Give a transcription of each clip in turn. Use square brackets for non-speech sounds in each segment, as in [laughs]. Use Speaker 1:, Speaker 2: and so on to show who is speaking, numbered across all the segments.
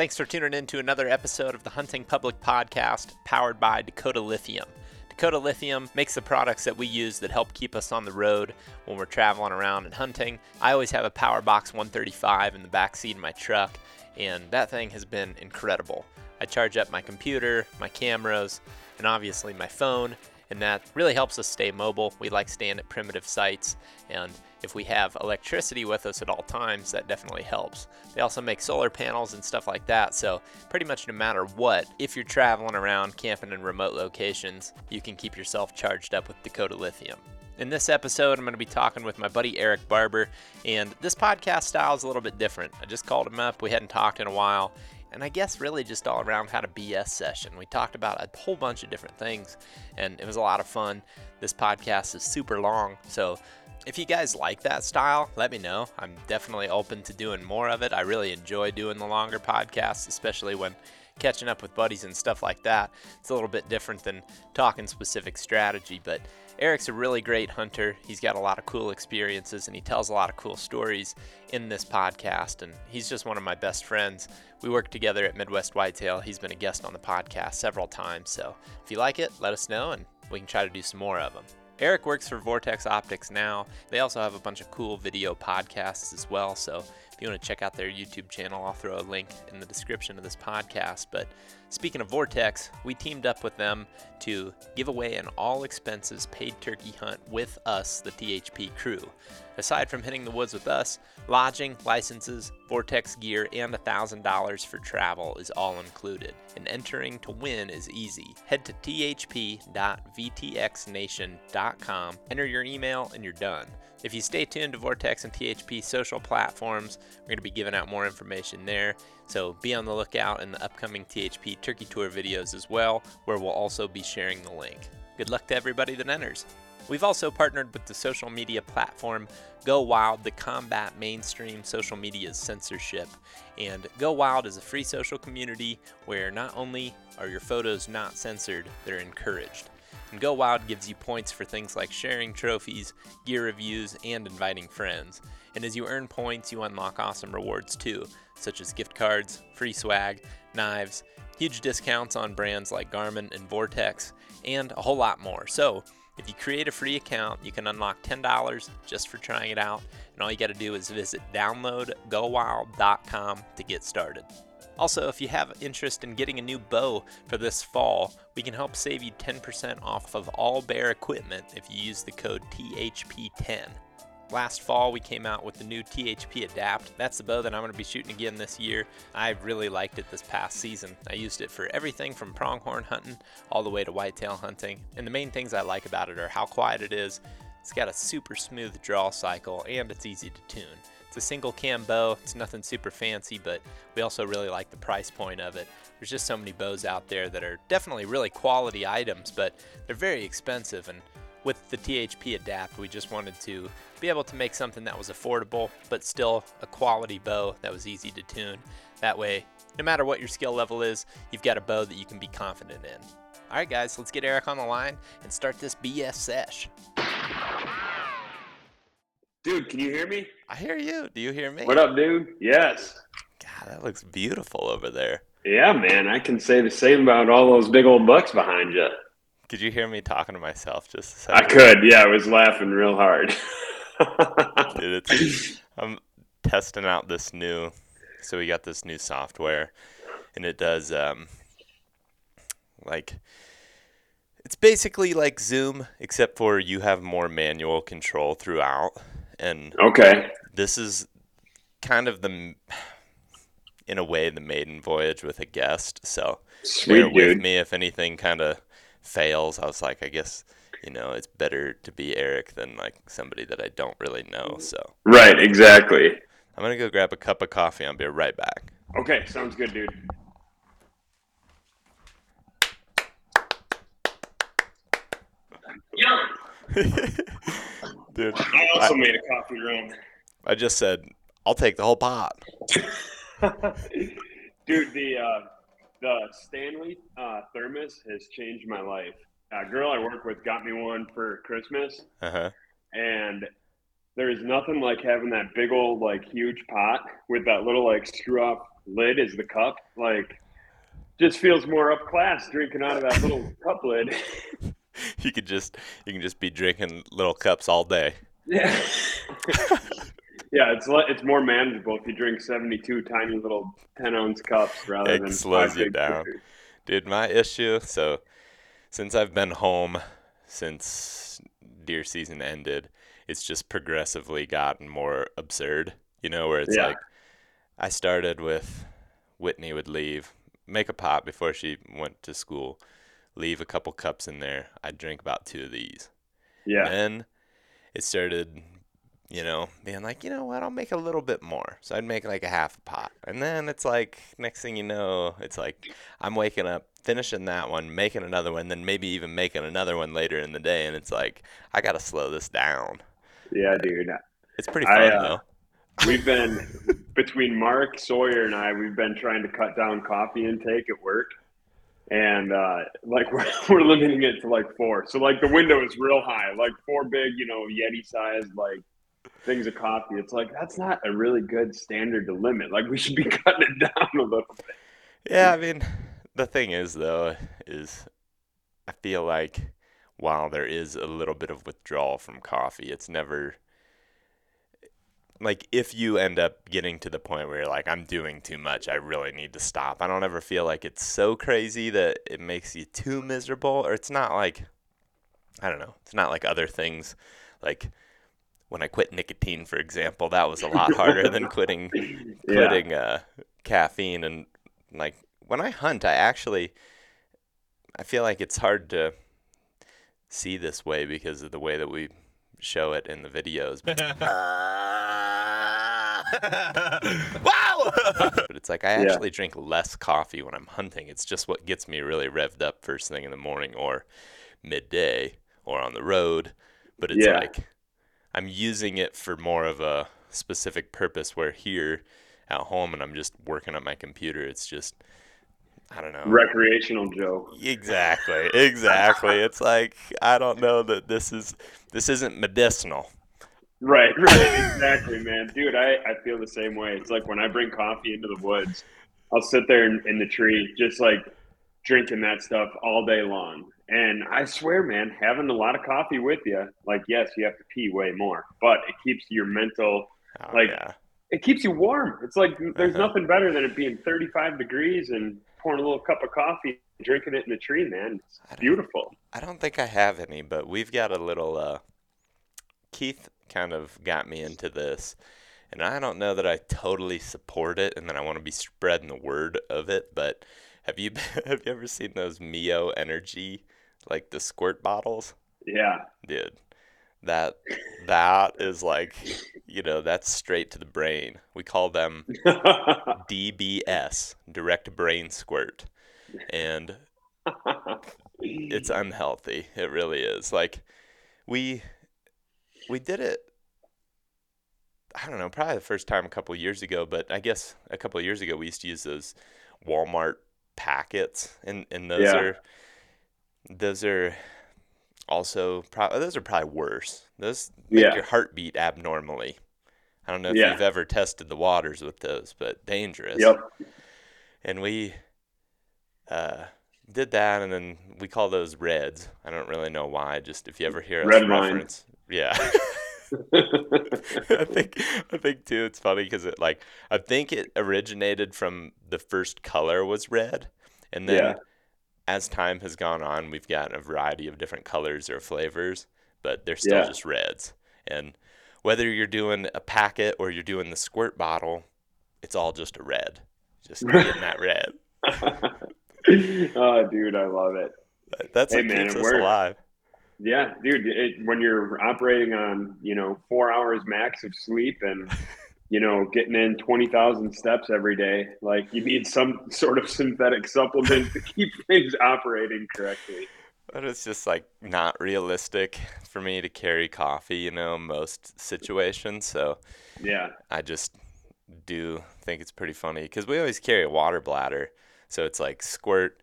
Speaker 1: Thanks for tuning in to another episode of the Hunting Public Podcast powered by Dakota Lithium. Dakota Lithium makes the products that we use that help keep us on the road when we're traveling around and hunting. I always have a Power Box 135 in the back seat of my truck, and that thing has been incredible. I charge up my computer, my cameras, and obviously my phone, and that really helps us stay mobile. We like staying at primitive sites, and if we have electricity with us at all times, that definitely helps. They also make solar panels and stuff like that, so pretty much no matter what, if you're traveling around camping in remote locations, you can keep yourself charged up with Dakota Lithium. In this episode, I'm going to be talking with my buddy Erik Barber, and this podcast style is a little bit different. I just called him up, we hadn't talked in a while, and I guess really just all around had a BS session. We talked about a whole bunch of different things, and it was a lot of fun. This podcast is super long, so if you guys like that style, let me know. I'm definitely open to doing more of it. I really enjoy doing the longer podcasts, especially when catching up with buddies and stuff like that. It's a little bit different than talking specific strategy, but Erik's a really great hunter. He's got a lot of cool experiences and he tells a lot of cool stories in this podcast. And he's just one of my best friends. We work together at Midwest Whitetail. He's been a guest on the podcast several times. So if you like it, let us know and we can try to do some more of them. Erik works for Vortex Optics now. They also have a bunch of cool video podcasts as well. So if you want to check out their YouTube channel, I'll throw a link in the description of this podcast. But speaking of Vortex, we teamed up with them to give away an all expenses paid turkey hunt with us, the THP crew. Aside from hitting the woods with us, lodging, licenses, Vortex gear, and $1,000 for travel is all included. And entering to win is easy. Head to thp.vtxnation.com, enter your email, and you're done. If you stay tuned to Vortex and THP social platforms, we're going to be giving out more information there. So be on the lookout in the upcoming THP Turkey Tour videos as well, where we'll also be sharing the link. Good luck to everybody that enters. We've also partnered with the social media platform Go Wild to combat mainstream social media's censorship. And Go Wild is a free social community where not only are your photos not censored, they're encouraged. And Go Wild gives you points for things like sharing trophies, gear reviews, and inviting friends. And as you earn points, you unlock awesome rewards too, such as gift cards, free swag, knives, huge discounts on brands like Garmin and Vortex, and a whole lot more. So, if you create a free account, you can unlock $10 just for trying it out, and all you got to do is visit downloadgowild.com to get started. Also, if you have interest in getting a new bow for this fall, we can help save you 10% off of all bear equipment if you use the code THP10. Last fall, we came out with the new THP Adapt. That's the bow that I'm going to be shooting again this year. I really liked it this past season. I used it for everything from pronghorn hunting all the way to whitetail hunting. And the main things I like about it are how quiet it is, it's got a super smooth draw cycle, and it's easy to tune. It's a single cam bow, it's nothing super fancy, but we also really like the price point of it. There's just so many bows out there that are definitely really quality items, but they're very expensive. And with the THP Adapt, we just wanted to be able to make something that was affordable, but still a quality bow that was easy to tune. That way, no matter what your skill level is, you've got a bow that you can be confident in. All right, guys, let's get Erik on the line and start this BS sesh.
Speaker 2: Dude, can you hear me?
Speaker 1: I hear you. Do you hear me?
Speaker 2: What up, dude? Yes.
Speaker 1: God, that looks beautiful over there.
Speaker 2: Yeah, man, I can say the same about all those big old bucks behind you.
Speaker 1: Could you hear me talking to myself just a
Speaker 2: second? I could. Yeah, I was laughing real hard. [laughs]
Speaker 1: Dude, it's, I'm testing out this new. So we got this new software, and it does um, like it's basically like Zoom, except for you have more manual control throughout. And
Speaker 2: okay,
Speaker 1: this is kind of the, in a way, the maiden voyage with a guest. So
Speaker 2: Sweet, bear
Speaker 1: with
Speaker 2: dude.
Speaker 1: me if anything kind of fails. I was like, I guess you know it's better to be Erik than like somebody that I don't really know. So
Speaker 2: right, exactly.
Speaker 1: I'm gonna go grab a cup of coffee. I'll be right back.
Speaker 2: Okay, sounds good, dude. [laughs]
Speaker 1: Dude,
Speaker 2: I also I, made a coffee run.
Speaker 1: I just said I'll take the whole pot. [laughs]
Speaker 2: Dude, the uh, the Stanley uh, thermos has changed my life. A girl I work with got me one for Christmas,
Speaker 1: uh-huh.
Speaker 2: and there is nothing like having that big old like huge pot with that little like screw up lid is the cup. Like, just feels more up class drinking out of that little [laughs] cup lid. [laughs]
Speaker 1: you could just you can just be drinking little cups all day.
Speaker 2: Yeah. [laughs] yeah, it's it's more manageable if you drink seventy two tiny little ten ounce cups rather
Speaker 1: it
Speaker 2: than
Speaker 1: slows you down. Dude, my issue so since I've been home since deer season ended, it's just progressively gotten more absurd. You know, where it's yeah. like I started with Whitney would leave, make a pot before she went to school, leave a couple cups in there. I'd drink about two of these.
Speaker 2: Yeah.
Speaker 1: And then it started, you know, being like, you know what, I'll make a little bit more. So I'd make like a half a pot. And then it's like, next thing you know, it's like I'm waking up, finishing that one, making another one, then maybe even making another one later in the day. And it's like, I got to slow this down.
Speaker 2: Yeah, dude.
Speaker 1: It's pretty fun, I, uh, though.
Speaker 2: We've been, [laughs] between Mark, Sawyer, and I, we've been trying to cut down coffee intake at work and uh, like [laughs] we're, we're limiting it to like four. So like the window is real high, like four big, you know, Yeti sized like things of coffee. It's like that's not a really good standard to limit. Like we should be [laughs] cutting it down a little bit.
Speaker 1: Yeah, I mean, the thing is though, is I feel like while there is a little bit of withdrawal from coffee, it's never like if you end up getting to the point where you're like i'm doing too much i really need to stop i don't ever feel like it's so crazy that it makes you too miserable or it's not like i don't know it's not like other things like when i quit nicotine for example that was a [laughs] lot harder than quitting quitting uh, caffeine and like when i hunt i actually i feel like it's hard to see this way because of the way that we show it in the videos [laughs] [laughs] wow! but it's like I actually yeah. drink less coffee when I'm hunting. It's just what gets me really revved up first thing in the morning or midday or on the road. But it's yeah. like I'm using it for more of a specific purpose where here at home and I'm just working on my computer, it's just I don't know.
Speaker 2: Recreational Joe.
Speaker 1: Exactly. Exactly. [laughs] it's like I don't know that this is this isn't medicinal.
Speaker 2: Right, [laughs] right, exactly, man. Dude, I, I feel the same way. It's like when I bring coffee into the woods, I'll sit there in, in the tree, just like drinking that stuff all day long. And I swear, man, having a lot of coffee with you, like, yes, you have to pee way more, but it keeps your mental, oh, like, yeah. it keeps you warm. It's like there's uh-huh. nothing better than it being 35 degrees and pouring a little cup of coffee, drinking it in the tree, man. It's I beautiful.
Speaker 1: I don't think I have any, but we've got a little, uh, Keith kind of got me into this. And I don't know that I totally support it and then I want to be spreading the word of it, but have you [laughs] have you ever seen those Mio Energy like the squirt bottles?
Speaker 2: Yeah.
Speaker 1: Dude. That that is like, you know, that's straight to the brain. We call them [laughs] DBS, direct brain squirt. And it's unhealthy. It really is. Like we we did it. I don't know, probably the first time a couple years ago, but I guess a couple years ago we used to use those Walmart packets, and and those yeah. are those are also pro- those are probably worse. Those make yeah. your heart beat abnormally. I don't know if yeah. you've ever tested the waters with those, but dangerous.
Speaker 2: Yep.
Speaker 1: And we uh, did that, and then we call those reds. I don't really know why. Just if you ever hear
Speaker 2: Red reference,
Speaker 1: yeah. [laughs] I think I think too. It's funny because it like I think it originated from the first color was red, and then yeah. As time has gone on, we've gotten a variety of different colors or flavors, but they're still yeah. just reds. And whether you're doing a packet or you're doing the squirt bottle, it's all just a red. Just [laughs] getting that red. [laughs]
Speaker 2: oh, dude, I love it.
Speaker 1: That's hey, what man, keeps us alive.
Speaker 2: Yeah, dude. It, when you're operating on you know four hours max of sleep and [laughs] you know getting in twenty thousand steps every day, like you need some sort of synthetic supplement to [laughs] keep things operating correctly.
Speaker 1: But it's just like not realistic for me to carry coffee, you know, most situations. So
Speaker 2: yeah,
Speaker 1: I just do think it's pretty funny because we always carry a water bladder, so it's like squirt,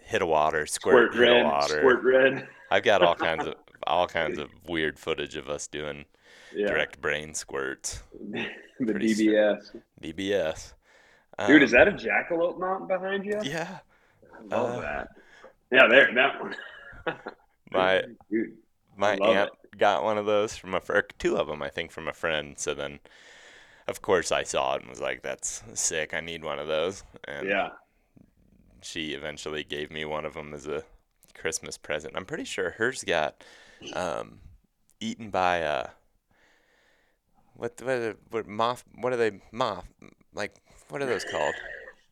Speaker 1: hit a water, squirt,
Speaker 2: squirt red,
Speaker 1: water,
Speaker 2: squirt red.
Speaker 1: I've got all [laughs] kinds of all kinds of weird footage of us doing yeah. direct brain squirts.
Speaker 2: the DBS.
Speaker 1: DBS.
Speaker 2: Dude, is
Speaker 1: Um,
Speaker 2: that a jackalope mount behind you?
Speaker 1: Yeah.
Speaker 2: I love
Speaker 1: uh,
Speaker 2: that. Yeah, there, that one. [laughs]
Speaker 1: My
Speaker 2: Dude,
Speaker 1: my aunt got one of those from a two of them, I think, from a friend. So then, of course, I saw it and was like, "That's sick. I need one of those." And
Speaker 2: yeah.
Speaker 1: she eventually gave me one of them as a Christmas present. I'm pretty sure hers got um, eaten by uh, what what are, what moth? What are they moth? Like what are those called? [laughs]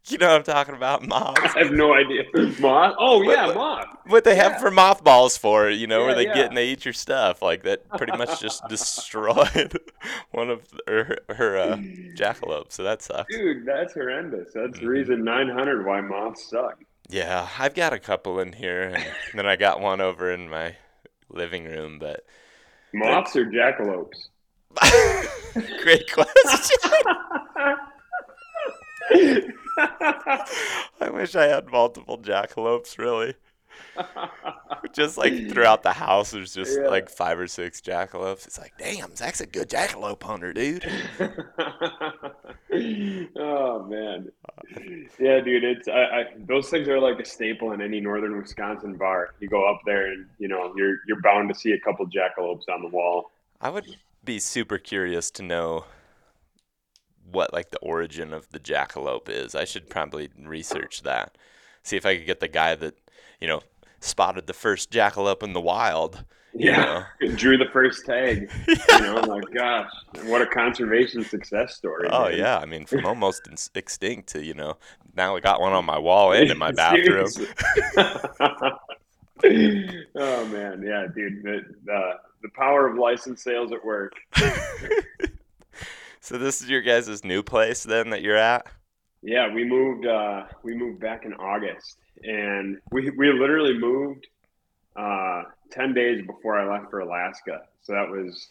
Speaker 1: You know what I'm talking about? Moths.
Speaker 2: I have no idea. Moth? Oh,
Speaker 1: What-
Speaker 2: yeah,
Speaker 1: what-
Speaker 2: moth.
Speaker 1: What they
Speaker 2: Yeah.
Speaker 1: have for mothballs for, you know, where they
Speaker 2: yeah.
Speaker 1: get and they eat your stuff. Like that pretty much just [laughs] destroyed [laughs] one of her, her uh, jackalope. So that sucks.
Speaker 2: Dude, that's horrendous. That's
Speaker 1: Mhm.
Speaker 2: reason 900 why moths suck.
Speaker 1: Yeah, I've got a couple in here, and then I got one over in my living room. But
Speaker 2: Moths or jackalopes? [laughs]
Speaker 1: great question. [laughs] I wish I had multiple jackalopes. Really, just like throughout the house, there's just
Speaker 2: Yeah.
Speaker 1: like five or six jackalopes. It's like, damn, Zach's a good jackalope hunter, dude. [laughs]
Speaker 2: oh man, uh, yeah, dude. It's I, I those things are like a staple in any northern Wisconsin bar. You go up there and you know you're you're bound to see a couple jackalopes on the wall.
Speaker 1: I would be super curious to know what like the origin of the jackalope is. I should probably research that. See if I could get the guy that, you know, spotted the first jackalope in the wild. you
Speaker 2: Yeah, [laughs] drew the first tag. [laughs]
Speaker 1: know?
Speaker 2: You know, like gosh, what a conservation success story.
Speaker 1: Oh
Speaker 2: man.
Speaker 1: yeah, I mean from almost ins- extinct to, you know, now I got one on my wall and in my [laughs] bathroom.
Speaker 2: Oh man, yeah, dude. The, the the power of license sales at work. [laughs]
Speaker 1: so this is your guys' new place then that you're at?
Speaker 2: Yeah, we moved. Uh, we moved back in August, and we we literally moved uh, ten days before I left for Alaska. So that was,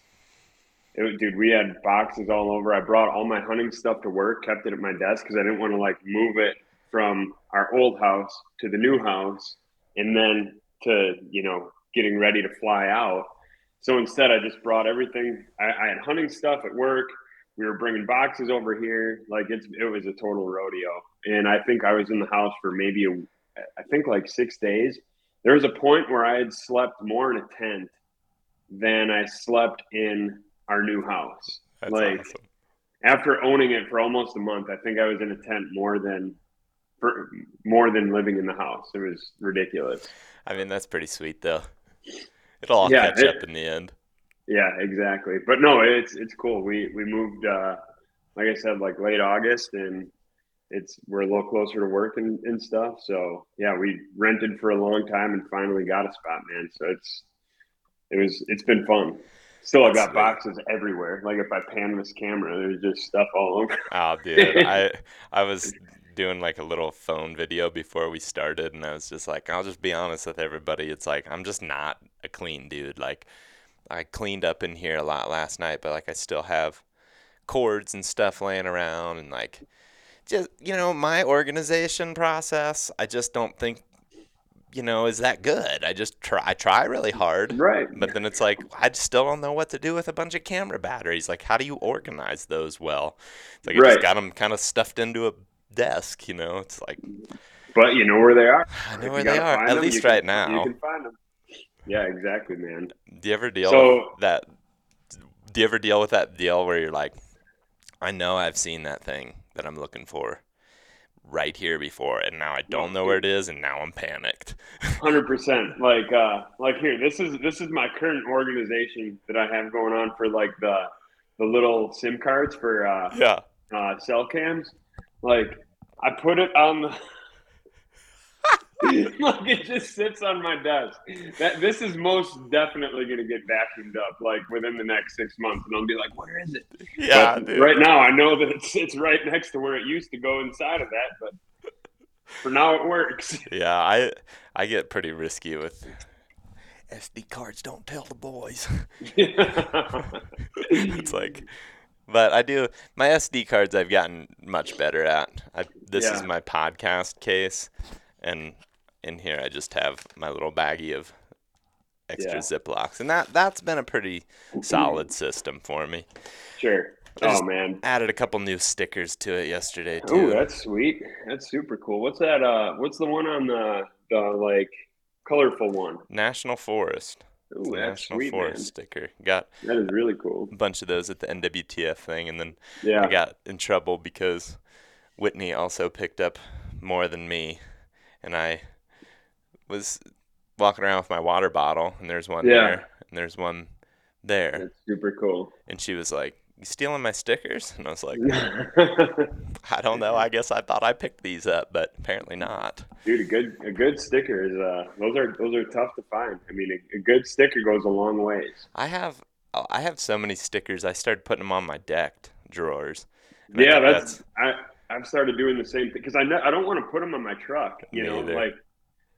Speaker 2: it was, dude. We had boxes all over. I brought all my hunting stuff to work, kept it at my desk because I didn't want to like move it from our old house to the new house, and then to you know getting ready to fly out. So instead, I just brought everything. I, I had hunting stuff at work we were bringing boxes over here like it's it was a total rodeo and i think i was in the house for maybe a i think like six days there was a point where i had slept more in a tent than i slept in our new house
Speaker 1: That's
Speaker 2: Like,
Speaker 1: awesome.
Speaker 2: after owning it for almost a month i think i was in a tent more than for more than living in the house it was ridiculous
Speaker 1: I mean that's pretty sweet though. It'll all
Speaker 2: Yeah,
Speaker 1: catch
Speaker 2: it-
Speaker 1: up in the end.
Speaker 2: Yeah, exactly. But no, it's it's cool. We we moved uh like I said, like late August and it's we're a little closer to work and, and stuff. So yeah, we rented for a long time and finally got a spot, man. So it's it was it's been fun. Still I've got
Speaker 1: sweet.
Speaker 2: boxes everywhere. Like if I pan this camera, there's just stuff all over.
Speaker 1: Oh, dude, I [laughs] I was doing like a little phone video before we started, and I was just like, I'll just be honest with everybody. It's like I'm just not a clean dude. Like I cleaned up in here a lot last night, but like I still have cords and stuff laying around, and like just you know my organization process. I just don't think you know is that good. I just try. I try really hard.
Speaker 2: Right.
Speaker 1: But then it's like I still don't know what to do with a bunch of camera batteries. Like, how do you organize those well? It's like I
Speaker 2: Right.
Speaker 1: just got them kind of stuffed into a desk. You know, it's like
Speaker 2: But you know where they are. [sighs]
Speaker 1: I know
Speaker 2: you
Speaker 1: where they are at
Speaker 2: them,
Speaker 1: least
Speaker 2: you can-
Speaker 1: right
Speaker 2: You
Speaker 1: now.
Speaker 2: can find them. Yeah, exactly, man.
Speaker 1: Do you ever deal
Speaker 2: So-
Speaker 1: with that? Do you ever deal with that deal where you're like, I know I've seen that thing that I'm looking for right here before, and now I don't know where it is, and now I'm panicked. [laughs]
Speaker 2: Hundred percent. Like, uh, like here, this is this is my current organization that I have going on for like the the little SIM cards for uh,
Speaker 1: yeah.
Speaker 2: uh, cell cams. Like, I put it on the. [laughs] like it just sits on my desk. That this is most definitely going to get vacuumed up like within the next six months, and I'll be like, "Where is it?"
Speaker 1: Yeah,
Speaker 2: right now, I know that it sits right next to where it used to go inside of that, but for now, it works. [laughs]
Speaker 1: Yeah, I I get pretty risky with SD cards. Don't tell the boys. [laughs] it's like, but I do my SD cards. I've gotten much better at. I, this is my podcast case, and in here I just have my little baggie of extra
Speaker 2: Yeah.
Speaker 1: Ziplocs, and that that's been a pretty solid system for me.
Speaker 2: Sure. Oh man.
Speaker 1: Added a couple new stickers to it yesterday too.
Speaker 2: Oh, that's sweet. That's super cool. What's that? Uh, what's the one on the the like colorful one?
Speaker 1: National Forest.
Speaker 2: Ooh, that's
Speaker 1: National
Speaker 2: sweet,
Speaker 1: Forest
Speaker 2: man.
Speaker 1: sticker. Got
Speaker 2: That is really cool.
Speaker 1: a bunch of those at the NWTF thing, and then
Speaker 2: Yeah.
Speaker 1: I got in trouble because Whitney also picked up more than me, and I was walking around with my water bottle, and there's one
Speaker 2: Yeah.
Speaker 1: there, and there's one there,
Speaker 2: That's super cool.
Speaker 1: and she was like, "You stealing my stickers?" And I was like, [laughs] "I don't know. I guess I thought I picked these up, but apparently not."
Speaker 2: Dude, a good a good sticker is uh those are those are tough to find. I mean, a, a good sticker goes a long ways.
Speaker 1: I have I have so many stickers. I started putting them on my decked drawers.
Speaker 2: Yeah,
Speaker 1: think
Speaker 2: that's, I I've started doing the same thing because I know I don't want to put them on my truck. You know,
Speaker 1: either.
Speaker 2: like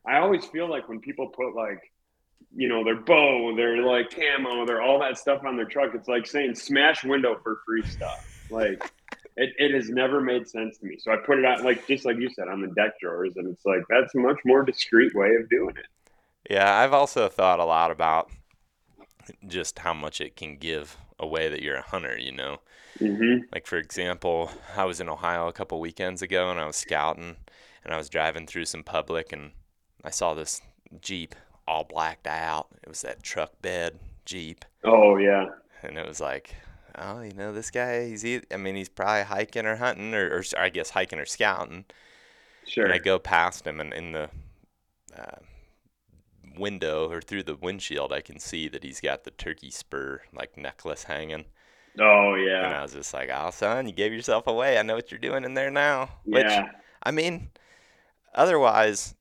Speaker 2: I always feel like when people put like you know their bow, their like camo, their all that stuff on their truck, it's like saying smash window for free stuff. Like it, it has never made sense to me. So I put it out like just like you said on the deck drawers, and it's like that's a much more discreet way of doing it.
Speaker 1: Yeah, I've also thought a lot about just how much it can give away that you're a hunter, you know.
Speaker 2: hmm
Speaker 1: Like for example, I was in Ohio a couple weekends ago and I was scouting and I was driving through some public and I saw this Jeep all blacked out. It was that truck bed Jeep
Speaker 2: Oh yeah,
Speaker 1: and it was like, oh, you know, this guy, he's I mean, he's probably hiking or hunting or, or I guess hiking or scouting.
Speaker 2: sure.
Speaker 1: And I go past him, and in the uh, window or through the windshield, I can see that he's got the turkey spur like necklace hanging.
Speaker 2: oh yeah.
Speaker 1: And I was just like, "Oh, son, you gave yourself away. I know what you're doing in there now." Which,
Speaker 2: yeah.
Speaker 1: I mean, otherwise,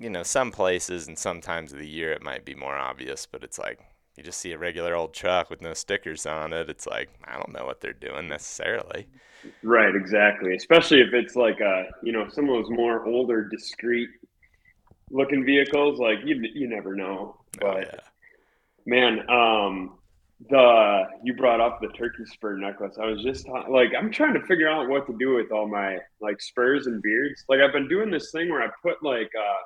Speaker 1: you know, some places and some times of the year it might be more obvious, but it's like you just see a regular old truck with no stickers on it. It's like I don't know what they're doing necessarily.
Speaker 2: Right, exactly. Especially if it's like a, you know, some of those more older, discreet looking vehicles. Like you, you never know.
Speaker 1: Oh,
Speaker 2: But
Speaker 1: yeah.
Speaker 2: man, um, the you brought up the turkey spur necklace. I was just ta- like, I'm trying to figure out what to do with all my like spurs and beards. Like I've been doing this thing where I put like, uh,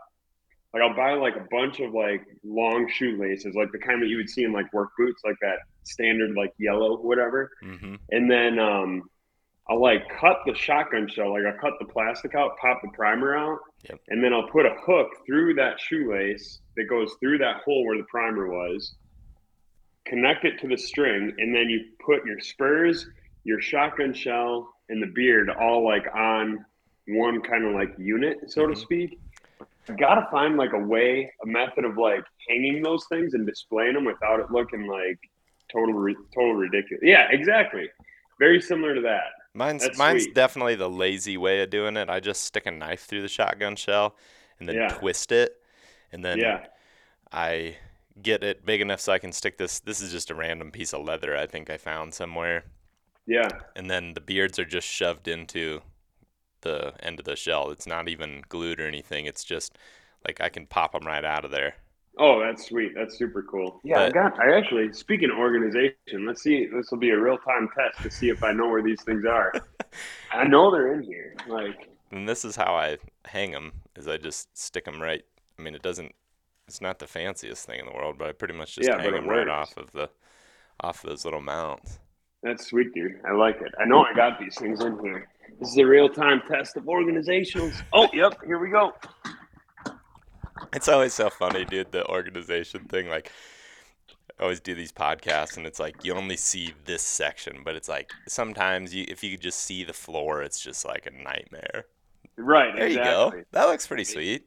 Speaker 2: like I'll buy like a bunch of like long shoelaces, like the kind that you would see in like work boots, like that standard like yellow whatever
Speaker 1: hmm
Speaker 2: and then um, I'll like cut the shotgun shell, like I'll cut the plastic out, pop the primer out,
Speaker 1: Yep.
Speaker 2: and then I'll put a hook through that shoelace that goes through that hole where the primer was, connect it to the string, and then you put your spurs, your shotgun shell, and the beard all like on one kind of like unit, so to
Speaker 1: Mhm.
Speaker 2: Speak. You gotta find like a way, a method of like hanging those things and displaying them without it looking like total, total ridiculous. Yeah, exactly. Very similar to that.
Speaker 1: Mine's
Speaker 2: That's
Speaker 1: mine's
Speaker 2: sweet.
Speaker 1: definitely the lazy way of doing it. I just stick a knife through the shotgun shell and then
Speaker 2: Yeah.
Speaker 1: twist it, and then
Speaker 2: yeah,
Speaker 1: I get it big enough so I can stick this. This is just a random piece of leather I think I found somewhere,
Speaker 2: yeah,
Speaker 1: and then the beards are just shoved into the end of the shell. It's not even glued or anything. It's just like I can pop them right out of there.
Speaker 2: Oh, that's sweet. That's super cool. Yeah, I got. I actually, speaking of organization, let's see. This will be a real time test to see if I know where these things are. [laughs] I know they're in here. Like,
Speaker 1: And this is how I hang them: is I just stick them right. I mean, it doesn't. It's not the fanciest thing in the world, but I pretty much just
Speaker 2: Yeah,
Speaker 1: hang
Speaker 2: but it
Speaker 1: them right off of the off of those little mounts.
Speaker 2: that's sweet, dude. I like it. I know I got these things in here. This is a real time test of organizationals. Oh, yep. Here we go.
Speaker 1: It's always so funny, dude. The organization thing, like, I always do these podcasts, and it's like you only see this section, but it's like sometimes you, if you could just see the floor, it's just like a nightmare.
Speaker 2: Right.
Speaker 1: There
Speaker 2: exactly.
Speaker 1: you go. That looks pretty sweet.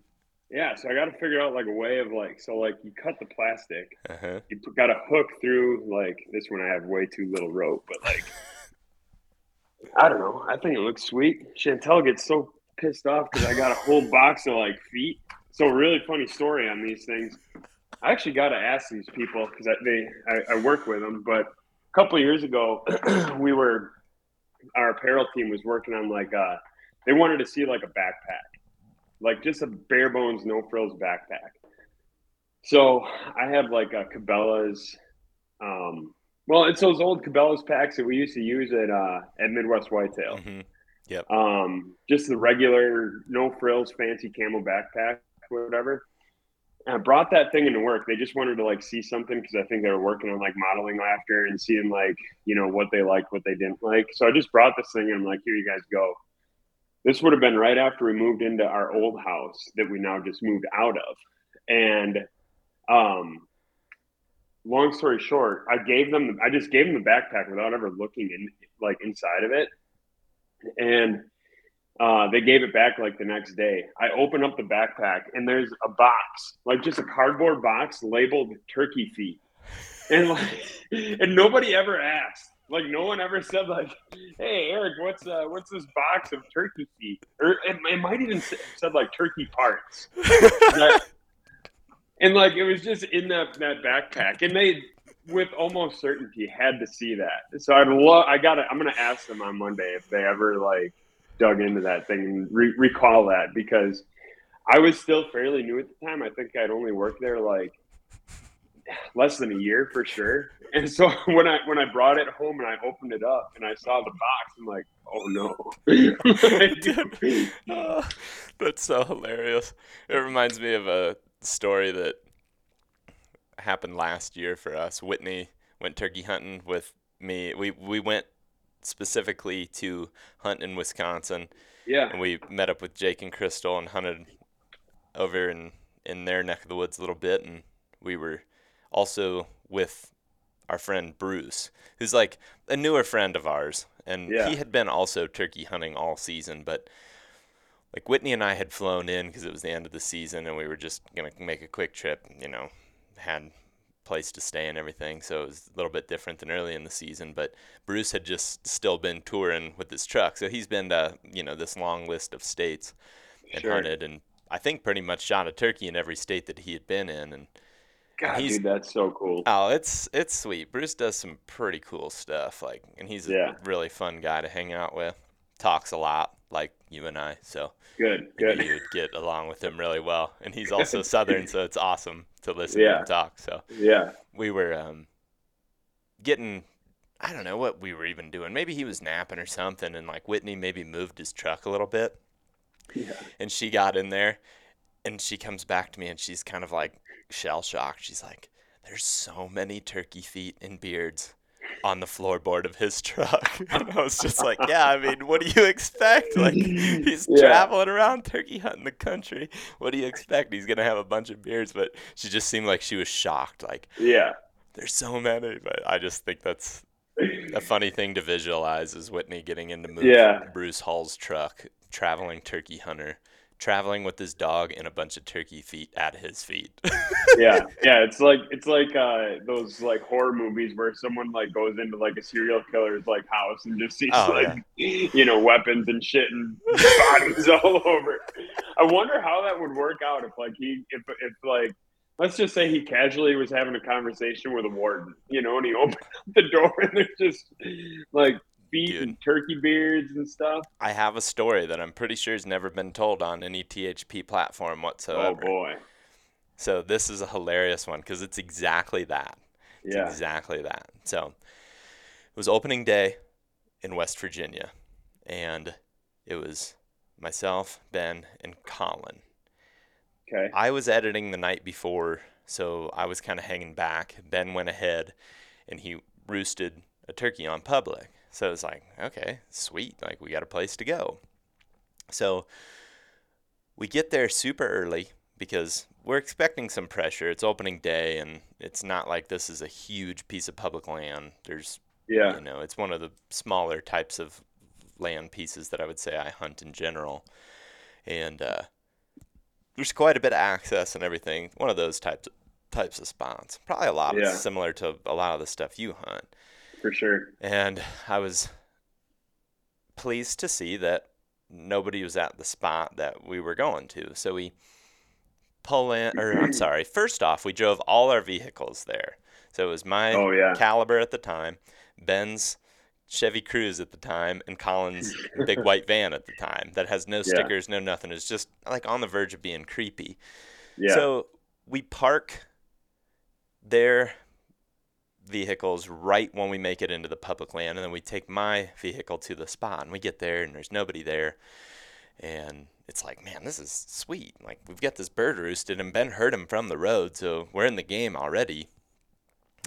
Speaker 2: Yeah. So I got to figure out like a way of like, so like you cut the plastic,
Speaker 1: Uh-huh.
Speaker 2: you got a hook through like this one. I have way too little rope, but like [laughs] I don't know. I think it looks sweet. Chantel gets so pissed off because I got a whole [laughs] box of like feet. So really funny story on these things. I actually got to ask these people because I, they I, I work with them. But a couple years ago, [clears throat] we were our apparel team was working on like uh they wanted to see like a backpack, like just a bare bones no frills backpack. So I have like a Cabela's. Um, well, it's those old Cabela's packs that we used to use at uh, at Midwest Whitetail.
Speaker 1: hmm
Speaker 2: Um, just the regular no frills, fancy camel backpack, whatever. And I brought that thing into work. They just wanted to like see something because I think they were working on like modeling laughter and seeing like, you know, what they liked, what they didn't like. So I just brought this thing and I'm like, here you guys go. This would have been right after we moved into our old house that we now just moved out of. And um long story short, I gave them I just gave them the backpack without ever looking in like inside of it. And uh, they gave it back like the next day. I open up the backpack and there's a box, like just a cardboard box labeled turkey feet. And like [laughs] and nobody ever asked. Like no one ever said like, "Hey Erik, what's uh what's this box of turkey feet?" Or it, it might even said like turkey parts. [laughs] and, like it was just in that that backpack and they with almost certainty had to see that. So I'd love I got I'm to ask them on Monday if they ever like dug into that thing and re- recall that because I was still fairly new at the time. I think I'd only worked there like less than a year for sure. And so [laughs] when I when I brought it home and I opened it up and I saw the box, I'm like, oh
Speaker 1: no. [laughs] [laughs] oh, that's so hilarious. It reminds me of a story that happened last year for us. Whitney went turkey hunting with me. We we went specifically to hunt in Wisconsin.
Speaker 2: Yeah.
Speaker 1: And we met up with Jake and Crystal and hunted over in in their neck of the woods a little bit and we were also with our friend Bruce, who's like a newer friend of ours. And yeah. he had been also turkey hunting all season, but like Whitney and I had flown in because it was the end of the season and we were just going to make a quick trip, you know, had place to stay and everything, so it was a little bit different than early in the season. But Bruce had just still been touring with his truck, so he's been to you know this long list of states and sure. hunted, and I think pretty much shot a turkey in every state that he had been in, and.
Speaker 2: God, dude, that's so cool.
Speaker 1: Oh, it's it's sweet. Bruce does some pretty cool stuff, like, and he's a yeah. really fun guy to hang out with. Talks a lot, like you and I. So
Speaker 2: good, good.
Speaker 1: You would get along with him really well, and he's [laughs] also Southern, so it's awesome to listen yeah. to him talk. So
Speaker 2: yeah,
Speaker 1: we were um, getting. I don't know what we were even doing. Maybe he was napping or something, and like Whitney maybe moved his truck a little bit.
Speaker 2: Yeah.
Speaker 1: And she got in there, and she comes back to me, and she's kind of like shell shocked. She's like, "There's so many turkey feet and beards." On the floorboard of his truck. [laughs] And I was just like, yeah, I mean, what do you expect? Like, [laughs] he's yeah. traveling around turkey hunting the country. What do you expect? He's going to have a bunch of beers. But she just seemed like she was shocked. Like,
Speaker 2: yeah,
Speaker 1: there's so many. But I just think that's a [laughs] funny thing to visualize is Whitney getting into
Speaker 2: yeah.
Speaker 1: Bruce Hall's truck, traveling turkey hunter traveling with his dog and a bunch of turkey feet at his feet. [laughs]
Speaker 2: yeah, yeah, it's like it's like uh, those like horror movies where someone like goes into like a serial killer's like house and just sees oh, like yeah. [laughs] you know weapons and shit and [laughs] bodies all over. I wonder how that would work out if like he if if like let's just say he casually was having a conversation with a warden, you know, and he opened the door and there's just like feet Dude. and turkey beards and stuff.
Speaker 1: I have a story that I'm pretty sure has never been told on any THP platform whatsoever.
Speaker 2: Oh boy.
Speaker 1: So this is a hilarious one because it's exactly that. It's yeah. exactly that. So it was opening day in West Virginia, and it was myself, Ben, and Colin.
Speaker 2: Okay.
Speaker 1: I was editing the night before, so I was kind of hanging back. Ben went ahead, and he roosted a turkey on public. So it's like, okay, sweet. Like we got a place to go. So we get there super early because we're expecting some pressure. It's opening day and it's not like this is a huge piece of public land. There's
Speaker 2: yeah.
Speaker 1: You know, it's one of the smaller types of land pieces that I would say I hunt in general. And uh, there's quite a bit of access and everything. One of those types of, types of spots. Probably a lot yeah. similar to a lot of the stuff you hunt
Speaker 2: for sure.
Speaker 1: And I was pleased to see that nobody was at the spot that we were going to. So we pull in, or I'm [clears throat] sorry, first off, we drove all our vehicles there. So it was my
Speaker 2: oh, yeah.
Speaker 1: Caliber at the time, Ben's Chevy Cruze at the time, and Colin's big white [laughs] van at the time that has no stickers, yeah. no nothing. It's just like on the verge of being creepy.
Speaker 2: Yeah.
Speaker 1: So we park there vehicles right when we make it into the public land, and then we take my vehicle to the spot, and we get there, and there's nobody there, And it's like, man, this is sweet. Like we've got this bird roosted, and Ben heard him from the road, so we're in the game already.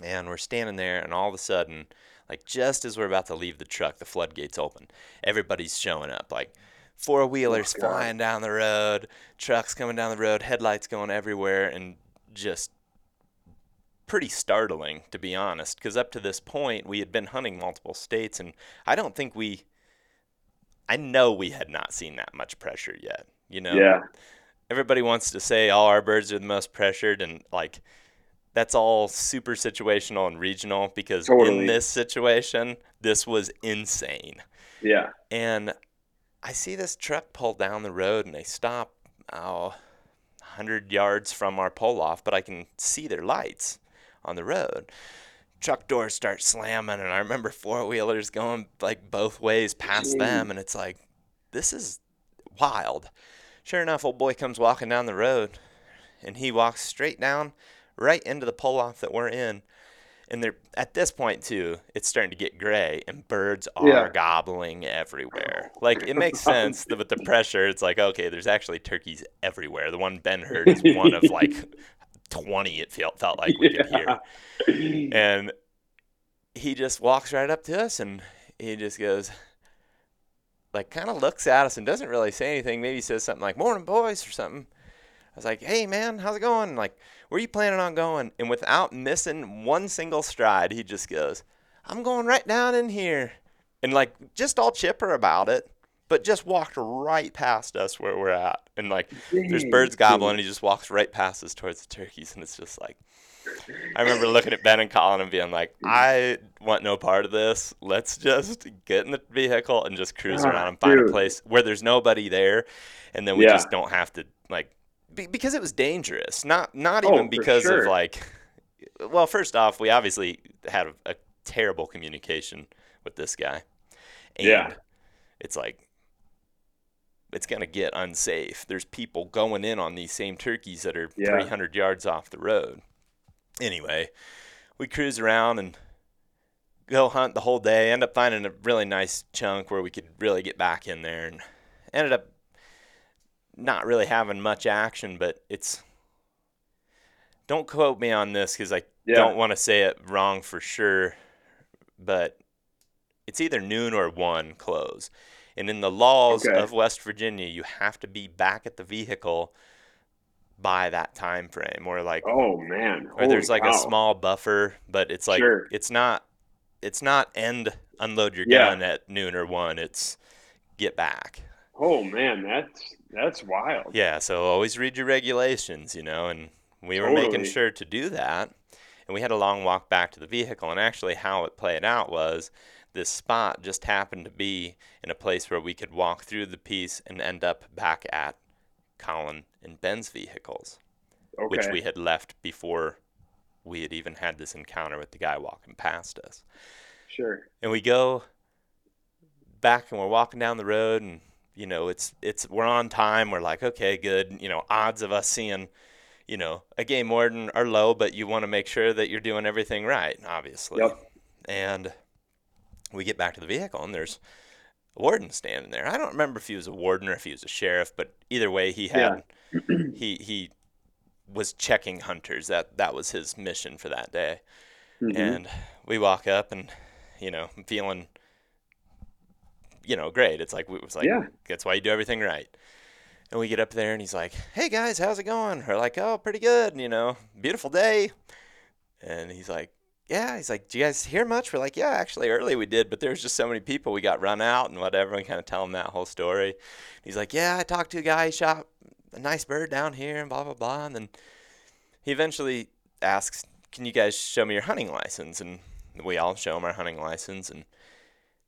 Speaker 1: And we're standing there, and all of a sudden, like just as we're about to leave the truck, the floodgates open. Everybody's showing up, like four wheelers
Speaker 2: Oh,
Speaker 1: flying down the road, trucks coming down the road, headlights going everywhere, and just pretty startling to be honest. Because up to this point, we had been hunting multiple states, and I don't think we. I know we had not seen that much pressure yet. You know,
Speaker 2: Yeah.
Speaker 1: everybody wants to say all our birds are the most pressured and like that's all super situational and regional because
Speaker 2: Totally.
Speaker 1: in this situation this was insane
Speaker 2: Yeah.
Speaker 1: and i see this truck pull down the road and they stop oh 100 yards from our pull off but i can see their lights on the road truck doors start slamming and i remember four wheelers going like both ways past mm. them and it's like this is wild Sure enough, old boy comes walking down the road, and he walks straight down, right into the pull off that we're in. And they're at this point too, it's starting to get gray, and birds are
Speaker 2: Yeah.
Speaker 1: gobbling everywhere. Like it makes sense that with the [laughs] pressure, it's like okay, there's actually turkeys everywhere. The one Ben heard is one of like [laughs] twenty. It felt felt like we could hear [laughs] and he just walks right up to us and he just goes like kind of looks at us and doesn't really say anything. Maybe says something like morning boys or something. I was like hey man how's it going? Like where are you planning on going? And without missing one single stride he just goes i'm going right down in here. And like just all chipper about it but just walked right past us where we're at and like there's birds gobbling he just walks right past us towards the turkeys and it's just like I remember looking at Ben and Colin and being like, [laughs] I want no part of this. Let's just get in the vehicle and just cruise
Speaker 2: Ah,
Speaker 1: around and find
Speaker 2: dude.
Speaker 1: a place where there's nobody there, and then we
Speaker 2: Yeah.
Speaker 1: just don't have to like be, because it was dangerous. Not not
Speaker 2: Oh,
Speaker 1: even because of like, well, first off, we obviously had a, a terrible communication with this guy, and
Speaker 2: Yeah.
Speaker 1: it's like it's gonna get unsafe. There's people going in on these same turkeys that are
Speaker 2: Yeah.
Speaker 1: 300 yards off the road. Anyway, we cruise around and go hunt the whole day. End up finding a really nice chunk where we could really get back in there, and ended up not really having much action. But it's don't quote me on this because I
Speaker 2: Yeah.
Speaker 1: don't want to say it wrong for sure. But it's either noon or one close. And in the laws
Speaker 2: Okay.
Speaker 1: of West Virginia, you have to be back at the vehicle by that time frame, or like,
Speaker 2: Oh man.
Speaker 1: or there's
Speaker 2: Holy
Speaker 1: like a small buffer, but it's like
Speaker 2: Sure.
Speaker 1: it's not, it's not end unload your
Speaker 2: Yeah.
Speaker 1: gun at noon or one. It's get back.
Speaker 2: Oh man, that's that's wild.
Speaker 1: Yeah, so always read your regulations, you know, and we were making sure to do that. And we had a long walk back to the vehicle, and actually, how it played out was this spot just happened to be in a place where we could walk through the piece and end up back at Colin and Ben's vehicles,
Speaker 2: Okay.
Speaker 1: which we had left before we had even had this encounter with the guy walking past us
Speaker 2: Sure.
Speaker 1: and we go back and we're walking down the road and you know it's it's we're on time we're like okay good you know odds of us seeing you know a game warden are low but you want to make sure that you're doing everything right obviously
Speaker 2: Yep.
Speaker 1: and we get back to the vehicle and there's a warden standing there. I don't remember if he was a warden or if he was a sheriff but either way he had he he was checking hunters. That that was his mission for that day.
Speaker 2: Mhm.
Speaker 1: and we walk up and you know I'm feeling you know great. It's like we was like
Speaker 2: Yeah.
Speaker 1: that's why you do everything right. And we get up there and he's like hey guys how's it going? We're like oh pretty good you know beautiful day. And he's like yeah he's like do you guys hear much? We're like yeah actually early we did but there was just so many people we got run out and whatever and kind of tell him that whole story. He's like yeah i talked to a guy he shot a nice bird down here and blah blah blah and then he eventually asks can you guys show me your hunting license? And we all show him our hunting license and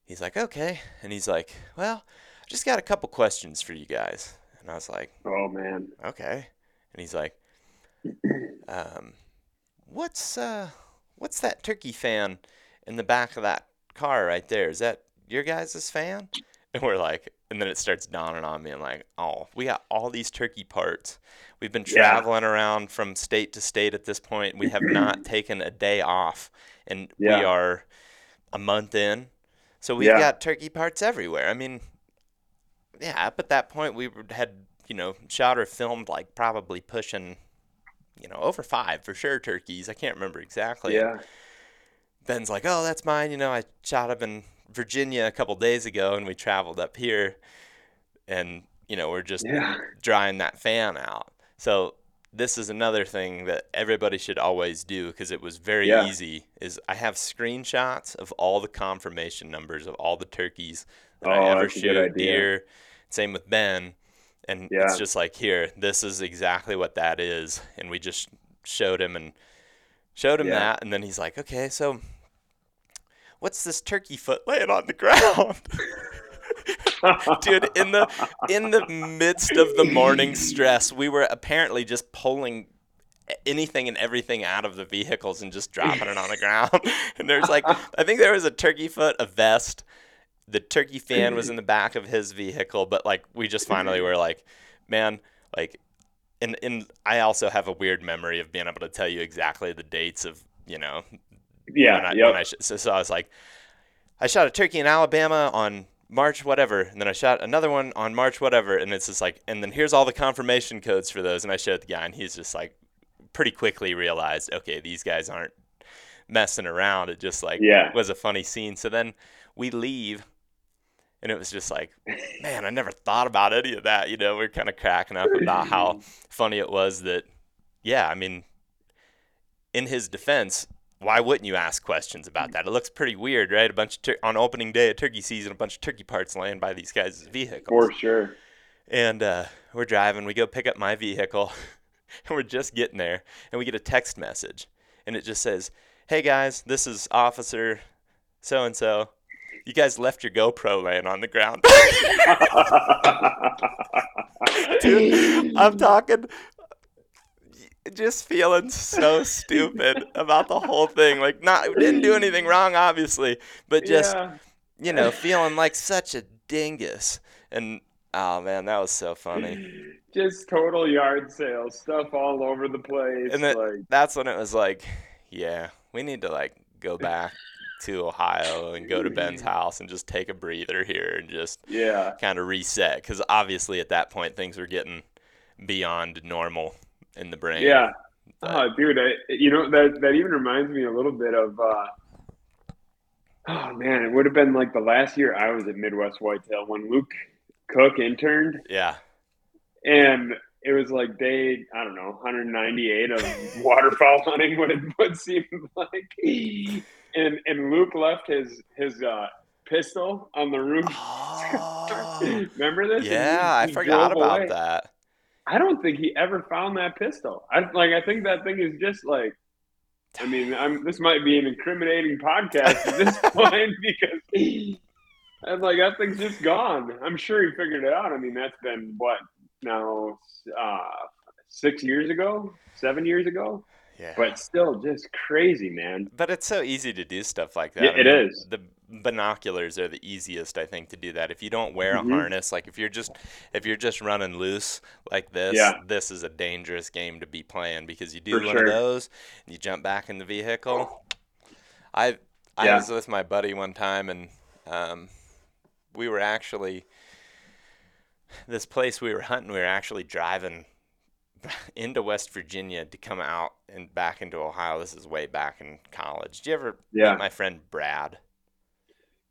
Speaker 1: he's like okay and he's like well i just got a couple questions for you guys and i was like
Speaker 2: Oh man.
Speaker 1: okay and he's like [clears throat] um, what's uh what's that turkey fan in the back of that car right there? Is that your guys' fan? And we're like and then it starts dawning on me. I'm like oh we got all these turkey parts. We've been
Speaker 2: Yeah.
Speaker 1: traveling around from state to state at this point. We have not [clears throat] taken a day off and we are a month in. So we've
Speaker 2: Yeah.
Speaker 1: got turkey parts everywhere. I mean yeah, up at that point we had you know shot or filmed like probably pushing you know over five for sure turkeys. I can't remember exactly.
Speaker 2: yeah.
Speaker 1: Ben's like, oh, that's mine. You know, I shot up in Virginia a couple days ago, and we traveled up here, and you know we're just
Speaker 2: Yeah.
Speaker 1: drying that fan out. So this is another thing that everybody should always do because it was very
Speaker 2: Yeah.
Speaker 1: easy. Is I have screenshots of all the confirmation numbers of all the turkeys that
Speaker 2: Oh,
Speaker 1: I ever shoot, deer. Same with Ben, and
Speaker 2: Yeah.
Speaker 1: it's just like here, this is exactly what that is, and we just showed him and showed him
Speaker 2: Yeah.
Speaker 1: that, and then he's like, okay, so what's this turkey foot laying on the ground? [laughs] dude in the in the midst of the morning stress we were apparently just pulling anything and everything out of the vehicles and just dropping it on the ground [laughs] and there's like i think there was a turkey foot a vest the turkey fan was in the back of his vehicle but like we just finally were like man like and and i also have a weird memory of being able to tell you exactly the dates of you know
Speaker 2: Yeah.
Speaker 1: when I,
Speaker 2: yep.
Speaker 1: when I sh- so, so I was like, I shot a turkey in Alabama on March whatever, and then I shot another one on March whatever, and it's just like, and then here's all the confirmation codes for those, and I showed the guy, and he's just like, pretty quickly realized, okay, these guys aren't messing around. It just like
Speaker 2: Yeah.
Speaker 1: was a funny scene. So then we leave. And it was just like, man, I never thought about any of that. You know, we are kind of cracking up about how [laughs] funny it was that, yeah, I mean, in his defense, why wouldn't you ask questions about that? It looks pretty weird, right? A bunch of tur- on opening day of turkey season, a bunch of turkey parts laying by these guys' vehicles.
Speaker 2: For sure.
Speaker 1: And uh, we're driving. We go pick up my vehicle, [laughs] and we're just getting there, and we get a text message, and it just says, "Hey guys, this is Officer so and so. You guys left your GoPro laying on the ground." [laughs] Dude, I'm talking just feeling so stupid about the whole thing. Like, not didn't do anything wrong, obviously, but just
Speaker 2: yeah.
Speaker 1: you know, feeling like such a dingus. And oh man, that was so funny.
Speaker 2: Just total yard sale stuff all over the place.
Speaker 1: And then
Speaker 2: like,
Speaker 1: that's when it was like, yeah, we need to like go back to Ohio and go to Ben's house and just take a breather here and just
Speaker 2: yeah.
Speaker 1: kind of reset because obviously at that point things were getting beyond normal in the brain.
Speaker 2: Yeah.
Speaker 1: But-
Speaker 2: Oh, dude, I, you know that that even reminds me a little bit of. Uh, oh man, it would have been like the last year I was at Midwest Whitetail when Luke Cook interned,
Speaker 1: yeah.
Speaker 2: and it was like day I don't know 198 of waterfowl [laughs] hunting. What it would seem like, [laughs] and and Luke left his his uh, pistol on the roof.
Speaker 1: Oh, [laughs]
Speaker 2: Remember this? And he-
Speaker 1: yeah, I forgot about
Speaker 2: away.
Speaker 1: that.
Speaker 2: I don't think he ever found that pistol. I like. I think that thing is just like. I mean, I'm. This might be an incriminating podcast at this [laughs] point because, I'm like, that thing's just gone. I'm sure he figured it out. I mean, that's been what now, uh, six years ago, seven years ago.
Speaker 1: Yeah.
Speaker 2: But still, just crazy, man.
Speaker 1: But it's so easy to do stuff like that.
Speaker 2: Yeah, it
Speaker 1: mean,
Speaker 2: is.
Speaker 1: The binoculars are the easiest, I think, to do that. If you don't wear
Speaker 2: Mhm.
Speaker 1: a harness, like if you're just if you're just running loose like this,
Speaker 2: Yeah.
Speaker 1: this is a dangerous game to be playing because you do
Speaker 2: For
Speaker 1: one
Speaker 2: sure.
Speaker 1: of those and you jump back in the vehicle. I I
Speaker 2: Yeah.
Speaker 1: was with my buddy one time and um, we were actually this place we were hunting. We were actually driving [laughs] into West Virginia to come out and back into Ohio. This is way back in college. Did you ever
Speaker 2: Yeah.
Speaker 1: meet my friend Brad?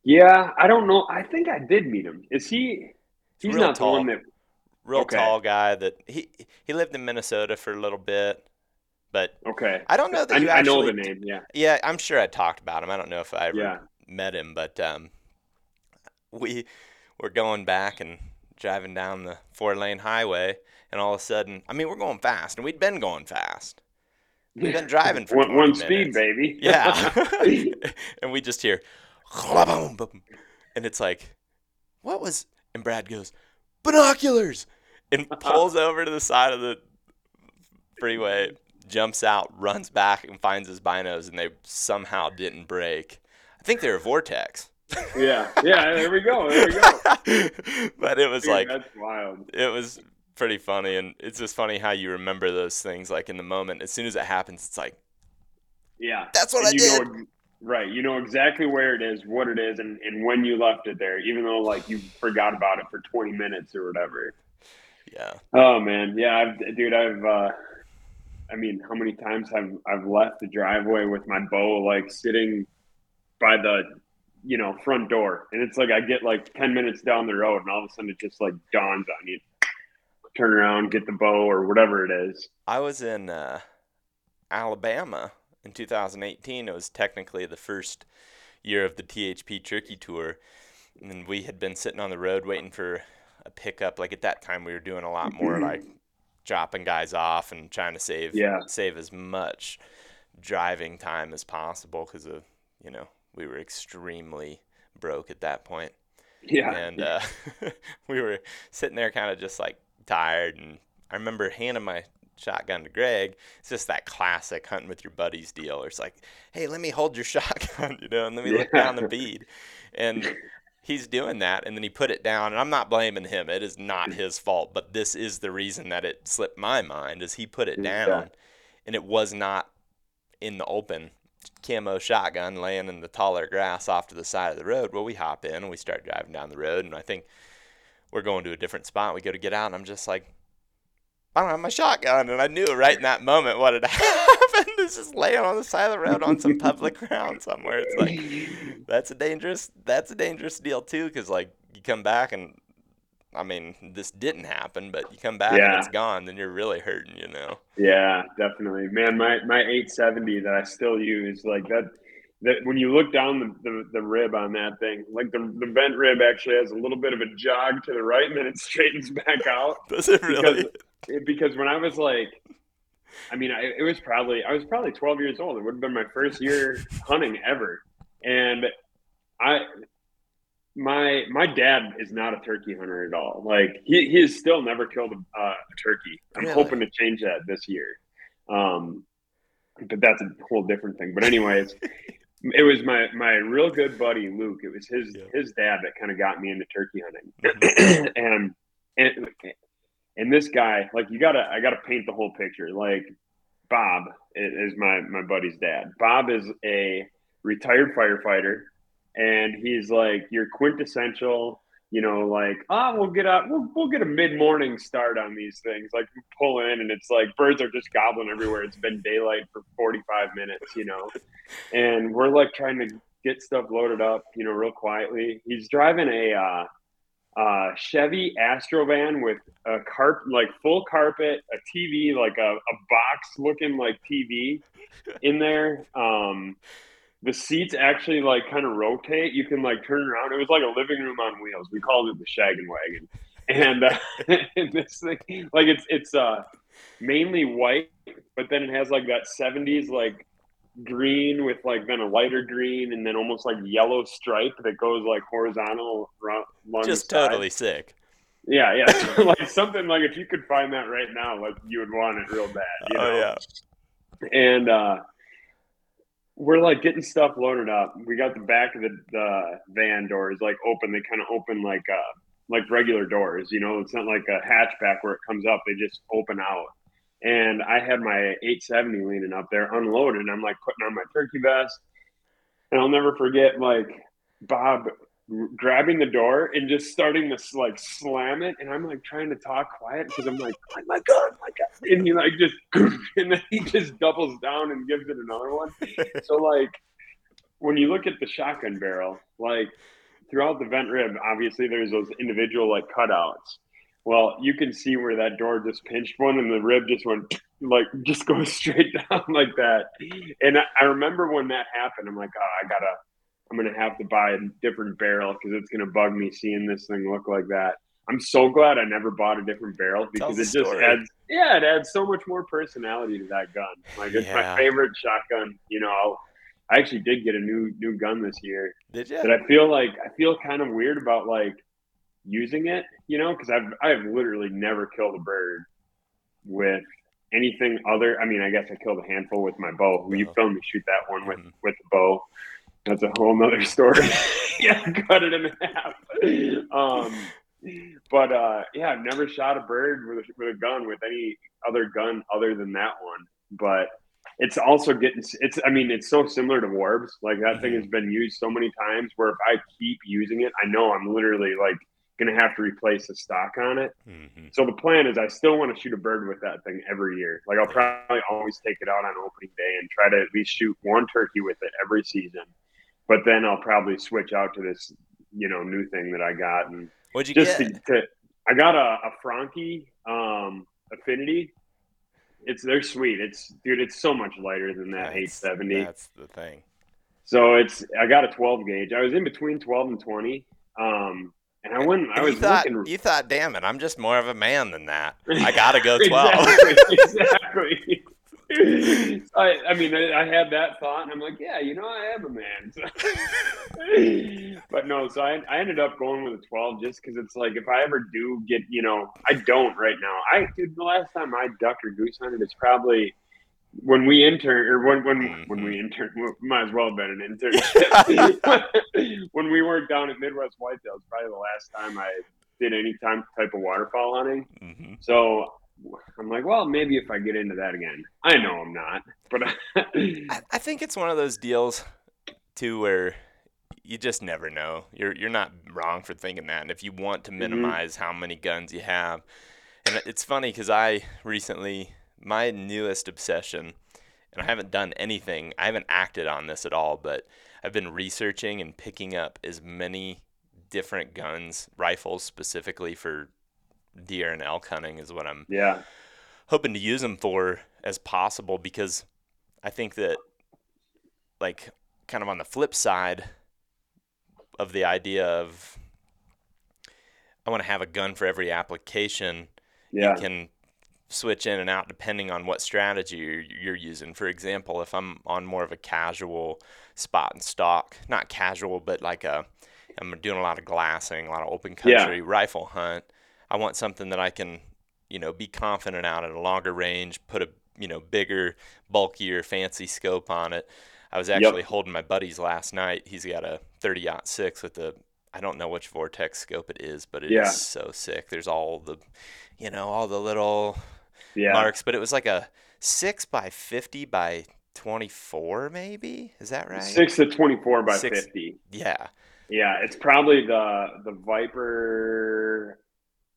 Speaker 2: Yeah, I don't know. I think I did meet him. Is he? He's
Speaker 1: real
Speaker 2: not
Speaker 1: tall.
Speaker 2: the one that.
Speaker 1: Real
Speaker 2: Okay.
Speaker 1: tall guy that he he lived in Minnesota for a little bit, but
Speaker 2: Okay.
Speaker 1: I don't know that
Speaker 2: I,
Speaker 1: you
Speaker 2: I
Speaker 1: actually.
Speaker 2: know the name. Yeah.
Speaker 1: Yeah, I'm sure I talked about him. I don't know if I ever
Speaker 2: Yeah.
Speaker 1: met him, but um, we were going back and driving down the four lane highway, and all of a sudden, I mean, we're going fast, and we'd been going fast. We've been [laughs] driving for
Speaker 2: one, one speed, baby. [laughs]
Speaker 1: Yeah. [laughs] and we just hear, and it's like, what was? And Brad goes, binoculars, and pulls over to the side of the freeway, jumps out, runs back, and finds his binos, and they somehow didn't break. I think they were Vortex.
Speaker 2: yeah. Yeah. There we go. There we go.
Speaker 1: but it was
Speaker 2: Dude,
Speaker 1: like,
Speaker 2: that's wild.
Speaker 1: it was pretty funny, and it's just funny how you remember those things. Like in the moment, as soon as it happens, it's like,
Speaker 2: Yeah.
Speaker 1: that's what
Speaker 2: And
Speaker 1: I
Speaker 2: you
Speaker 1: did.
Speaker 2: Know, right. You know exactly where it is, what it is, and, and when you left it there, even though like you forgot about it for 20 minutes or whatever.
Speaker 1: Yeah.
Speaker 2: Oh man, yeah, I've, dude, I've. uh I mean, how many times have I've left the driveway with my bow like sitting by the you know front door, and it's like I get like ten minutes down the road, and all of a sudden it just like dawns on you. Turn around, get the bow or whatever it is.
Speaker 1: I was in uh, Alabama in 2018. It was technically the first year of the THP Turkey Tour, and we had been sitting on the road waiting for a pickup. Like at that time, we were doing a lot [clears throat] more like dropping guys off and trying to save
Speaker 2: Yeah.
Speaker 1: save as much driving time as possible because of you know we were extremely broke at that point
Speaker 2: Yeah,
Speaker 1: and uh, [laughs] we were sitting there kind of just like tired and i remember handing my shotgun to greg. It's just that classic hunting with your buddies deal. Where it's like hey let me hold your [laughs] shotgun you know and let me look down the bead. And [laughs] he's doing that and then he put it down and i'm not blaming him. It is not his fault but this is the reason that it slipped my mind is he put it
Speaker 2: Yeah.
Speaker 1: down and it was not in the open camo shotgun laying in the taller grass off to the side of the road. Well, we hop in and we start driving down the road, and I think we're going to a different spot. We go to get out, and I'm just like, I don't have my shotgun, and I knew right in that moment what had [laughs] happened. It's just laying on the side of the road on some public [laughs] ground somewhere. It's like that's a dangerous that's a dangerous deal too, because like you come back and. I mean, this didn't happen, but you come back and it's gone, then you're really hurting, you know.
Speaker 2: Yeah, definitely, man. My my 870 that I still use, like that. That when you look down the, the, the rib on that thing, like the the vent rib actually has a little bit of a jog to the right, and then it [laughs] straightens back out.
Speaker 1: Does it really?
Speaker 2: It- because when I was like, I mean, I, it was probably I was probably 12 years old. It would have been my first year [laughs] hunting ever, and I my my dad is not a turkey hunter at all. Like he, he has still never killed a, uh, a turkey. I'm
Speaker 1: Really?
Speaker 2: hoping to change that this year. Um, but that's a whole different thing. But anyways, it was my my real good buddy Luke. It was his
Speaker 1: Yeah.
Speaker 2: his dad that kind of got me into turkey hunting, mm-hmm. [clears throat] and and and this guy, like you gotta I gotta paint the whole picture. Like Bob is my my buddy's dad. Bob is a retired firefighter, and he's like your quintessential. You know, like ah, we'll get out, we'll, we'll get a mid morning start on these things. Like pull in, and it's like birds are just gobbling everywhere. It's been daylight for forty five minutes, you know, and we're like trying to get stuff loaded up, you know, real quietly. He's driving a uh, uh, Chevy Astro van with a carp, like full carpet, a TV, like a, a box looking like TV in there. Um, the seats actually like kind of rotate. You can like turn around. It was like a living room on wheels. We called it the shaggin' wagon. And, uh, [laughs] and this thing, like it's it's uh mainly white, but then it has like that '70s like green with like then a lighter green and then almost like yellow stripe that goes like horizontal ro- along
Speaker 1: Just totally sick.
Speaker 2: Yeah, yeah. [laughs] Like something like if you could find that right now, like you would want it real bad. You know?
Speaker 1: Oh yeah.
Speaker 2: And uh, we're like getting stuff loaded up. We got the back of the, the van doors like open. They kind of open like uh, like regular doors. You know, it's not like a hatchback where it comes up. They just open out. And I had my 870 leaning up there, unloaded. I'm like putting on my turkey vest. And I'll never forget like Bob grabbing the door and just starting to like slam it. And I'm like trying to talk quiet because I'm like, oh my God, my God. And he like just, [laughs] and then he just doubles down and gives it another one. [laughs] So like when you look at the shotgun barrel, like throughout the vent rib, obviously there's those individual like cutouts. Well, you can see where that door just pinched one and the rib just went [laughs] like just goes straight down like that. And I, I remember when that happened, I'm like, oh, I gotta, I'm gonna have to buy a different barrel because it's gonna bug me seeing this thing look like that. I'm so glad I never bought a different barrel because it just
Speaker 1: story.
Speaker 2: adds, yeah, it adds so much more personality to that gun. Like it's
Speaker 1: Yeah.
Speaker 2: my favorite shotgun. You know, I'll, I actually did get a new new gun this year
Speaker 1: Did you?
Speaker 2: that I feel like I feel kind of weird about like using it, you know, because I've I've literally never killed a bird with anything other. I mean, I guess I killed a handful with my bow. You
Speaker 1: Uh-huh.
Speaker 2: filmed me shoot that one with
Speaker 1: Mhm.
Speaker 2: with the bow. That's a whole nother [laughs] story. [laughs] yeah, cut it in half. Um, but uh, yeah, I've never shot a bird with a, with a gun with any other gun other than that one. But it's also getting it's I mean it's so similar to Warbs. Like that mm-hmm. thing has been used so many times where if I keep using it, I know I'm literally like gonna have to replace the stock on it. Mm-hmm. So the plan is I still want to shoot a bird with that thing every year. Like I'll probably always take it out on opening day and try to at least shoot one turkey with it every season. But then I'll probably switch out to this, you know, new thing that I got and
Speaker 1: What'd you
Speaker 2: just
Speaker 1: get?
Speaker 2: To, to, I got a, a Franchi um, Affinity it's they're sweet. It's dude, it's so much lighter than that
Speaker 1: that's,
Speaker 2: 870.
Speaker 1: That's the thing.
Speaker 2: So it's I got a 12 gauge. I was in between 12 and 20. Um, and I went. I was
Speaker 1: thought,
Speaker 2: looking.
Speaker 1: You thought, damn it, I'm just more of a man than that. I gotta go [laughs] 12. [laughs]
Speaker 2: exactly. exactly. I, I mean, I, I, had that thought, and I'm like, yeah, you know, I have a man. So. but no, so I, I ended up going with a 12 just because it's like if I ever do get, you know, I don't right now. I dude, the last time I ducked or goose hunted, it's probably when we intern or when when mm-hmm. when we intern, might as well have been an internship. [laughs] when we worked down at Midwest Whitetails, probably the last time I did any time type of waterfowl hunting. Mm-hmm. So I'm like, well, maybe if I get into that again. I know I'm not, but
Speaker 1: I, I think it's one of those deals too where you just never know. You're you're not wrong for thinking that. And if you want to mm-hmm. minimize mm-hmm. how many guns you have, and it's funny because I recently my newest obsession, and I haven't done anything. I haven't acted on this at all, but I've been researching and picking up as many different guns, rifles specifically for deer and elk hunting is what I'm
Speaker 2: yeah
Speaker 1: hoping to use them for as possible because I think that like kind of on the flip side of the idea of I want to have a gun for every application.
Speaker 2: Yeah.
Speaker 1: You can switch in and out depending on what strategy you're, you're, using. For example, if I'm on more of a casual spot and stock, not casual, but like a, I'm doing a lot of glassing, a lot of open country yeah. rifle hunt. I want something that I can, you know, be confident out at a longer range, put a, you know, bigger, bulkier, fancy scope on it. I was actually yep. holding my buddy's last night. He's got a 30 six with the I don't know which vortex scope it is, but it yeah. is so sick. There's all the, you know, all the little yeah. marks, but it was like a six by 50 by 24, maybe. Is that right?
Speaker 2: Six to 24 by six, 50.
Speaker 1: Yeah.
Speaker 2: Yeah. It's probably the, the Viper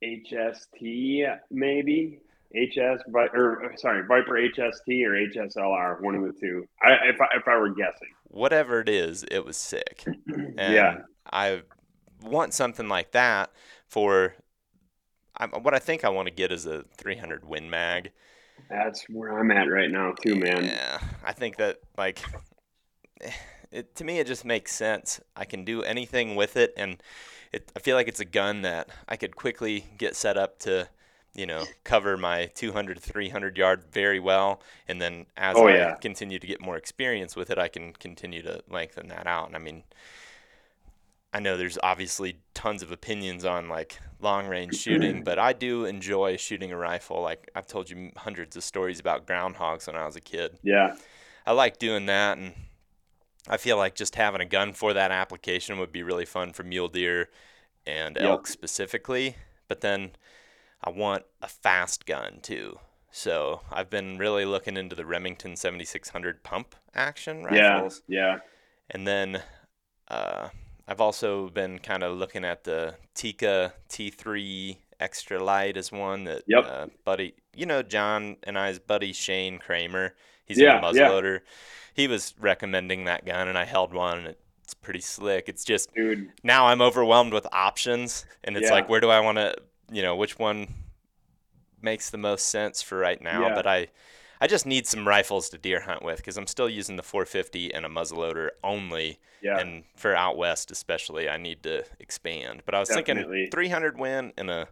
Speaker 2: HST maybe HS or uh, sorry Viper HST or HSLR one of the two. I, if I, if I were guessing,
Speaker 1: whatever it is, it was sick. [clears throat]
Speaker 2: yeah,
Speaker 1: I want something like that for. I, what I think I want to get is a 300 Win Mag.
Speaker 2: That's where I'm at right now too, man.
Speaker 1: Yeah, I think that like. [sighs] It, to me, it just makes sense. I can do anything with it, and it, I feel like it's a gun that I could quickly get set up to, you know, cover my 200, 300 yard very well. And then as oh, I yeah. continue to get more experience with it, I can continue to lengthen that out. And I mean, I know there's obviously tons of opinions on like long range shooting, but I do enjoy shooting a rifle. Like I've told you hundreds of stories about groundhogs when I was a kid.
Speaker 2: Yeah.
Speaker 1: I like doing that and I feel like just having a gun for that application would be really fun for mule deer and yep. elk specifically. But then I want a fast gun too. So I've been really looking into the Remington 7600 pump action rifles.
Speaker 2: Yeah, yeah.
Speaker 1: And then uh, I've also been kind of looking at the Tikka T3 Extra Light as one that
Speaker 2: yep.
Speaker 1: uh, buddy, you know, John and I's buddy Shane Kramer. He's yeah, a muzzleloader. Yeah he was recommending that gun, and I held one, and it's pretty slick. It's just
Speaker 2: Dude.
Speaker 1: now I'm overwhelmed with options, and it's yeah. like, where do I want to, you know, which one makes the most sense for right now? Yeah. But I, I just need some rifles to deer hunt with because I'm still using the 450 and a muzzleloader only.
Speaker 2: Yeah.
Speaker 1: And for out west especially, I need to expand. But I was Definitely. thinking 300 Win and a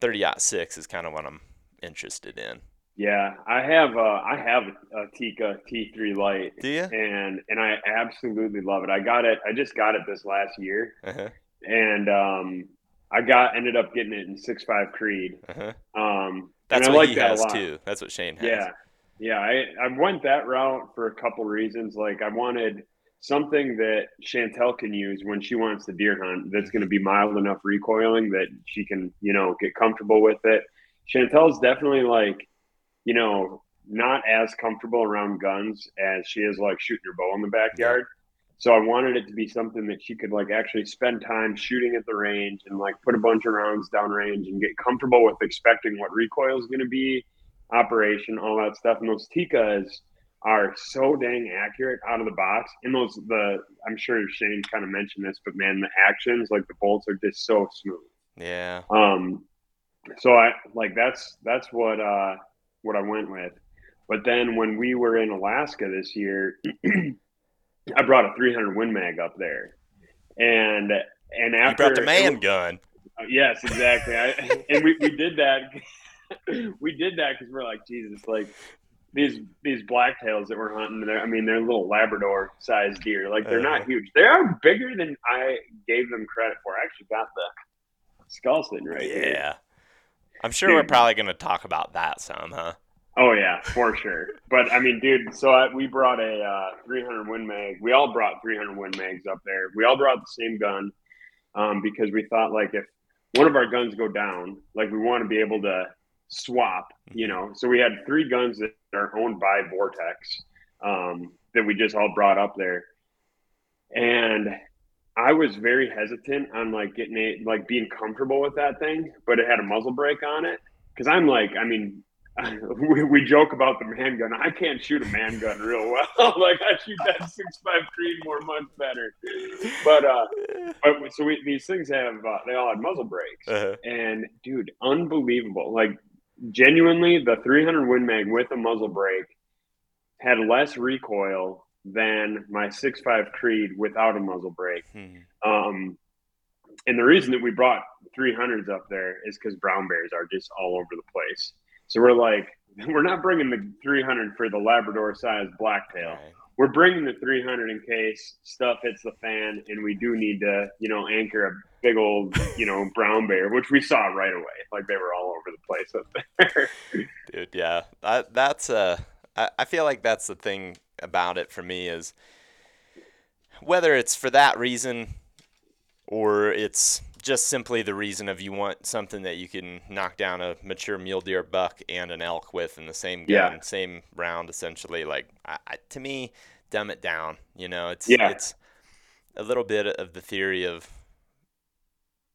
Speaker 1: 30 six is kind of what I'm interested in.
Speaker 2: Yeah, I have uh, I have a Tikka T3 Light.
Speaker 1: Do you?
Speaker 2: And and I absolutely love it. I got it. I just got it this last year, uh-huh. and um, I got ended up getting it in six five Creed. Uh-huh. Um,
Speaker 1: That's what like he that has too. That's what Shane has.
Speaker 2: Yeah, yeah. I I went that route for a couple reasons. Like I wanted something that Chantel can use when she wants to deer hunt. That's going to be mild enough recoiling that she can you know get comfortable with it. Chantel's definitely like you know, not as comfortable around guns as she is like shooting her bow in the backyard. So I wanted it to be something that she could like actually spend time shooting at the range and like put a bunch of rounds down range and get comfortable with expecting what recoil is going to be, operation, all that stuff. And those Tikkas are so dang accurate out of the box. And those the I'm sure Shane kind of mentioned this, but man, the actions like the bolts are just so smooth.
Speaker 1: Yeah.
Speaker 2: Um. So I like that's that's what uh what I went with. But then when we were in Alaska this year. [clears throat] I brought a 300 Win Mag up there, and and after
Speaker 1: you brought the man gun.
Speaker 2: Uh, yes, exactly. I, [laughs] and we, we did that. [laughs] we did that because we're like Jesus, like these these blacktails that we're hunting. I mean, they're little Labrador sized deer. Like they're uh-huh. not huge. They are bigger than I gave them credit for. I actually got the skull sitting right
Speaker 1: yeah.
Speaker 2: here.
Speaker 1: Yeah, I'm sure Dude. we're probably going to talk about that some, huh?
Speaker 2: Oh yeah, for sure. But I mean, dude, so I, we brought a uh, 300 Win Mag. We all brought 300 Win Mags up there. We all brought the same gun um, because we thought like if one of our guns go down, like we want to be able to swap, you know. So we had three guns that are owned by Vortex um, that we just all brought up there, and I was very hesitant on like getting it, like being comfortable with that thing, but it had a muzzle brake on it because I'm like, I mean, [laughs] we, we joke about the man gun. I can't shoot a man gun real well. [laughs] like I shoot that [laughs] six five Creedmoor much better. But uh, but so we, these things have uh, they all had muzzle brakes, uh-huh. and dude, unbelievable. Like genuinely, the 300 Win Mag with a muzzle brake had less recoil than my six five Creed without a muzzle brake. Hmm. Um, and the reason that we brought 300s up there is because brown bears are just all over the place. So we're like, [laughs] we're not bringing the 300 for the Labrador size blacktail. Right. We're bringing the 300 in case stuff hits the fan and we do need to, you know, anchor a big old, you know, [laughs] brown bear, which we saw right away. Like they were all over the place up there. [laughs]
Speaker 1: Dude, yeah, I, that's uh, I, I feel like that's the thing about it for me is whether it's for that reason or it's just simply the reason of you want something that you can knock down a mature mule deer buck and an elk with in the same gun, yeah. same round, essentially. Like I, I, to me, dumb it down. You know, it's yeah. it's a little bit of the theory of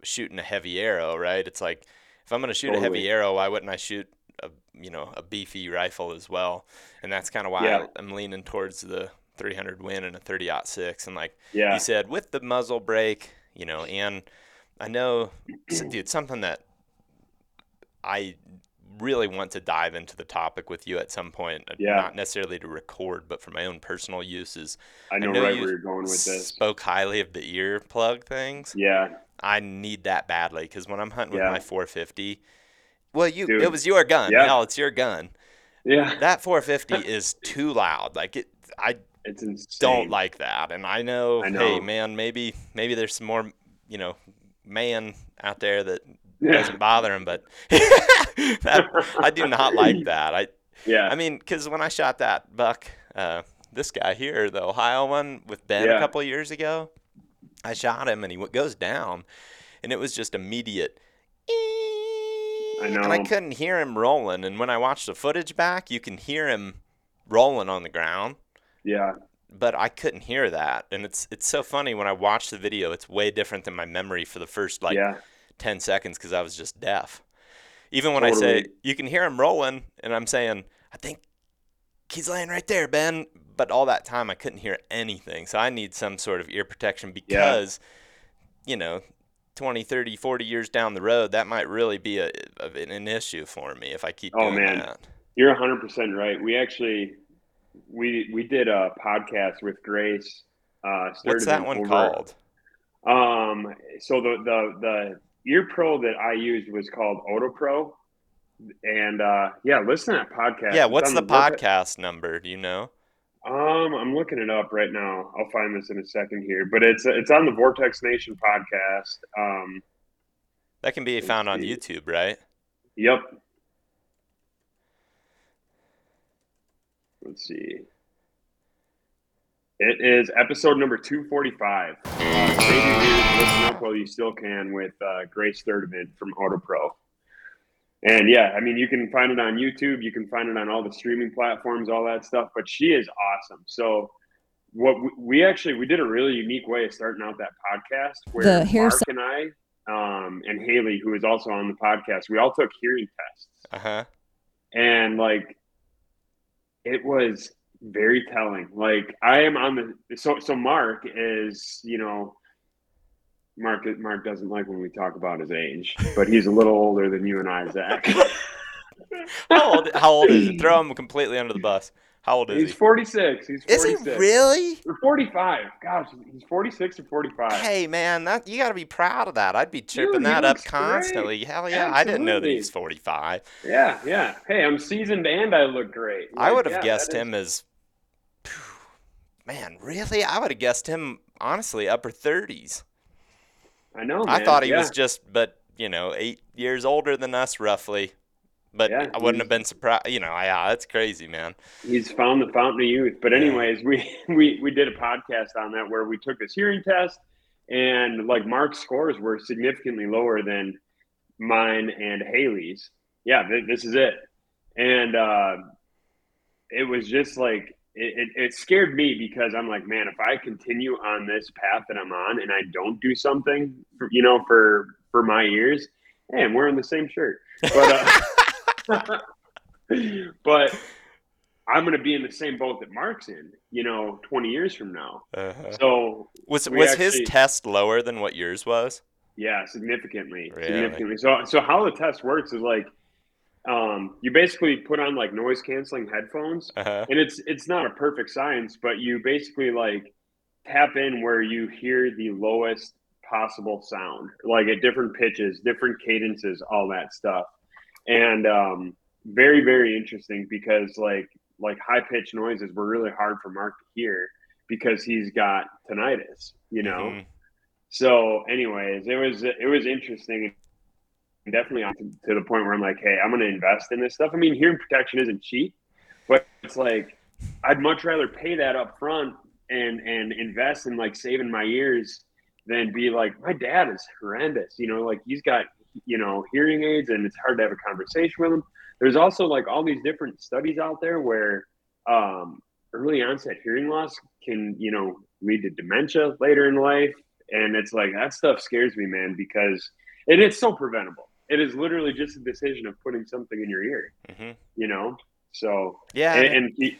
Speaker 1: shooting a heavy arrow, right? It's like if I'm going to shoot totally. a heavy arrow, why wouldn't I shoot a you know a beefy rifle as well? And that's kind of why yeah. I'm leaning towards the 300 Win and a 30 six. And like yeah. you said, with the muzzle brake, you know, and I know, [clears throat] dude, something that I really want to dive into the topic with you at some point. Uh, yeah. Not necessarily to record, but for my own personal uses.
Speaker 2: I know, I know right where you're going with this.
Speaker 1: Spoke highly of the ear plug things.
Speaker 2: Yeah.
Speaker 1: I need that badly because when I'm hunting yeah. with my 450, well, you Dude. it was your gun. Yeah. Hell, it's your gun.
Speaker 2: Yeah.
Speaker 1: That 450 [laughs] is too loud. Like it, I
Speaker 2: it's
Speaker 1: don't like that. And I know, I know, hey man, maybe maybe there's some more, you know, man out there that yeah. doesn't bother him, but [laughs] that, I do not [laughs] like that. I
Speaker 2: yeah.
Speaker 1: I mean, because when I shot that buck, uh, this guy here, the Ohio one with Ben yeah. a couple years ago, I shot him and he goes down, and it was just immediate.
Speaker 2: I know.
Speaker 1: And I couldn't hear him rolling. And when I watched the footage back, you can hear him rolling on the ground.
Speaker 2: Yeah
Speaker 1: but I couldn't hear that. And it's it's so funny when I watch the video. It's way different than my memory for the first like yeah. ten seconds because I was just deaf. Even when totally. I say you can hear him rolling, and I'm saying I think he's laying right there, Ben. But all that time I couldn't hear anything. So I need some sort of ear protection because, yeah. you know, 20, 30, 40 years down the road, that might really be a, a an issue for me if I keep oh, man. that.
Speaker 2: You're 100% right. We actually we we did a podcast with Grace. Uh,
Speaker 1: What's that one over, called?
Speaker 2: Um, so the the the ear pro that I used was called Auto Pro, and uh, yeah, listen to that podcast.
Speaker 1: Yeah, what's the, the podcast number? Do you know?
Speaker 2: Um, I'm looking it up right now. I'll find this in a second here, but it's it's on the Vortex Nation podcast. Um,
Speaker 1: that can be found on YouTube, right?
Speaker 2: Yep. Let's see. It is episode number 245. Uh, listen up while you still can with uh, Grace Sturdivant from Auto Pro. And yeah, I mean, you can find it on YouTube. You can find it on all the streaming platforms, all that stuff. But she is awesome. So what we, we actually we did a really unique way of starting out that podcast where
Speaker 3: The hair
Speaker 2: Mark and I um, and Haley, who is also on the podcast, we all took hearing tests,
Speaker 1: Uh huh.
Speaker 2: and like it was very telling. Like I am on the so so Mark is you know. Mark Mark doesn't like when we talk about his age, but he's a little older than you and I, Zach. [laughs]
Speaker 1: How old? How old is he? Throw him completely under the bus. How old is he?
Speaker 2: He's
Speaker 1: he?
Speaker 2: 46. He's 46.
Speaker 1: Is he really?
Speaker 2: Or 45. Gosh, he's 46 or 45.
Speaker 1: Hey man, that you got to be proud of that. I'd be
Speaker 2: Dude,
Speaker 1: chirping
Speaker 2: he
Speaker 1: that up
Speaker 2: looks great.
Speaker 1: constantly. Hell yeah, I didn't know that
Speaker 2: Absolutely.
Speaker 1: he's 45.
Speaker 2: Yeah, yeah. Hey, I'm seasoned and I look great.
Speaker 1: I would have
Speaker 2: yeah,
Speaker 1: guessed
Speaker 2: that is-
Speaker 1: him as Man, really? I would have guessed him honestly upper 30s.
Speaker 2: I know.
Speaker 1: I thought he
Speaker 2: yeah.
Speaker 1: was just but, you know, 8 years older than us roughly. But
Speaker 2: Yeah,
Speaker 1: I wouldn't have been surprised, you know. Yeah, that's crazy, man.
Speaker 2: He's found the fountain of youth. But anyways, we [laughs] we we did a podcast on that where we took this hearing test, and like Mark's scores were significantly lower than mine and Haley's. Yeah, th- this is it. And uh, it was just like it, it, it scared me because I'm like, man, if I continue on this path that I'm on and I don't do something, for, you know, for for my ears, hey, I'm wearing the same shirt, but. Uh, [laughs] but I'm going to be in the same boat that Mark's in, you know, 20 years from now.
Speaker 1: Uh-huh.
Speaker 2: So
Speaker 1: Was was his test lower than what yours was?
Speaker 2: yeah, significantly,
Speaker 1: Really?
Speaker 2: significantly. So, so how the test works is like, um, you basically put on like noise canceling headphones,
Speaker 1: Uh-huh.
Speaker 2: and it's it's not a perfect science, but you basically like tap in where you hear the lowest possible sound, like at different pitches, different cadences, all that stuff, and um, very very interesting because like like high pitched noises were really hard for Mark to hear because he's got tinnitus, you know.
Speaker 1: Mhm.
Speaker 2: So, anyways, it was it was interesting, definitely on to, to the point where I'm like, hey, I'm going to invest in this stuff. I mean, hearing protection isn't cheap, but it's like I'd much rather pay that up front and and invest in like saving my ears than be like my dad is horrendous. You know, like he's got you know hearing aids, and it's hard to have a conversation with him. There's also like all these different studies out there where um, early onset hearing loss can you know lead to dementia later in life and it's like that stuff scares me man because and it is so preventable it is literally just a decision of putting something in your ear
Speaker 1: Mhm.
Speaker 2: you know so
Speaker 1: Yeah.
Speaker 2: and, and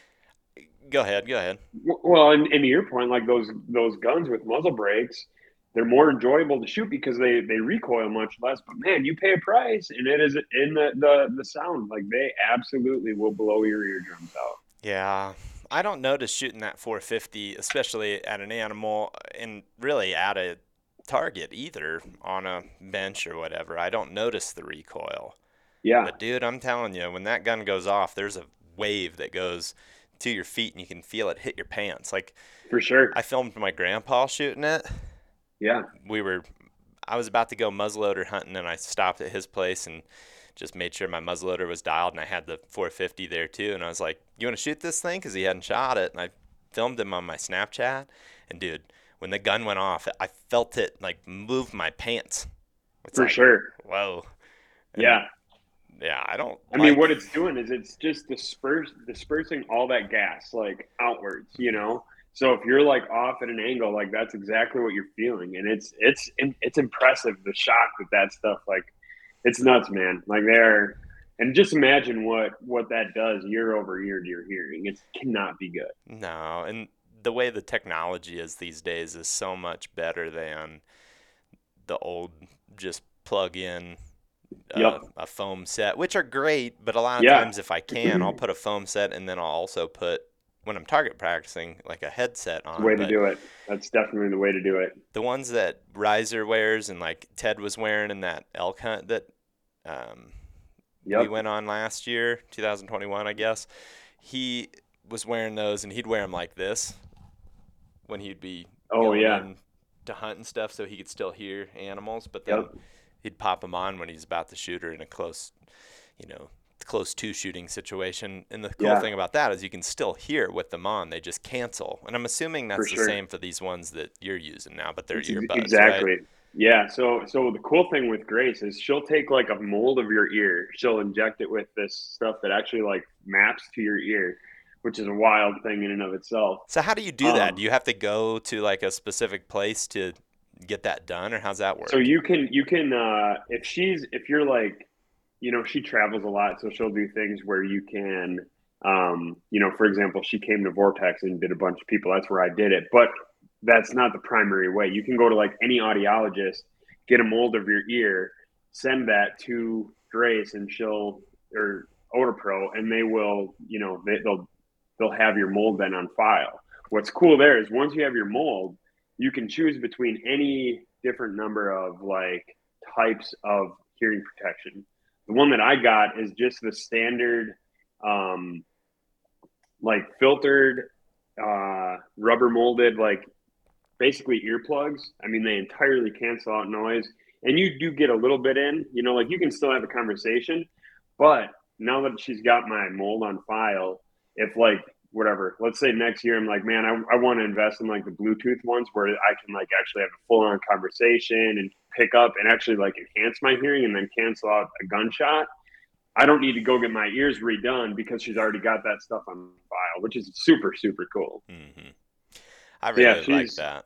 Speaker 1: go ahead. Go ahead.
Speaker 2: well and, and to your point like those those guns with muzzle brakes they're more enjoyable to shoot because they they recoil much less but man you pay a price and it is in the the, the sound like they absolutely will blow your eardrums out
Speaker 1: Yeah. I don't notice shooting that 450, especially at an animal and really at a target either on a bench or whatever. I don't notice the recoil.
Speaker 2: yeah
Speaker 1: But dude, I'm telling you, when that gun goes off, there's a wave that goes to your feet and you can feel it hit your pants. Like
Speaker 2: for sure
Speaker 1: I filmed my grandpa shooting it.
Speaker 2: yeah
Speaker 1: we were I was about to go muzzleloader hunting and I stopped at his place and just made sure my muzzleloader was dialed and I had the 450 there too and I was like, "You want to shoot this thing?" cuz he hadn't shot it and I filmed him on my Snapchat and dude, when the gun went off, I felt it like move my pants. It's
Speaker 2: for
Speaker 1: like,
Speaker 2: sure
Speaker 1: Whoa. And,
Speaker 2: yeah
Speaker 1: Yeah, I don't
Speaker 2: I mean, what it's doing is it's just disperse, dispersing all that gas like outwards, you know. So if you're like off at an angle, like that's exactly what you're feeling, and it's it's it's impressive the shock that that stuff like it's nuts, man. Like they're and just imagine what what that does year over year to your hearing. It cannot be good.
Speaker 1: No, and the way the technology is these days is so much better than the old just plug in uh,
Speaker 2: Yep.
Speaker 1: a foam set, which are great, but a lot of
Speaker 2: Yeah.
Speaker 1: times if I can, I'll put a foam set and then I'll also put when I'm target practicing like a headset on.
Speaker 2: way to do it. That's definitely the way to do it.
Speaker 1: the ones that Riser wears and like Ted was wearing in that elk hunt that um, we went on last year, 2021, I guess. He was wearing those, and he'd wear them like this when he'd be
Speaker 2: Oh
Speaker 1: going
Speaker 2: yeah.
Speaker 1: to hunt and stuff, so he could still hear animals. But then
Speaker 2: Yep.
Speaker 1: he'd pop them on when he's about to shoot or in a close, you know, close to shooting situation. And the cool
Speaker 2: Yeah.
Speaker 1: thing about that is you can still hear with them on; they just cancel. And I'm assuming that's the same for these ones that you're using now, but they're
Speaker 2: It's
Speaker 1: earbuds,
Speaker 2: exactly.
Speaker 1: right?
Speaker 2: Yeah. So so the cool thing with Grace is she'll take like a mold of your ear. She'll inject it with this stuff that actually like maps to your ear, which is a wild thing in and of itself.
Speaker 1: So how do you do that?
Speaker 2: Um,
Speaker 1: Do you have to go to like a specific place to get that done, or how's that work?
Speaker 2: So you can you can uh if she's if you're like you know she travels a lot so she'll do things where you can um you know for example she came to Vortex and did a bunch of people that's where I did it but that's not the primary way you can go to like any audiologist get a mold of your ear send that to Grace and she'll or Odor Pro and they will you know they, they'll they'll have your mold then on file what's cool there is once you have your mold you can choose between any different number of like types of hearing protection. The one that I got is just the standard, um, like filtered, uh, rubber molded, like basically earplugs. I mean, they entirely cancel out noise, and you do get a little bit in. You know, like you can still have a conversation, but now that she's got my mold on file, if like whatever, let's say next year I'm like, man, I, I want to invest in like the Bluetooth ones where I can like actually have a full on conversation and pick up and actually like enhance my hearing and then cancel out a gunshot. I don't need to go get my ears redone because she's already got that stuff on file, which is super, super cool.
Speaker 1: hmm I really
Speaker 2: Yeah,
Speaker 1: like that.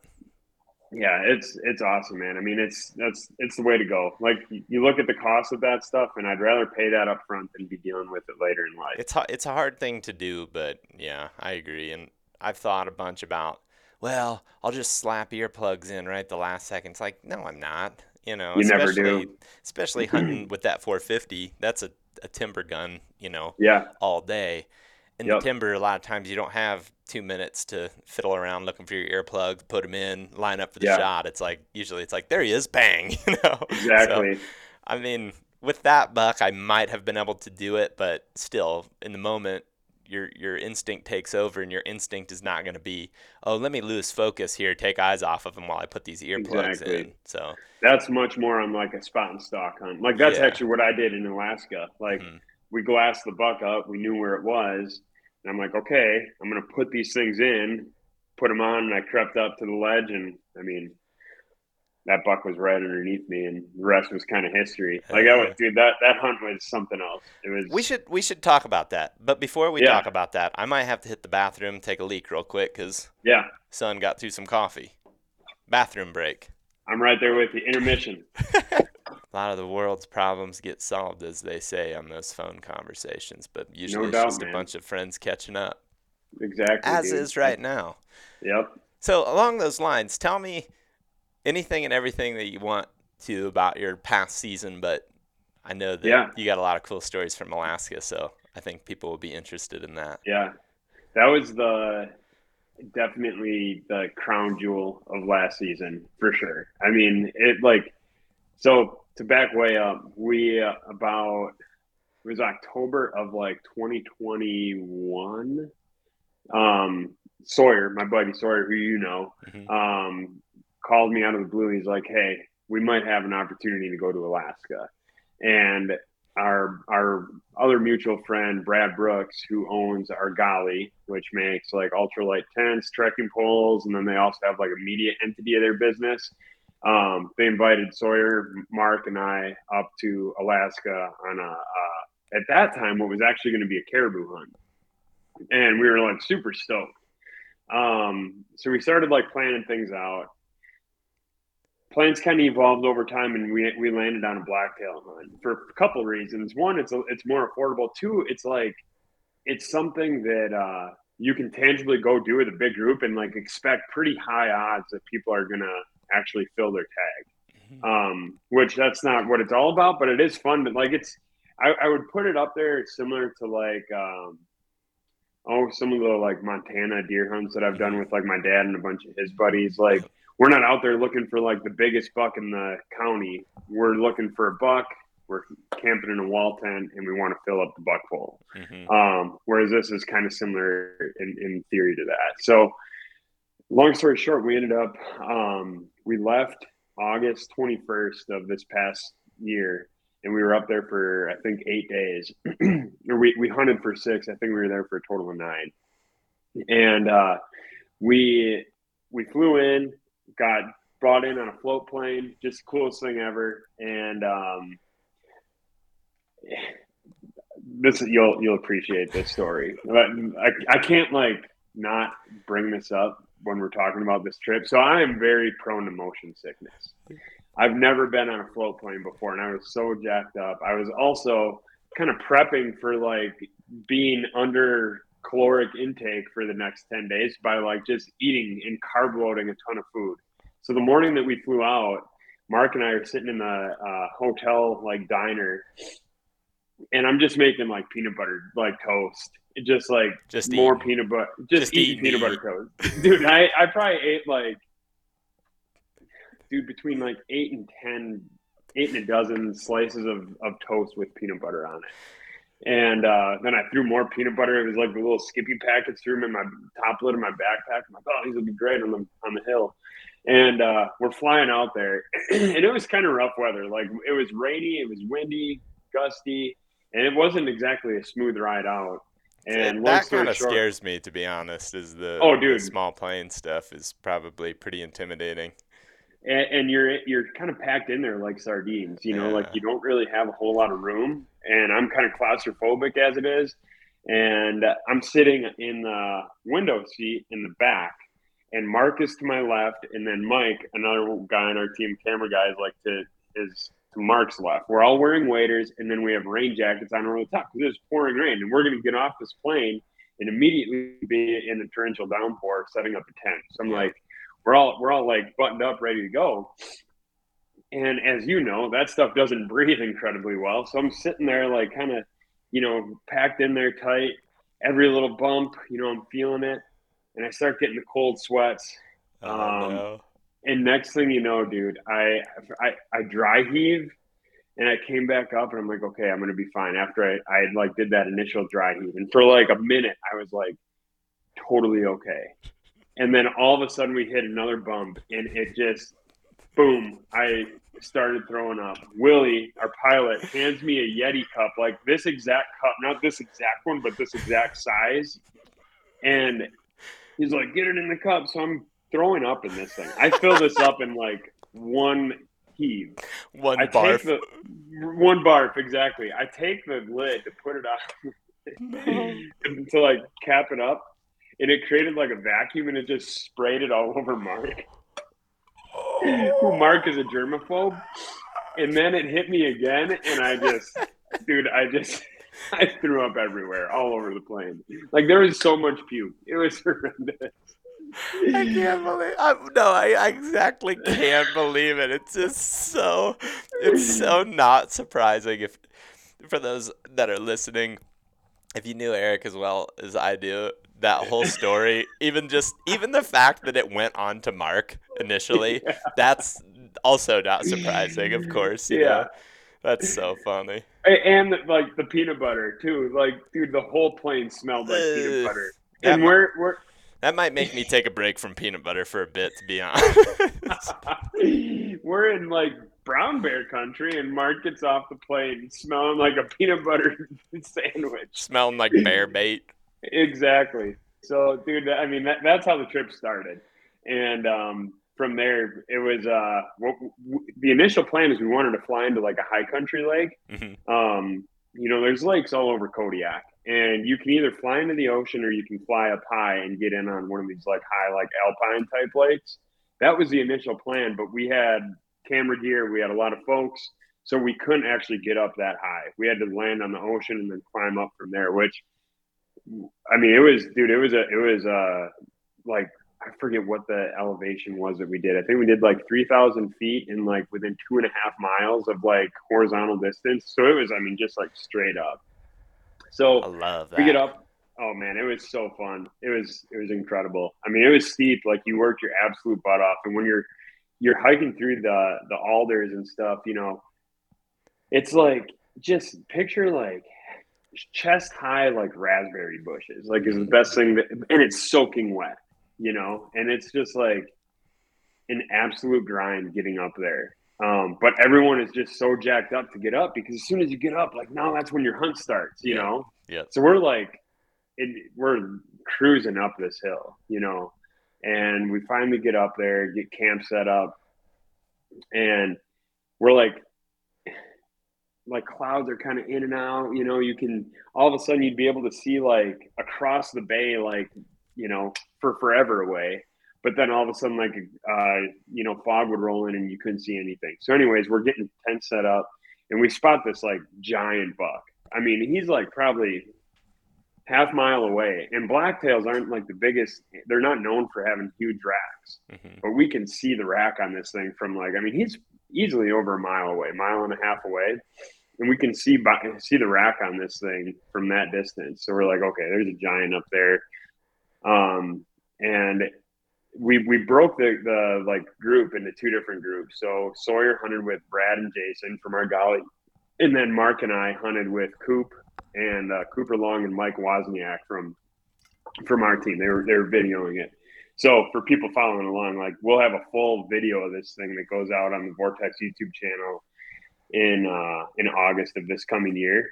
Speaker 2: Yeah, it's it's awesome, man. I mean, it's that's it's the way to go. Like you look at the cost of that stuff, and I'd rather pay that up front than be dealing with it later in life.
Speaker 1: It's it's a hard thing to do, but yeah, I agree. And I've thought a bunch about, well, I'll just slap earplugs in right the last second. It's like, no, I'm not. You know,
Speaker 2: You never
Speaker 1: especially
Speaker 2: do.
Speaker 1: especially [clears throat] hunting with that 450. That's a, a timber gun, you know,
Speaker 2: Yeah,
Speaker 1: all day. In
Speaker 2: Yep.
Speaker 1: the timber, a lot of times you don't have two minutes to fiddle around looking for your earplugs, put them in, line up for the
Speaker 2: Yeah.
Speaker 1: shot. It's like usually it's like there he is, bang. [laughs] You know, So,
Speaker 2: exactly.
Speaker 1: I mean, with that buck, I might have been able to do it, but still, in the moment, your your instinct takes over, and your instinct is not going to be, oh, let me lose focus here, take eyes off of him while I put these earplugs
Speaker 2: Exactly.
Speaker 1: in. So,
Speaker 2: That's much more on like a spot and stock hunt. Like that's
Speaker 1: Yeah.
Speaker 2: actually what I did in Alaska. Like
Speaker 1: Mhm.
Speaker 2: We glassed the buck up, we knew where it was, and I'm like, okay, I'm gonna put these things in, put them on, and I crept up to the ledge, and I mean, that buck was right underneath me, and the rest was kind of history. Like, I was, dude, that that hunt was something else. It was.
Speaker 1: we should we should talk about that. But before we
Speaker 2: Yeah.
Speaker 1: talk about that, I might have to hit the bathroom, take a leak real quick, cause
Speaker 2: Yeah,
Speaker 1: son got through some coffee. Bathroom break.
Speaker 2: I'm right there with you. Intermission. [laughs]
Speaker 1: A lot of the world's problems get solved, as they say on those phone conversations, but usually it's
Speaker 2: doubt,
Speaker 1: just a bunch of friends catching up,
Speaker 2: Exactly.
Speaker 1: as
Speaker 2: dude.
Speaker 1: is right now.
Speaker 2: Yep.
Speaker 1: So along those lines, tell me anything and everything that you want to about your past season, but I know that
Speaker 2: Yeah.
Speaker 1: you got a lot of cool stories from Alaska, so I think people will be interested in that.
Speaker 2: Yeah, that was the definitely the crown jewel of last season for sure. I mean, it like so to back way up, we uh, about it was October of like 2021. Um, Sawyer, my buddy Sawyer, who you know,
Speaker 1: Mhm.
Speaker 2: um, called me out of the blue. He's like, "Hey, we might have an opportunity to go to Alaska," and our our other mutual friend Brad Brooks, who owns Argali, which makes like ultralight tents, trekking poles, and then they also have like a media entity of their business. Um, they invited Sawyer, Mark, and I up to Alaska on a uh, at that time what was actually going to be a caribou hunt, and we were like super stoked. Um, so we started like planning things out. Plans kind of evolved over time, and we we landed on a blacktail hunt for a couple reasons. One, it's a, it's more affordable. Two, it's like it's something that uh, you can tangibly go do with a big group and like expect pretty high odds that people are gonna actually fill their tag. Um, which that's not what it's all about, but it is fun. But like it's, I, I would put it up there similar to like um, oh some of the like Montana deer hunts that I've done with like my dad and a bunch of his buddies. Like we're not out there looking for like the biggest buck in the county. We're looking for a buck. We're camping in a wall tent and we want to fill up the buck hole.
Speaker 1: Mhm.
Speaker 2: Um, whereas this is kind of similar in, in theory to that. So, long story short, we ended up, um, we left August 21st of this past year, and we were up there for, I think, eight days. [clears throat] we, we hunted for six. I think we were there for a total of nine. And uh, we, we flew in, got brought in on a float plane, just coolest thing ever. And um, this you'll you'll appreciate this story. I, I can't like not bring this up when we're talking about this trip. So I am very prone to motion sickness. I've never been on a float plane before, and I was so jacked up. I was also kind of prepping for like being under caloric intake for the next 10 days by like just eating and carb loading a ton of food. So the morning that we flew out, Mark and I are sitting in the uh, hotel like diner, and I'm just making like peanut butter like toast, just like
Speaker 1: Just
Speaker 2: more peanut butter, just,
Speaker 1: Just
Speaker 2: peanut butter toast, dude. I I probably ate like, dude, between like eight and ten, eight and a dozen slices of of toast with peanut butter on it. And uh, then I threw more peanut butter. It was like the little Skippy packets. Threw them in my top lid of my backpack. I'm like, oh, these will be great on the on the hill. And uh, we're flying out there, [clears throat] and it was kind of rough weather. Like it was rainy, it was windy, gusty, and it wasn't exactly a smooth ride out. And
Speaker 1: that kind of
Speaker 2: short-
Speaker 1: scares me, to be honest. Is the
Speaker 2: Oh,
Speaker 1: the
Speaker 2: dude.
Speaker 1: small plane stuff is probably pretty intimidating.
Speaker 2: and, and you're you're kind of packed in there like sardines. You know, like you don't really have a whole lot of room. And I'm kind of claustrophobic as it is. And I'm sitting in the window seat in the back, and Mark is to my left, and then Mike, another guy on our team, camera guy, is like to is to Mark's left. We're all wearing waders, and then we have rain jackets on over the top because it's pouring rain, and we're going to get off this plane and immediately be in a torrential downpour, setting up a tent. So I'm
Speaker 1: Yeah.
Speaker 2: like, we're all we're all like buttoned up, ready to go. And as you know, that stuff doesn't breathe incredibly well. So I'm sitting there, like, kind of, you know, packed in there tight. Every little bump, you know, I'm feeling it, and I start getting the cold sweats.
Speaker 1: Oh,
Speaker 2: Um,
Speaker 1: no.
Speaker 2: And next thing you know, dude, I, I I dry heave, and I came back up, and I'm like, okay, I'm gonna be fine. After I I like did that initial dry heave, and for like a minute, I was like totally okay. And then all of a sudden, we hit another bump, and it just boom! I started throwing up. Willie, our pilot, hands me a Yeti cup, like this exact cup, not this exact one, but this exact size, and he's like, "Get it in the cup." So I'm throwing up in this thing. I fill this up in like one heave.
Speaker 1: One
Speaker 2: I
Speaker 1: barf.
Speaker 2: take the one barf exactly. I take the lid to put it on [laughs] to like cap it up, and it created like a vacuum, and it just sprayed it all [laughs] over Mark. Who Mark is a germaphobe, and then it hit me again, and I just, dude, I just. [laughs] I threw up everywhere, all over the plane. Like there was so much puke. It was horrendous.
Speaker 1: I can't believe. I, no, I, I exactly can't believe it. It's just so. It's so not surprising if, for those that are listening, if you knew Erik as well as I do, that whole story, [laughs] even just even the fact that it went on to Mark initially, [laughs] that's also not surprising. Of course,
Speaker 2: Yeah.
Speaker 1: know. That's so funny.
Speaker 2: And like the peanut butter too. Like, dude, the whole plane smelled like
Speaker 1: Ugh.
Speaker 2: peanut butter. And
Speaker 1: mi-
Speaker 2: we're we're
Speaker 1: That might make me take a break from peanut butter for a bit, to be honest. [laughs]
Speaker 2: we're in like brown bear country, and Mark gets off the plane smelling like a peanut butter [laughs] sandwich.
Speaker 1: Smelling like bear bait.
Speaker 2: Exactly. So, dude, I mean, that, that's how the trip started, and um, from there, it was uh, w- w- the initial plan is we wanted to fly into like a high country lake.
Speaker 1: Mhm.
Speaker 2: Um, you know, there's lakes all over Kodiak, and you can either fly into the ocean or you can fly up high and get in on one of these like high, like alpine type lakes. That was the initial plan, but we had camera gear, we had a lot of folks, so we couldn't actually get up that high. We had to land on the ocean and then climb up from there. Which, I mean, it was, dude, it was a, it was uh like I forget what the elevation was that we did. I think we did like 3,000 feet in like within two and a half miles of like horizontal distance. So it was, I mean, just like straight up.
Speaker 1: I
Speaker 2: So
Speaker 1: love that.
Speaker 2: we get up. Oh man, it was so fun. It was, it was incredible. I mean, it was steep. Like you worked your absolute butt off. And when you're, you're hiking through the, the alders and stuff, you know, it's like, just picture like chest high, like raspberry bushes, like is the best thing that, and it's soaking wet you know, and it's just like an absolute grind getting up there. Um, but everyone is just so jacked up to get up because as soon as you get up, like now that's when your hunt starts, you
Speaker 1: Yeah.
Speaker 2: know.
Speaker 1: Yeah.
Speaker 2: So we're like, it, we're cruising up this hill, you know, and we finally get up there, get camp set up, and we're like like clouds are kind of in and out you know you can all of a sudden you'd be able to see like across the bay like you know for forever away but then all of a sudden like uh you know fog would roll in and you couldn't see anything. So anyways we're getting tent set up and we spot this like giant buck. I mean he's like probably half mile away. And blacktails aren't like the biggest they're not known for having huge racks mm-hmm. but we can see the rack on this thing from like i mean he's easily over a mile away, mile and a half away, and we can see by, see the rack on this thing from that distance. So we're like, okay, there's a giant up there, um, and we we broke the the like group into two different groups. So Sawyer hunted with Brad and Jason from Argali, and then Mark and I hunted with Coop and uh, Cooper Long and Mike Wozniak from from our team. They were they were videoing it. So for people following along, like we'll have a full video of this thing that goes out on the Vortex YouTube channel in uh, in August of this coming year.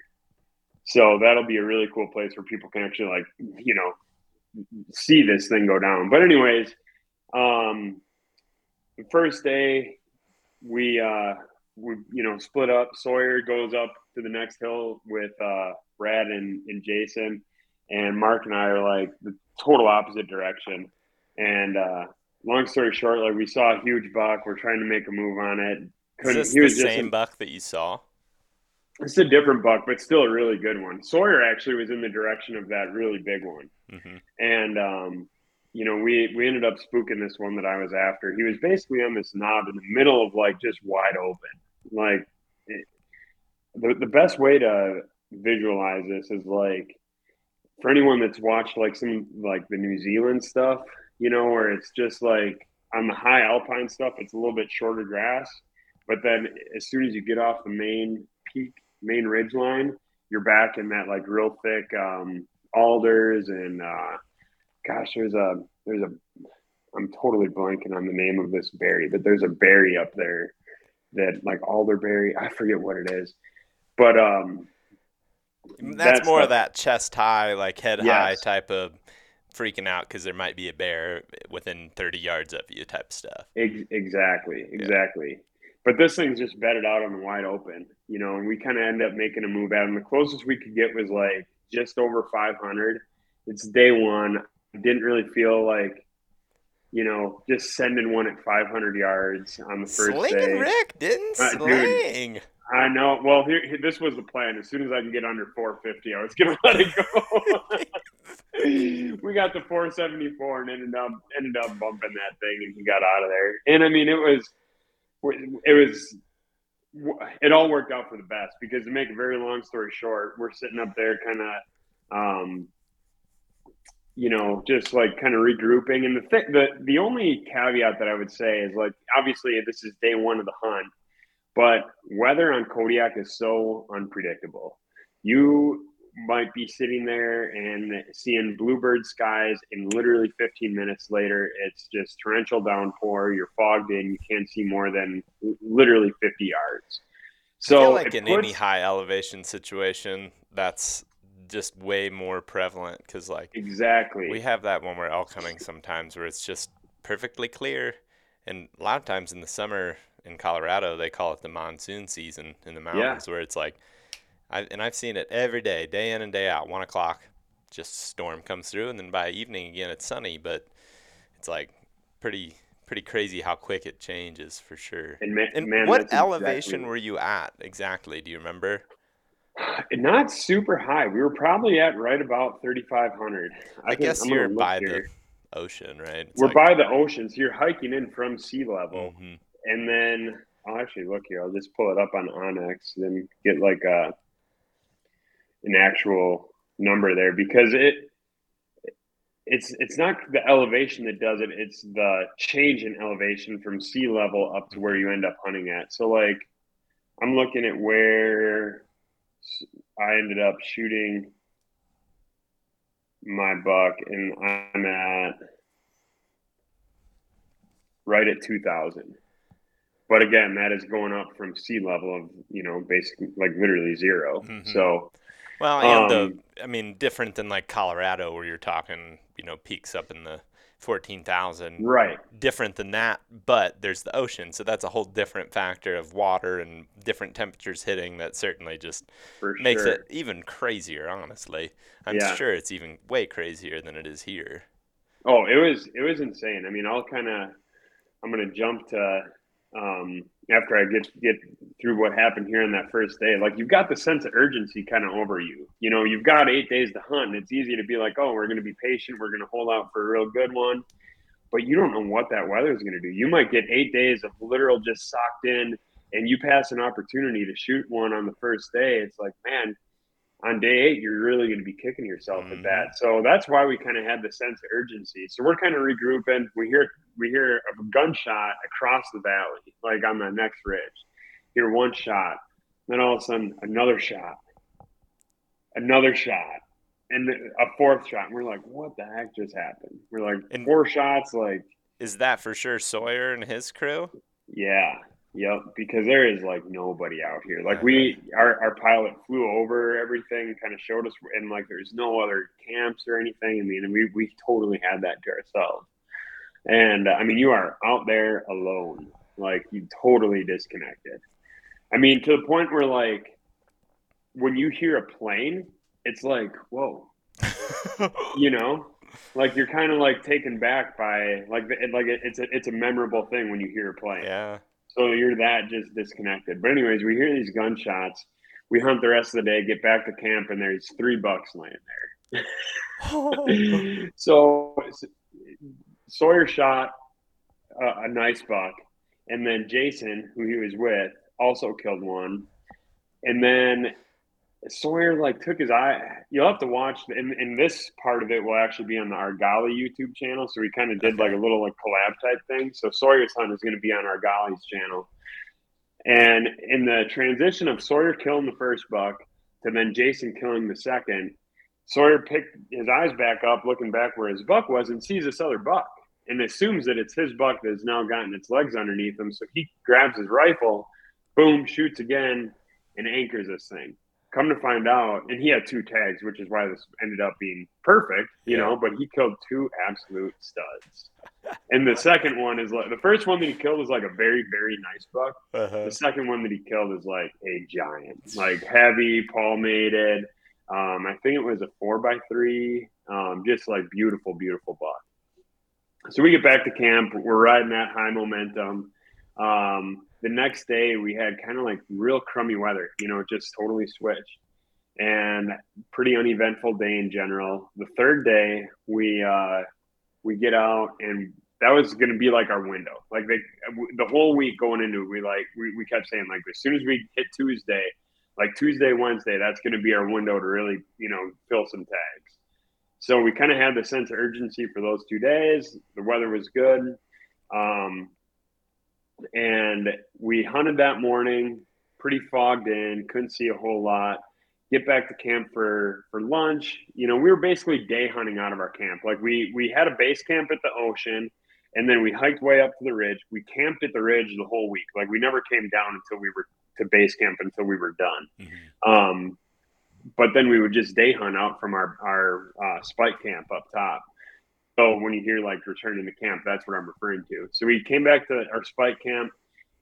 Speaker 2: So that'll be a really cool place where people can actually like you know see this thing go down. But anyways, um, the first day we uh, we you know split up. Sawyer goes up to the next hill with uh, Brad and, and Jason, and Mark and I are like the total opposite direction. And uh, long story short, like we saw a huge buck. We're trying to make a move on it.
Speaker 1: Couldn't, Is this the same a, buck that you saw?
Speaker 2: It's a different buck, but still a really good one. Sawyer actually was in the direction of that really big one, mm-hmm. and um, you know we we ended up spooking this one that I was after. He was basically on this knob in the middle of like just wide open. Like it, the the best way to visualize this is like for anyone that's watched like some like the New Zealand stuff you know, where it's just like on the high alpine stuff, it's a little bit shorter grass. But then as soon as you get off the main peak, main ridge line, you're back in that like real thick um, alders and uh, gosh, there's a there's a I'm totally blanking on the name of this berry, but there's a berry up there that like alderberry. I forget what it is, but um,
Speaker 1: that's, that's more the, of that chest high, like head yes. high type of freaking out because there might be a bear within 30 yards of you type stuff.
Speaker 2: Exactly, exactly. Yeah. But this thing's just bedded out on the wide open, you know, and we kind of end up making a move at him. The closest we could get was like just over 500. It's day one. Didn't really feel like, you know, just sending one at 500 yards on the first
Speaker 1: Slinging
Speaker 2: day.
Speaker 1: Rick didn't uh, sling. Dude,
Speaker 2: I know. Well, here, here, this was the plan. As soon as I can get under 450, I was going [laughs] to let it go. [laughs] we got the 474 and ended up ended up bumping that thing, and he got out of there. And I mean, it was it was it all worked out for the best because to make a very long story short, we're sitting up there kind of. Um, you know, just like kind of regrouping. And the th- the the only caveat that I would say is like obviously this is day one of the hunt, but weather on Kodiak is so unpredictable. You might be sitting there and seeing bluebird skies, and literally 15 minutes later, it's just torrential downpour. You're fogged in. You can't see more than literally 50 yards.
Speaker 1: So, I feel like in puts, any high elevation situation, that's just way more prevalent because, like,
Speaker 2: exactly,
Speaker 1: we have that when we're elk hunting sometimes where it's just perfectly clear, and a lot of times in the summer in Colorado, they call it the monsoon season in the mountains, yeah. where it's like I, and I've seen it every day, day in and day out. One o'clock, just storm comes through, and then by evening again it's sunny. But it's like pretty pretty crazy how quick it changes for sure.
Speaker 2: And, man,
Speaker 1: and
Speaker 2: man,
Speaker 1: what elevation exactly... were you at exactly? Do you remember?
Speaker 2: Not super high. We were probably at right about 3,500.
Speaker 1: I, I guess you're by here. the ocean, right?
Speaker 2: It's we're like... by the ocean, so you're hiking in from sea level, mm-hmm. and then I'll actually look here. I'll just pull it up on onX, then get like a an actual number there because it it's it's not the elevation that does it it's the change in elevation from sea level up to where you end up hunting at so like i'm looking at where i ended up shooting my buck and i'm at right at 2000 but again that is going up from sea level of you know basically like literally 0 mm-hmm. so
Speaker 1: well, and um, the I mean, different than like Colorado, where you're talking, you know, peaks up in the 14,000.
Speaker 2: Right.
Speaker 1: Different than that, but there's the ocean. So that's a whole different factor of water and different temperatures hitting that certainly just
Speaker 2: For
Speaker 1: makes
Speaker 2: sure.
Speaker 1: it even crazier, honestly. I'm
Speaker 2: Yeah.
Speaker 1: sure it's even way crazier than it is here.
Speaker 2: Oh, it was it was insane. I mean, I'll kind of I'm gonna jump to um, after I get get through what happened here on that first day. Like you've got the sense of urgency kind of over you. You know, you've got eight days to hunt. And It's easy to be like, oh, we're gonna be patient. We're gonna hold out for a real good one. But you don't know what that weather is gonna do. You might get eight days of literal just socked in, and you pass an opportunity to shoot one on the first day. It's like, man, on day eight, you're really going to be kicking yourself
Speaker 1: Mhm.
Speaker 2: at that. So that's why we kind of had the sense of urgency. So we're kind of regrouping. We hear we hear a gunshot across the valley, like on the next ridge. Hear one shot, then all of a sudden another shot, another shot, and a fourth shot. And we're like, what the heck just happened? We're like
Speaker 1: And-
Speaker 2: four shots, like
Speaker 1: Is that for sure Sawyer and his crew?
Speaker 2: yeah. Yep, because there is like nobody out here. Like we, our, our pilot flew over everything, kind of showed us, and like there's no other camps or anything. I mean, we we totally had that to ourselves. And I mean, you are out there alone, like you totally disconnected. I mean, to the point where like when you hear a plane, it's like whoa, [laughs] you know, like you're kind of like taken back by like like it, it's a it's a memorable thing when you hear a plane.
Speaker 1: yeah.
Speaker 2: So you're that just disconnected. But anyways, we hear these gunshots. We hunt the rest of the day, get back to camp, and there's three bucks laying there. [laughs] so Sawyer shot a, a nice buck, and then Jason, who he was with, also killed one. And then Sawyer like took his eye. You'll have to watch, and, and this part of it will actually be on the Argali YouTube channel. So we kind of did like a little like collab type thing. So Sawyer's hunt is going to be on Argali's channel. And in the transition of Sawyer killing the first buck to then Jason killing the second, Sawyer picked his eyes back up, looking back where his buck was, and sees this other buck, and assumes that it's his buck that has now gotten its legs underneath him. So he grabs his rifle, boom, shoots again, and anchors this thing. Come to find out, and he had two tags, which is why this ended up being perfect, you
Speaker 1: Yeah.
Speaker 2: know. But he killed two absolute studs. And the second one is like the first one that he killed was like a very, very nice buck.
Speaker 1: Uh-huh.
Speaker 2: The second one that he killed is like a giant, like heavy, palmated. Um, I think it was a four by three, um, just like beautiful, beautiful buck. So we get back to camp. We're riding that high momentum. Um, the next day we had kind of like real crummy weather, you know, just totally switched and pretty uneventful day in general. The third day we, uh, we get out and that was going to be like our window. Like they, the whole week going into it, we like we, we kept saying like as soon as we hit Tuesday, like Tuesday, Wednesday, that's going to be our window to really you know fill some tags. So we kind of had the sense of urgency for those two days. The weather was good, um, and we hunted that morning, pretty fogged in, couldn't see a whole lot. Get back to camp for for lunch. You know we were basically day hunting out of our camp. Like we we had a base camp at the ocean and then we hiked way up to the ridge. We camped at the ridge the whole week. Like we never came down until we were to base camp until we were done.
Speaker 1: Mhm.
Speaker 2: um but then we would just day hunt out from our our uh, spike camp up top so when you hear like returning to camp that's what i'm referring to. So we came back to our spike camp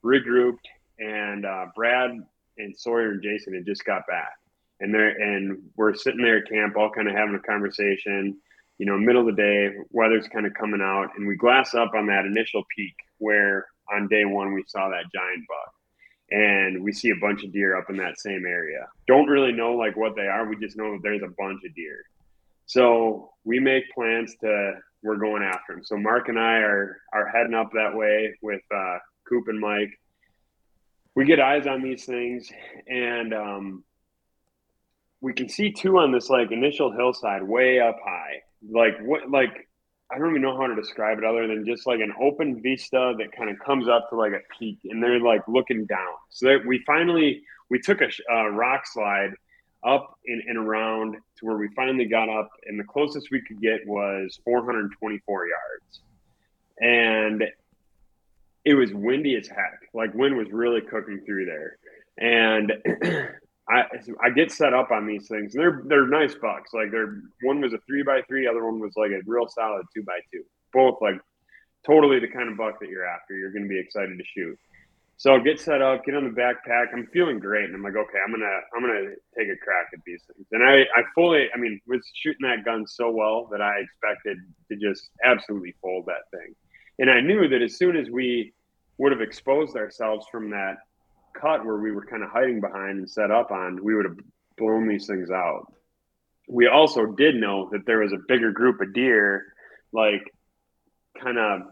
Speaker 2: regrouped and uh, brad and sawyer and jason had just got back. And there and we're sitting there at camp all kind of having a conversation you know middle of the day weather's kind of coming out and we glass up on that initial peak where on day one we saw that giant buck. And we see a bunch of deer up in that same area. Don't really know like what they are we just know that there's a bunch of deer so we make plans to we're going after them so mark and i are are heading up that way with uh coop and mike we get eyes on these things and um we can see two on this like initial hillside way up high. Like what like I don't even know how to describe it other than just like an open vista that kind of comes up to like a peak and they're like looking down. So we finally we took a uh, rock slide up and, and around to where we finally got up and the closest we could get was 424 yards. And it was windy as heck. Like wind was really cooking through there. And [clears throat] I I get set up on these things. And they're they're nice bucks. Like they're one was a three by three, other one was like a real solid two by two. both like totally the kind of buck that you're after. You're going to be excited to shoot. So get set up, get on the backpack. I'm feeling great, and I'm like, okay, I'm gonna I'm gonna take a crack at these things. And I I fully, I mean, was shooting that gun so well that I expected to just absolutely fold that thing. And I knew that as soon as we would have exposed ourselves from that cut where we were kind of hiding behind and set up on, we would have blown these things out. We also did know that there was a bigger group of deer, like kind of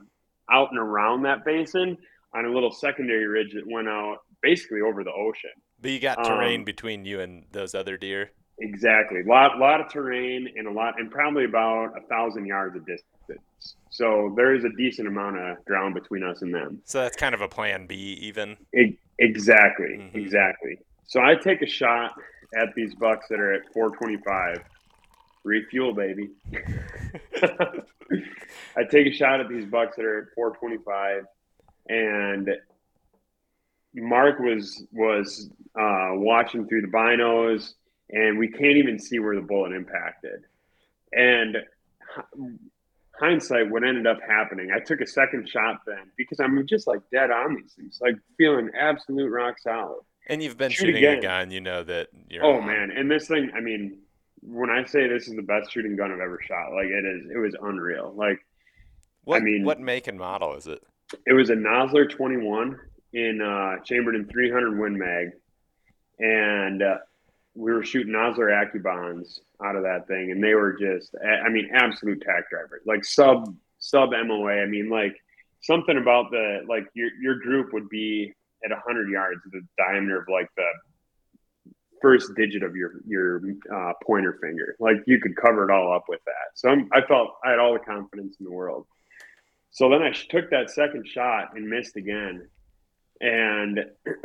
Speaker 2: out and around that basin on a little secondary ridge that went out basically over the ocean.
Speaker 1: But you got terrain um, between you and those other deer.
Speaker 2: Exactly, lot lot of terrain and a lot, and probably about a thousand yards of distance. So there is a decent amount of ground between us and them.
Speaker 1: So that's kind of a plan B, even.
Speaker 2: It, exactly, mm-hmm. exactly. So I take a shot at these bucks that are at 425. Refuel, baby. [laughs] [laughs] I take a shot at these bucks that are at 425 and Mark was was uh, watching through the binos, and we can't even see where the bullet impacted. And hindsight, what ended up happening, I took a second shot then because I'm just like dead on these things, like feeling absolute rock solid.
Speaker 1: And you've been Shoot shooting again. a gun, you know that you're.
Speaker 2: Oh on. man, and this thing, I mean, when I say this is the best shooting gun I've ever shot, like it is, it was unreal. Like,
Speaker 1: what,
Speaker 2: I mean,
Speaker 1: what make and model is it?
Speaker 2: It was a Nosler 21 in uh, chambered in 300 Win Mag, and uh, we were shooting Nosler AccuBonds out of that thing, and they were just, I mean, absolute tack drivers, like sub sub MOA. I mean, like something about the like your your group would be at 100 yards, the diameter of like the first digit of your your uh, pointer finger. Like you could cover it all up with that. So I'm, I felt I had all the confidence in the world. So then I took that second shot and missed again. And [clears throat]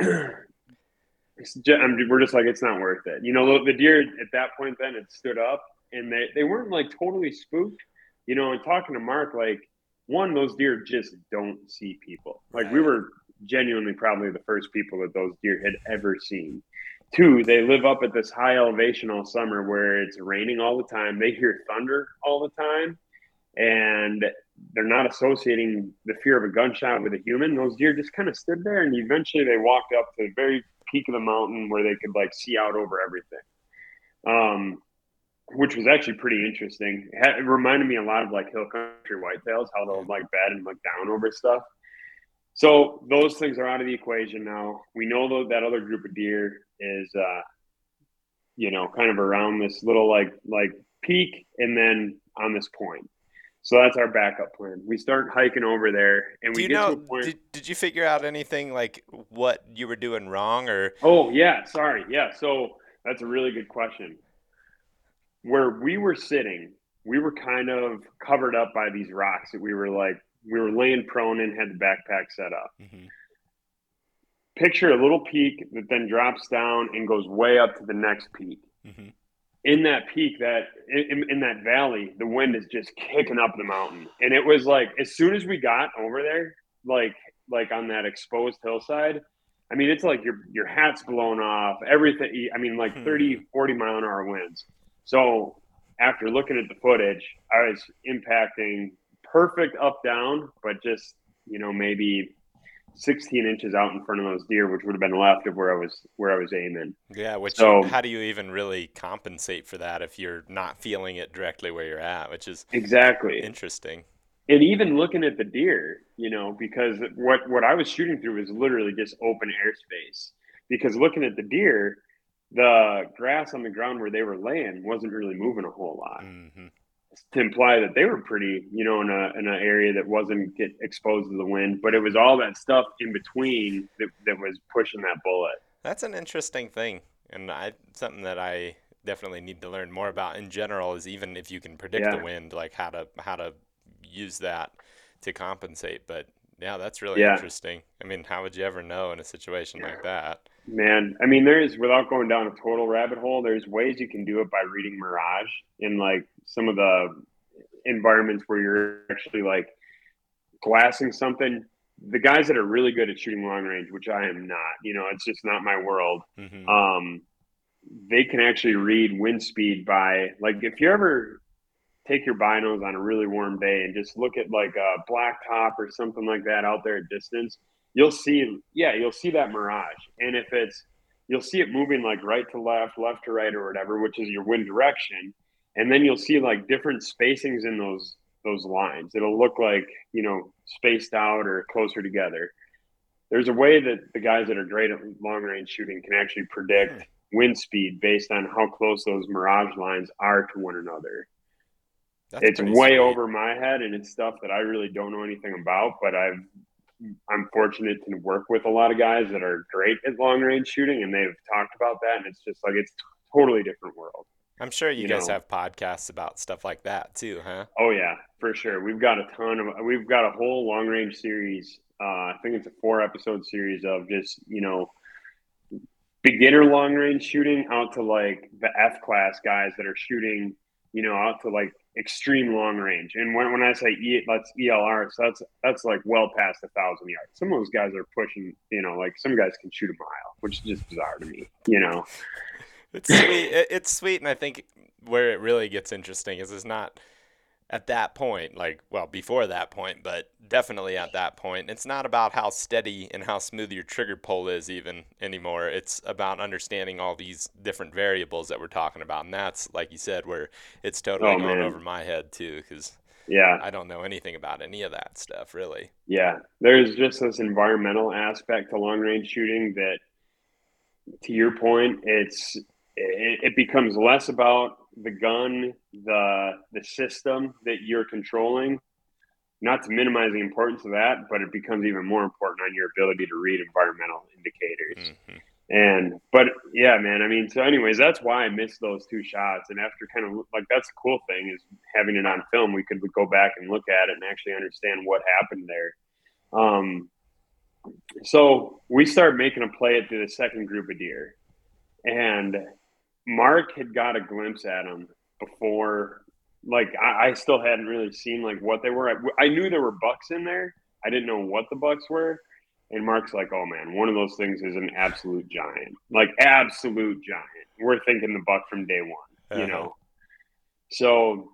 Speaker 2: just, we're just like, it's not worth it. You know, the deer at that point then it stood up and they, they weren't like totally spooked, you know, and talking to Mark, like, one, those deer just don't see people. Like, we were genuinely probably the first people that those deer had ever seen. Two, they live up at this high elevation all summer where it's raining all the time. They hear thunder all the time. And they're not associating the fear of a gunshot with a human. Those deer just kind of stood there, and eventually they walked up to the very peak of the mountain where they could like see out over everything, um, which was actually pretty interesting. It, reminded me a lot of like hill country whitetails, how they'll like bed and look down over stuff. So those things are out of the equation now. We know that that other group of deer is, uh, you know, kind of around this little like like peak, and then on this point. So that's our backup plan. We start hiking over there, and we
Speaker 1: get
Speaker 2: know,
Speaker 1: to a point. Did, did you figure out anything like what you were doing wrong, or?
Speaker 2: Oh yeah, sorry, yeah. So that's a really good question. Where we were sitting, we were kind of covered up by these rocks that we were like we were laying prone and had the backpack set up. Mm-hmm. Picture a little peak that then drops down and goes way up to the next peak. Mm-hmm in that peak that in, in, that valley the wind is just kicking up the mountain and it was like as soon as we got over there like like on that exposed hillside i mean it's like your your hat's blown off everything i mean like hmm. 30 40 mile an hour winds so after looking at the footage i was impacting perfect up down but just you know maybe 16 inches out in front of those deer, which would have been left of where I was where I was aiming.
Speaker 1: Yeah, which so, how do you even really compensate for that if you're not feeling it directly where you're at, which is
Speaker 2: exactly
Speaker 1: interesting.
Speaker 2: And even looking at the deer, you know, because what what I was shooting through was literally just open airspace. Because looking at the deer, the grass on the ground where they were laying wasn't really moving a whole lot. Mm-hmm to imply that they were pretty, you know, in a in an area that wasn't get exposed to the wind, but it was all that stuff in between that, that was pushing that bullet.
Speaker 1: That's an interesting thing, and I something that I definitely need to learn more about in general is even if you can predict yeah. the wind, like how to how to use that to compensate. But yeah, that's really yeah. interesting. I mean, how would you ever know in a situation yeah. like that?
Speaker 2: Man, I mean, there's without going down a total rabbit hole, there's ways you can do it by reading Mirage in like some of the environments where you're actually like glassing something. The guys that are really good at shooting long range, which I am not, you know, it's just not my world. Mm-hmm. Um, they can actually read wind speed by like if you ever take your binos on a really warm day and just look at like a blacktop or something like that out there at distance, you'll see, yeah, you'll see that mirage. And if it's, you'll see it moving like right to left, left to right, or whatever, which is your wind direction. And then you'll see like different spacings in those those lines. It'll look like you know spaced out or closer together. There's a way that the guys that are great at long range shooting can actually predict hmm. wind speed based on how close those mirage lines are to one another. That's it's way sweet. over my head, and it's stuff that I really don't know anything about. But I've I'm fortunate to work with a lot of guys that are great at long range shooting, and they've talked about that, and it's just like it's totally different world.
Speaker 1: I'm sure you, you guys know? have podcasts about stuff like that too, huh?
Speaker 2: Oh yeah, for sure. We've got a ton of we've got a whole long range series. Uh, I think it's a four episode series of just you know beginner long range shooting out to like the F class guys that are shooting you know out to like extreme long range. And when, when I say e, that's ELR, so that's that's like well past a thousand yards. Some of those guys are pushing, you know, like some guys can shoot a mile, which is just bizarre to me, you know.
Speaker 1: It's sweet. It's sweet, and I think where it really gets interesting is it's not at that point, like, well, before that point, but definitely at that point, it's not about how steady and how smooth your trigger pull is even anymore. It's about understanding all these different variables that we're talking about. And that's, like you said, where it's totally oh, going over my head, too, because yeah, I don't know anything about any of that stuff, really.
Speaker 2: Yeah. There's just this environmental aspect to long range shooting that, to your point, it's, it, it becomes less about the gun, the the system that you're controlling. Not to minimize the importance of that, but it becomes even more important on your ability to read environmental indicators. Mm-hmm. And but yeah, man. I mean, so anyways, that's why I missed those two shots. And after kind of like that's the cool thing is having it on film. We could go back and look at it and actually understand what happened there. Um, so we start making a play at the second group of deer, and Mark had got a glimpse at them before. Like I, I, still hadn't really seen like what they were. I, I knew there were bucks in there. I didn't know what the bucks were. And Mark's like, "Oh man, one of those things is an absolute giant, like absolute giant." We're thinking the buck from day one, uh-huh. you know. So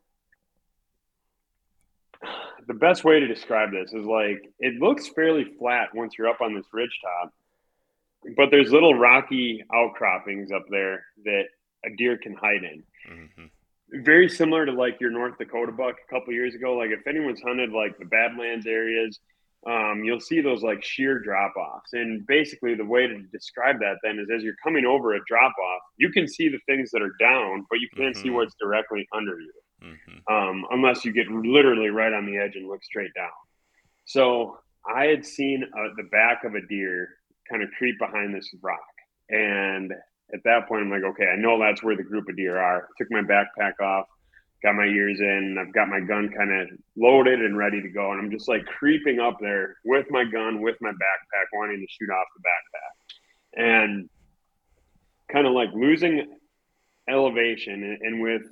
Speaker 2: the best way to describe this is like it looks fairly flat once you're up on this ridge top, but there's little rocky outcroppings up there that a deer can hide in. Mm-hmm. Very similar to like your North Dakota buck a couple years ago. Like if anyone's hunted like the Badlands areas, um, you'll see those like sheer drop offs. And basically, the way to describe that then is as you're coming over a drop off, you can see the things that are down, but you can't mm-hmm. see what's directly under you, mm-hmm. um, unless you get literally right on the edge and look straight down. So I had seen uh, the back of a deer kind of creep behind this rock, and at that point, I'm like, okay, I know that's where the group of deer are. Took my backpack off, got my ears in, I've got my gun kind of loaded and ready to go. And I'm just like creeping up there with my gun, with my backpack, wanting to shoot off the backpack. And kind of like losing elevation. And with,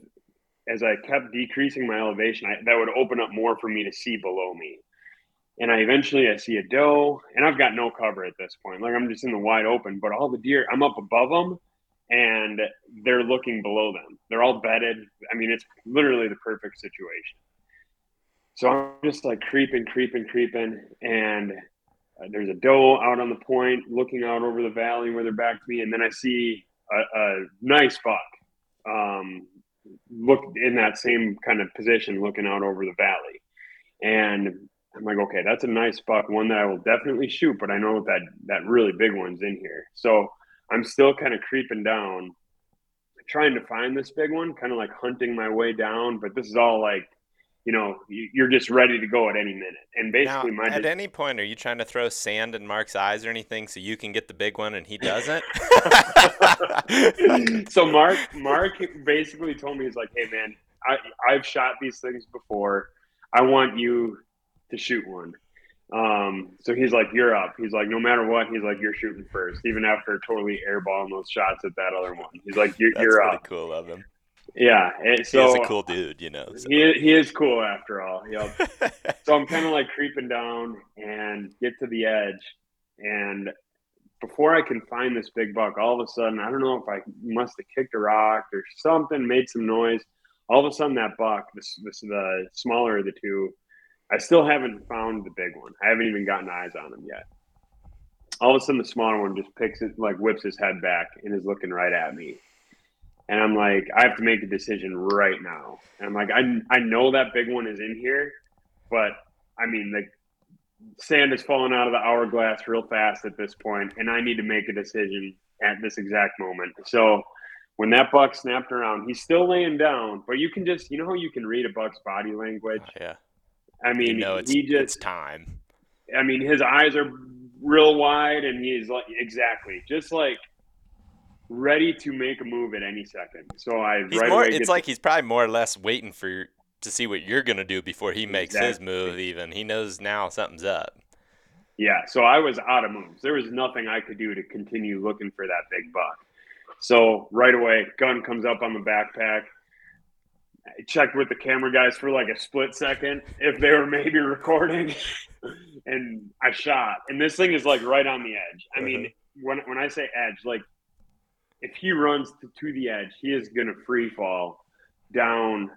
Speaker 2: as I kept decreasing my elevation, I, that would open up more for me to see below me. And I eventually I see a doe, and I've got no cover at this point. Like I'm just in the wide open, but all the deer, I'm up above them, and they're looking below them. They're all bedded. I mean, it's literally the perfect situation. So I'm just like creeping, creeping, creeping, and uh, there's a doe out on the point, looking out over the valley where they're back to me, and then I see a, a nice buck, um, look in that same kind of position, looking out over the valley, and I'm like, okay, that's a nice buck, one that I will definitely shoot, but I know that that really big one's in here. So I'm still kind of creeping down, trying to find this big one, kind of like hunting my way down. But this is all like, you know, you're just ready to go at any minute. And basically,
Speaker 1: now,
Speaker 2: my
Speaker 1: at any point, are you trying to throw sand in Mark's eyes or anything so you can get the big one and he doesn't? [laughs]
Speaker 2: so Mark, Mark basically told me he's like, hey man, I I've shot these things before. I want you to shoot one. Um, so he's like, "You're up." He's like, "No matter what," he's like, "You're shooting first, even after totally airballing those shots at that other one." He's like, "You're, you're up."
Speaker 1: Cool of him.
Speaker 2: Yeah, and so
Speaker 1: he's a cool dude, you know.
Speaker 2: So. He he is cool after all. Yep. [laughs] so I'm kind of like creeping down and get to the edge, and before I can find this big buck, all of a sudden, I don't know if I must have kicked a rock or something, made some noise. All of a sudden, that buck, this, this the smaller of the two, I still haven't found the big one. I haven't even gotten eyes on him yet. All of a sudden, the smaller one just picks it, like whips his head back and is looking right at me. And I'm like, I have to make a decision right now. And I'm like, I, I know that big one is in here, but I mean, the sand is falling out of the hourglass real fast at this point, and I need to make a decision at this exact moment. So when that buck snapped around, he's still laying down, but you can just, you know how you can read a buck's body language?
Speaker 1: Oh, yeah.
Speaker 2: I mean,
Speaker 1: you know it's,
Speaker 2: he just,
Speaker 1: time.
Speaker 2: I mean, his eyes are real wide, and he's like, exactly, just like ready to make a move at any second. So I
Speaker 1: he's
Speaker 2: right
Speaker 1: more, it's like he's probably more or less waiting for to see what you're gonna do before he makes his move. Even he knows now something's up.
Speaker 2: Yeah, so I was out of moves. There was nothing I could do to continue looking for that big buck. So right away, gun comes up on the backpack. I checked with the camera guys for like a split second if they were maybe [laughs] recording, and I shot. And this thing is like right on the edge. I mean, uh-huh. when when I say edge, like if he runs to, to the edge, he is going to free fall down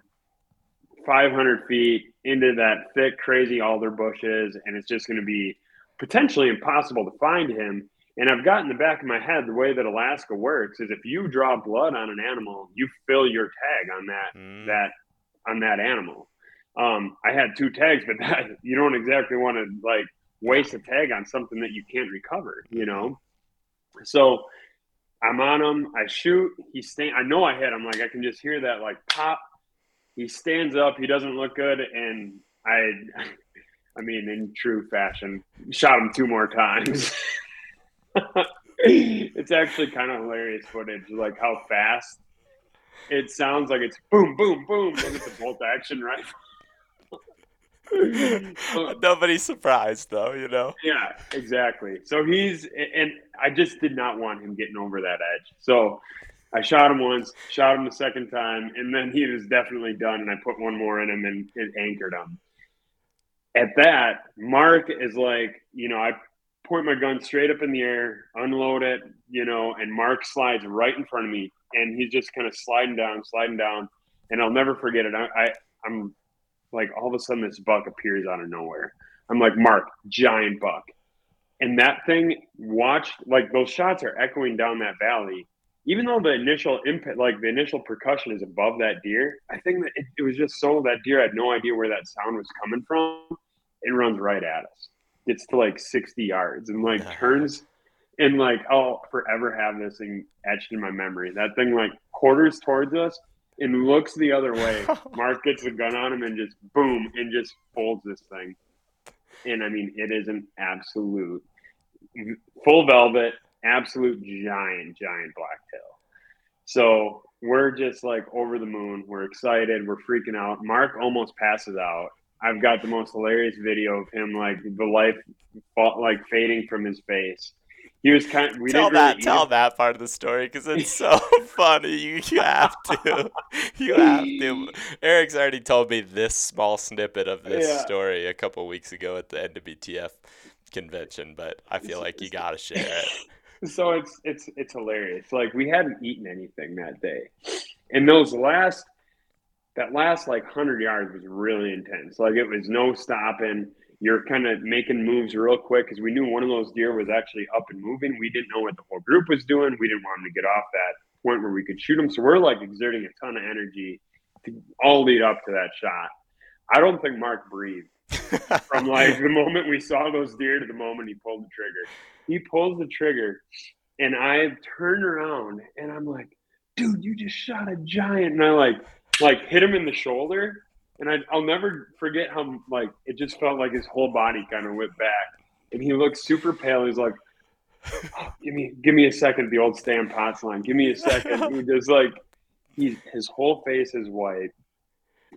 Speaker 2: 500 feet into that thick, crazy alder bushes, and it's just going to be potentially impossible to find him. And I've got in the back of my head the way that Alaska works is if you draw blood on an animal, you fill your tag on that
Speaker 1: Mm.
Speaker 2: that on that animal. Um, I had two tags, but [laughs] that you don't exactly want to like waste a tag on something that you can't recover, you know. So I'm on him. I shoot. He stand. I know I hit him. Like I can just hear that like pop. He stands up. He doesn't look good, and I, [laughs] I mean, in true fashion, shot him two more times. [laughs] [laughs] it's actually kind of hilarious footage, like how fast it sounds like it's boom, boom, boom, and it's a bolt action rifle. [laughs]
Speaker 1: Nobody's surprised though, you know.
Speaker 2: Yeah, exactly. So he's, and I just did not want him getting over that edge. So I shot him once, shot him the second time, and then he was definitely done. And I put one more in him and it anchored him. At that, Mark is like, you know, I point my gun straight up in the air, unload it, you know, and Mark slides right in front of me, and he's just kind of sliding down, sliding down, and I'll never forget it. I, I I'm like, all of a sudden, this buck appears out of nowhere. I'm like, Mark, giant buck. And that thing watched like those shots are echoing down that valley. Even though the initial impact, like the initial percussion is above that deer, I think that it, it was just so that deer had no idea where that sound was coming from. It runs right at us. Gets to like 60 yards and like [laughs] turns and like I'll forever have this thing etched in my memory. That thing like quarters towards us and looks the other way. [laughs] Mark gets the gun on him and just boom and just folds this thing. And I mean, it is an absolute full velvet, absolute giant, giant blacktail. So we're just like over the moon. We're excited. We're freaking out. Mark almost passes out. I've got the most hilarious video of him, like the life, like fading from his face. He was kind. Of, we
Speaker 1: tell that
Speaker 2: really
Speaker 1: tell that part of the story because it's [laughs] so funny. You, you have to. You have to. Erik's already told me this small snippet of this
Speaker 2: Yeah.
Speaker 1: story a couple weeks ago at the NWTF convention, but I feel like you gotta share it. [laughs]
Speaker 2: so it's it's it's hilarious. Like we hadn't eaten anything that day, and those last that last like hundred yards was really intense. Like it was no stopping. You're kind of making moves real quick because we knew one of those deer was actually up and moving. We didn't know what the whole group was doing. We didn't want them to get off that point where we could shoot them. So we're like exerting a ton of energy to all lead up to that shot. I don't think Mark breathed [laughs] from like the moment we saw those deer to the moment he pulled the trigger. He pulls the trigger, and I turned around and I'm like, "Dude, you just shot a giant!" And I like like hit him in the shoulder, and I, I'll never forget how like it just felt like his whole body kind of went back, and he looked super pale. He's like. "Oh, give me, give me a second. The old Stan Potts line. Give me a second. He just like, he's his whole face is white.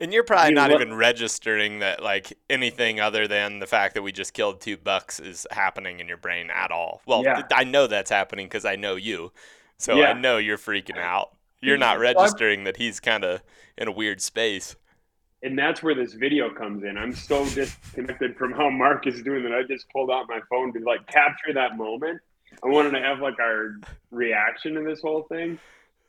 Speaker 1: And you're probably not even registering that like anything other than the fact that we just killed two bucks is happening in your brain at all. Well,
Speaker 2: Yeah.
Speaker 1: I know that's happening because I know you, so
Speaker 2: Yeah.
Speaker 1: I know you're freaking out. You're not [laughs] registering that he's kind of in a weird space.
Speaker 2: and that's where this video comes in. I'm so disconnected from how Mark is doing that. I just pulled out my phone to like capture that moment. I wanted to have like our reaction to this whole thing.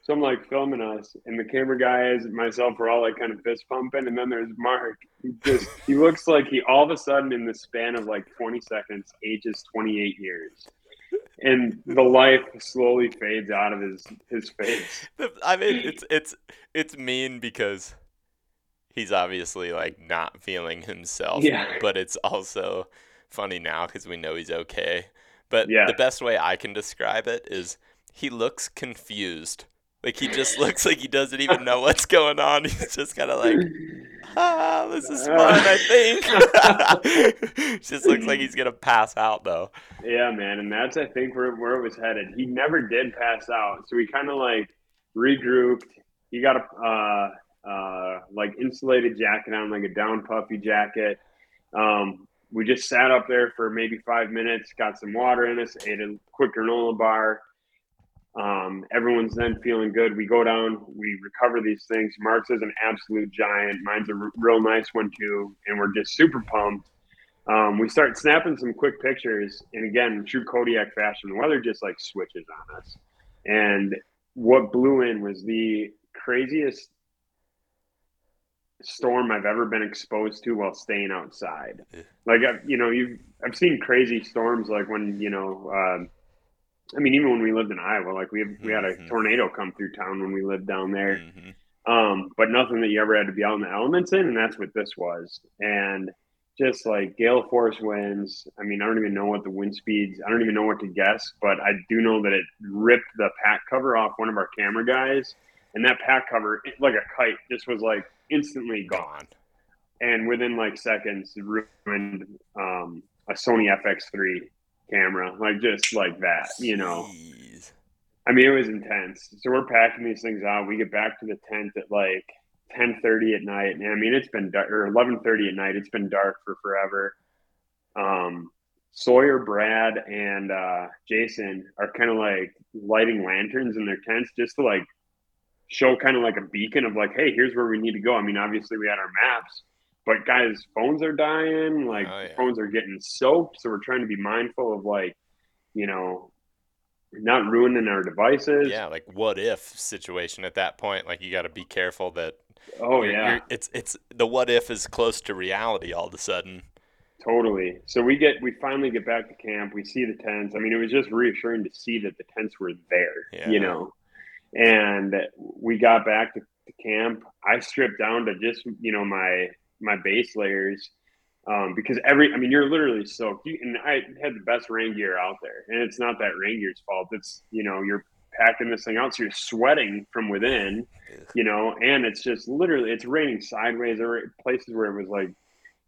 Speaker 2: So I'm like filming us, and the camera guys and myself were all like kind of fist pumping, and then there's Mark. He just he looks like he all of a sudden in the span of like 20 seconds ages 28 years, and the life slowly fades out of his his face. [laughs]
Speaker 1: I mean, it's it's it's mean because he's obviously like not feeling himself.
Speaker 2: Yeah.
Speaker 1: But it's also funny now because we know he's okay. But
Speaker 2: Yeah.
Speaker 1: the best way I can describe it is he looks confused. Like he just looks like he doesn't even know what's going on. [laughs] He's just kind of like, ah, this is fun. I think. [laughs] just looks like he's gonna pass out though.
Speaker 2: Yeah, man, and that's I think where where it was headed. He never did pass out, so we kind of like regrouped. He got a uh, uh, like insulated jacket on, like a down puffy jacket. Um, we just sat up there for maybe five minutes, got some water in us, ate a quick granola bar. Um, everyone's then feeling good. We go down, we recover these things. Mark's is an absolute giant. Mine's a r- real nice one too, and we're just super pumped. Um, we start snapping some quick pictures, and again, in true Kodiak fashion, the weather just like switches on us. And what blew in was the craziest storm I've ever been exposed to while staying outside. Like I've, you know, you've I've seen crazy storms like when you know. Um, I mean, even when we lived in Iowa, like we we had a
Speaker 1: Mhm.
Speaker 2: tornado come through town when we lived down there
Speaker 1: Mhm.
Speaker 2: um, but nothing that you ever had to be out in the elements in, and that's what this was. And just like gale force winds. I mean, I don't even know what the wind speeds. I don't even know what to guess, but I do know that it ripped the pack cover off one of our camera guys, and that pack cover, it- like a kite, just was like instantly gone. And within like seconds, it ruined um, a Sony FX3 camera, like just like that, you know.
Speaker 1: Jeez.
Speaker 2: I mean, it was intense. So we're packing these things out. We get back to the tent at like ten thirty at night, and I mean, it's been dark or eleven thirty at night. It's been dark for forever. Um, Sawyer, Brad, and uh, Jason are kind of like lighting lanterns in their tents just to like show kind of like a beacon of like, hey, here's where we need to go. I mean, obviously we had our maps, but guys, phones are dying. Like
Speaker 1: Oh, yeah.
Speaker 2: phones are getting soaked, so we're trying to be mindful of like, you know, not ruining our devices.
Speaker 1: Yeah, like what if situation at that point. Like you got to be careful that.
Speaker 2: Oh
Speaker 1: you're-
Speaker 2: yeah.
Speaker 1: you're- it's it's the what if is close to reality all of a sudden.
Speaker 2: Totally. So we get we finally get back to camp. We see the tents. I mean, it was just reassuring to see that the tents were there.
Speaker 1: Yeah.
Speaker 2: You know, and we got back to, to camp. I stripped down to just you know my my base layers um, because every I mean you're literally soaked. You, and I had the best rain gear out there, and it's not that rain gear's fault. It's you know you're packing this thing out, so you're sweating from within. You know, and it's just literally it's raining sideways. There were places where it was like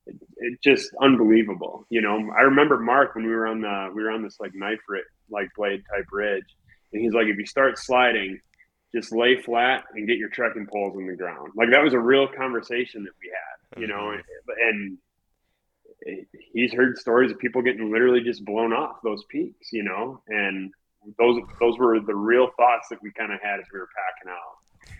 Speaker 2: it, it just unbelievable. You know, I remember Mark when we were on the we were on this like knife ri- like blade type ridge, and he's like, if you start sliding, just lay flat and get your trekking poles in the ground. Like that was a real conversation that we had. You know,
Speaker 1: Mhm.
Speaker 2: and he's heard stories of people getting literally just blown off those peaks. You know, and those those were the real thoughts that we kind of had as we were packing out.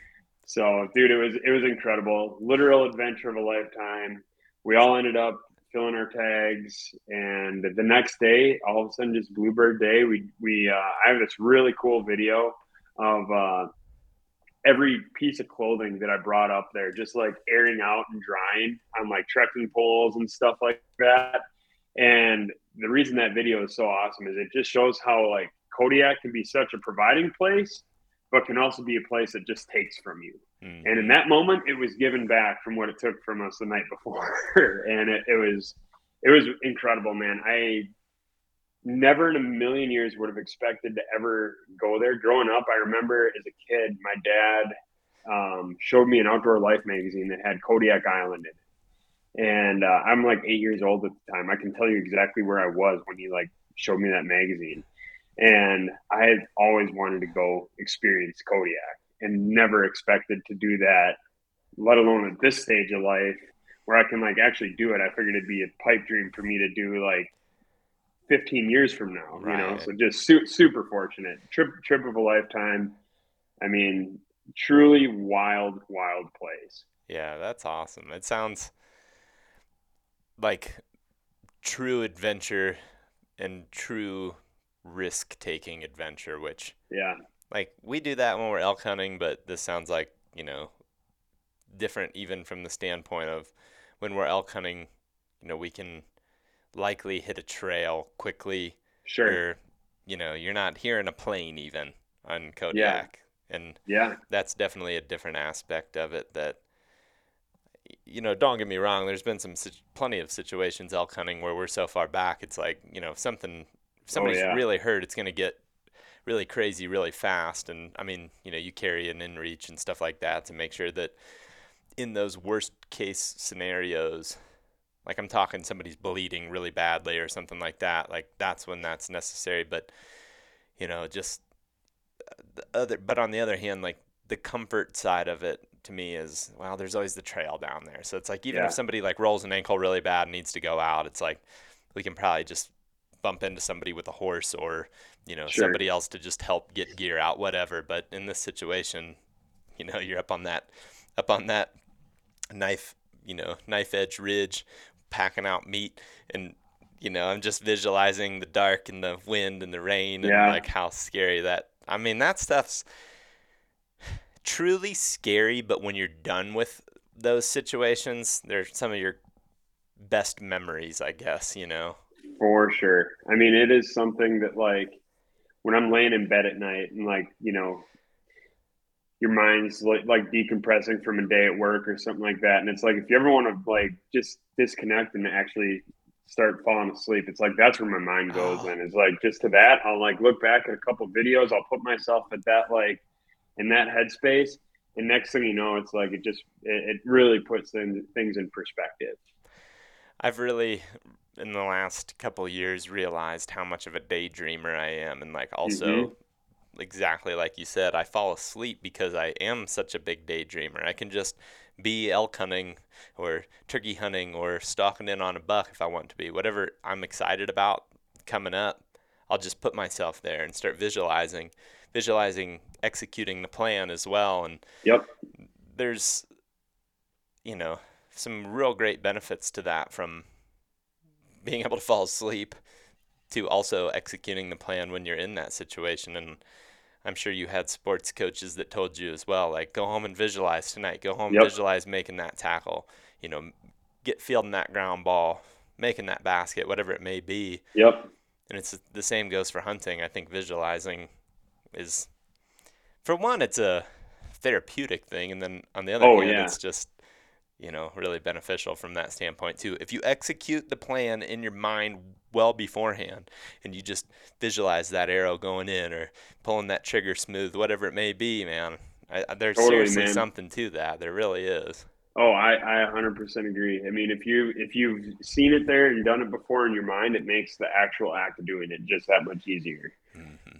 Speaker 2: So, dude, it was it was incredible, literal adventure of a lifetime. We all ended up filling our tags, and the next day, all of a sudden, just Bluebird Day. We we uh, I have this really cool video of uh, every piece of clothing that I brought up there, just like airing out and drying on like trekking poles and stuff like that. And the reason that video is so awesome is it just shows how like Kodiak can be such a providing place, but can also be a place that just takes from you.
Speaker 1: Mhm.
Speaker 2: And in that moment, it was given back from what it took from us the night before, [laughs] and it, it was it was incredible, man. I never in a million years would have expected to ever go there. Growing up, I remember as a kid, my dad um, showed me an Outdoor Life magazine that had Kodiak Island in it, and uh, I'm like eight years old at the time. I can tell you exactly where I was when he like showed me that magazine, and I had always wanted to go experience Kodiak and never expected to do that, let alone at this stage of life where I can like actually do it. I figured it'd be a pipe dream for me to do like 15 years from now, you know? So just su- super fortunate trip, trip of a lifetime. I mean, truly wild, wild place.
Speaker 1: Yeah, that's awesome. It sounds like true adventure and true risk taking adventure, which
Speaker 2: Yeah.
Speaker 1: like we do that when we're elk hunting, but this sounds like you know different even from the standpoint of when we're elk hunting. You know, we can likely hit a trail quickly.
Speaker 2: Sure.
Speaker 1: Where, you know, you're not hearing a plane even on Kodiak. Yeah. And
Speaker 2: yeah,
Speaker 1: that's definitely a different aspect of it that you know, don't get me wrong. There's been some plenty of situations elk hunting where we're so far back. It's like you know, something oh, somebody's oh, yeah. really hurt. It's going to get really crazy really fast. And I mean, you know, you carry an inReach and stuff like that to make sure that in those worst case scenarios, like I'm talking somebody's bleeding really badly or something like that, like that's when that's necessary. But you know, just uh, the other. But on the other hand, like the comfort side of it to me is well, there's always the trail down there. So it's like even yeah. if somebody like rolls an ankle really bad and needs to go out, it's like we can probably just bump into somebody with a horse or you know sure. somebody else to just help get gear out whatever but in this situation you know you're up on that up on that knife you know knife edge ridge packing out meat and you know i'm just visualizing the dark and the wind and the rain and yeah. like how scary that i mean that stuff's truly scary but when you're done with those situations they're some of your best memories i guess you know
Speaker 2: for sure. I mean, it is something that like when I'm laying in bed at night and like, you know, your mind's like, like decompressing from a day at work or something like that. And it's like, if you ever want to like just disconnect and actually start falling asleep, it's like, that's where my mind goes. Oh. And it's like, just to that, I'll like look back at a couple videos. I'll put myself at that, like in that headspace. And next thing you know, it's like, it just, it, it really puts things, things in perspective.
Speaker 1: I've really in the last couple years realized how much of a daydreamer I am and like also mm-hmm. Exactly like you said I fall asleep because I am such a big daydreamer. I can just be elk hunting or turkey hunting or stalking in on a buck if I want to be. Whatever I'm excited about coming up, I'll just put myself there and start visualizing visualizing executing the plan as well and
Speaker 2: Yep.
Speaker 1: There's you know some real great benefits to that from being [laughs] able to fall asleep to also executing the plan when you're in that situation and I'm sure you had sports coaches that told you as well, like go home and visualize tonight. Go home, yep. visualize making that tackle. You know, get fielding that ground ball, making that basket, whatever it may be.
Speaker 2: Yep.
Speaker 1: And it's the same goes for hunting. I think visualizing is, for one, it's a therapeutic thing, and then on the other oh, hand, yeah. it's just you know, really beneficial from that standpoint too. If you execute the plan in your mind well beforehand and you just visualize that arrow going in or pulling that trigger smooth, whatever it may be, man, I, there's totally, seriously man. something to that. There really is.
Speaker 2: Oh, I, I 100% agree. I mean, if you if you've seen it there and done it before in your mind, it makes the actual act of doing it just that much easier. Mm-hmm.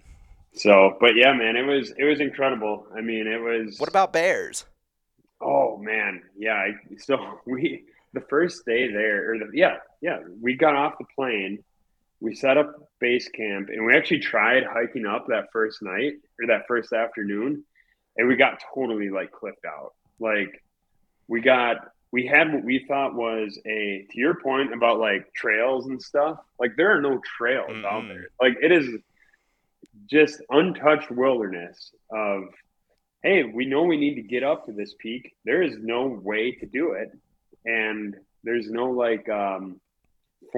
Speaker 2: So, but yeah, man, it was it was incredible. I mean, it was.
Speaker 1: What about bears?
Speaker 2: Oh man, yeah. So [laughs] we the first day there, or the yeah, yeah, we got off the plane, we set up base camp, and we actually tried hiking up that first night or that first afternoon, and we got totally like cliffed out. Like we got we had what we thought was a to your point about like trails and stuff. Like there are no trails mm-hmm. out there. Like it is just untouched wilderness of hey, we know we need to get up to this peak. There is no way to do it. And there's no like um,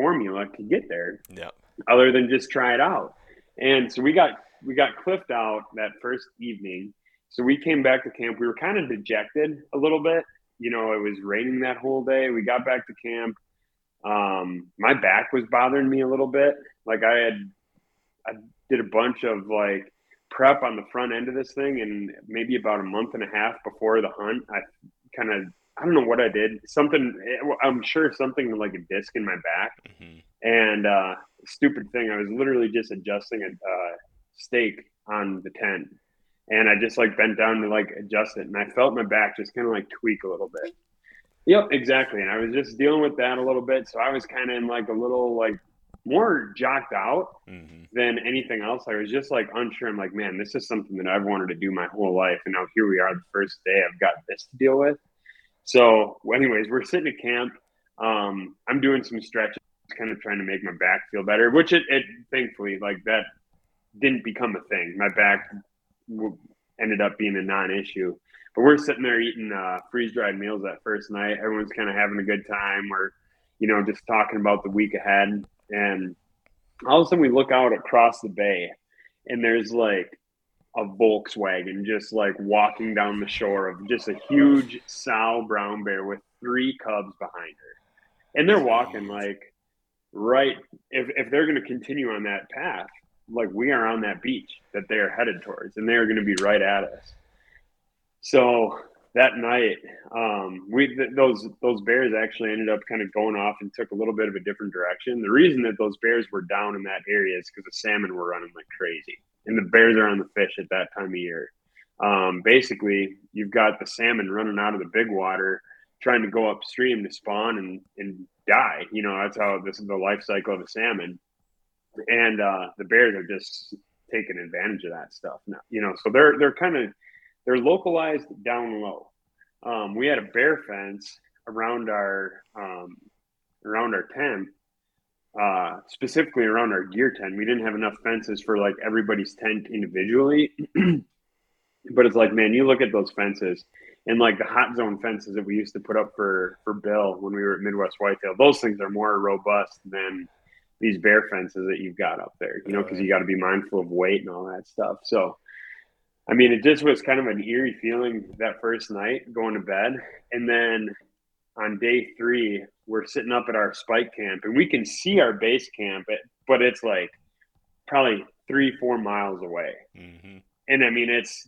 Speaker 2: formula to get there.
Speaker 1: Yeah.
Speaker 2: Other than just try it out. And so we got we got cliffed out that first evening. So we came back to camp. We were kind of dejected a little bit. You know, it was raining that whole day. We got back to camp. Um, my back was bothering me a little bit. Like I had I did a bunch of like prep on the front end of this thing, and maybe about a month and a half before the hunt, I kind of I don't know what I did. Something I'm sure something like a disc in my back, mm-hmm. and uh, stupid thing. I was literally just adjusting a uh, stake on the tent, and I just like bent down to like adjust it, and I felt my back just kind of like tweak a little bit. Yep, exactly. And I was just dealing with that a little bit, so I was kind of in like a little like more jocked out mm-hmm. than anything else. I was just like unsure. I'm like, man, this is something that I've wanted to do my whole life. And now here we are, the first day I've got this to deal with. So, anyways, we're sitting at camp. Um, I'm doing some stretches, kind of trying to make my back feel better, which it, it thankfully, like that didn't become a thing. My back ended up being a non-issue. But we're sitting there eating uh, freeze-dried meals that first night. Everyone's kind of having a good time. We're, you know, just talking about the week ahead, and all of a sudden we look out across the bay, and there's like a Volkswagen just like walking down the shore of just a huge sow brown bear with three cubs behind her. And they're walking like right if, if they're going to continue on that path, like we are on that beach that they are headed towards and they're going to be right at us. So that night, um, we th- those those bears actually ended up kind of going off and took a little bit of a different direction. The reason that those bears were down in that area is because the salmon were running like crazy, and the bears are on the fish at that time of year. Um, basically, you've got the salmon running out of the big water, trying to go upstream to spawn and and die. You know that's how this is the life cycle of a salmon, and uh, the bears are just taking advantage of that stuff now. You know, so they're they're kind of they're localized down low. Um, we had a bear fence around our um, around our tent, uh, specifically around our gear tent. We didn't have enough fences for like everybody's tent individually. [clears throat] but it's like, man, you look at those fences and like the hot zone fences that we used to put up for for Bill when we were at Midwest Whitetail. Those things are more robust than these bear fences that you've got up there. You know, because you got to be mindful of weight and all that stuff. So I mean, it just was kind of an eerie feeling that first night going to bed. And then on day three, we're sitting up at our spike camp and we can see our base camp, but it's like probably three, four miles away. Mm-hmm. And I mean, it's,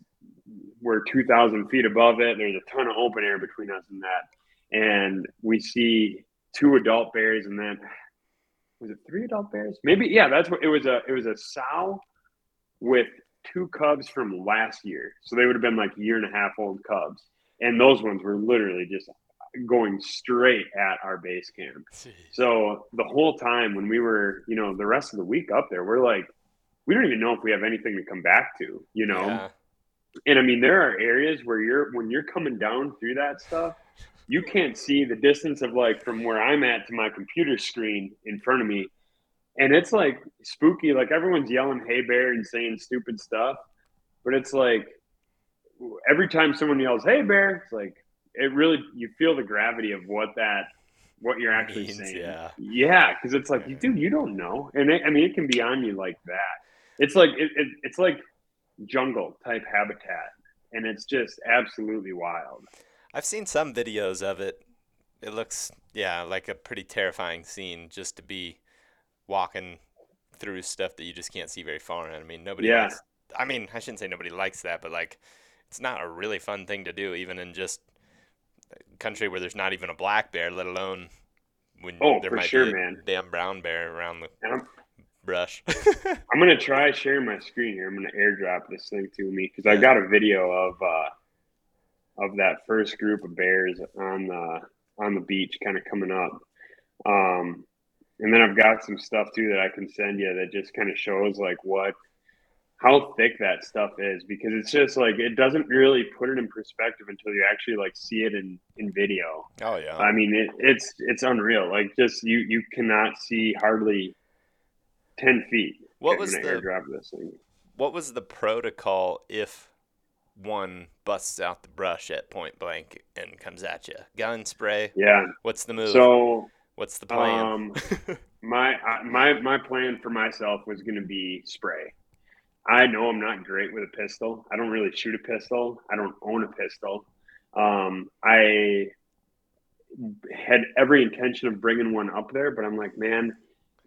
Speaker 2: we're 2,000 feet above it. There's a ton of open air between us and that. And we see two adult bears and then, was it three adult bears? Maybe, yeah, that's what it was. A, it was a sow with two cubs from last year. So they would have been like year and a half old cubs. And those ones were literally just going straight at our base camp. Jeez. So the whole time when we were, you know, the rest of the week up there, we're like, we don't even know if we have anything to come back to, you know? Yeah. And I mean, there are areas where you're, when you're coming down through that stuff, you can't see the distance of like from where I'm at to my computer screen in front of me and it's like spooky. Like everyone's yelling "Hey bear" and saying stupid stuff, but it's like every time someone yells "Hey bear," it's like it really you feel the gravity of what that what you're actually means, saying. Yeah, yeah, because it's like, yeah. dude, you don't know, and it, I mean, it can be on you like that. It's like it, it, it's like jungle type habitat, and it's just absolutely wild.
Speaker 1: I've seen some videos of it. It looks, yeah, like a pretty terrifying scene just to be walking through stuff that you just can't see very far. And I mean, nobody. Yeah. Likes, I mean, I shouldn't say nobody likes that, but like, it's not a really fun thing to do, even in just country where there's not even a black bear, let alone when
Speaker 2: oh,
Speaker 1: there might
Speaker 2: sure,
Speaker 1: be a
Speaker 2: man.
Speaker 1: damn brown bear around the brush. [laughs]
Speaker 2: I'm gonna try sharing my screen here. I'm gonna airdrop this thing to me because yeah. I got a video of uh, of that first group of bears on the on the beach, kind of coming up. Um, and then I've got some stuff too that I can send you that just kind of shows like what how thick that stuff is because it's just like it doesn't really put it in perspective until you actually like see it in in video.
Speaker 1: Oh yeah.
Speaker 2: I mean it, it's it's unreal. Like just you you cannot see hardly ten feet.
Speaker 1: What was the airdrop this thing? What was the protocol if one busts out the brush at point blank and comes at you? Gun spray.
Speaker 2: Yeah.
Speaker 1: What's the move?
Speaker 2: So
Speaker 1: What's the plan? Um, [laughs]
Speaker 2: my my my plan for myself was going to be spray. I know I'm not great with a pistol. I don't really shoot a pistol. I don't own a pistol. Um, I had every intention of bringing one up there, but I'm like, man,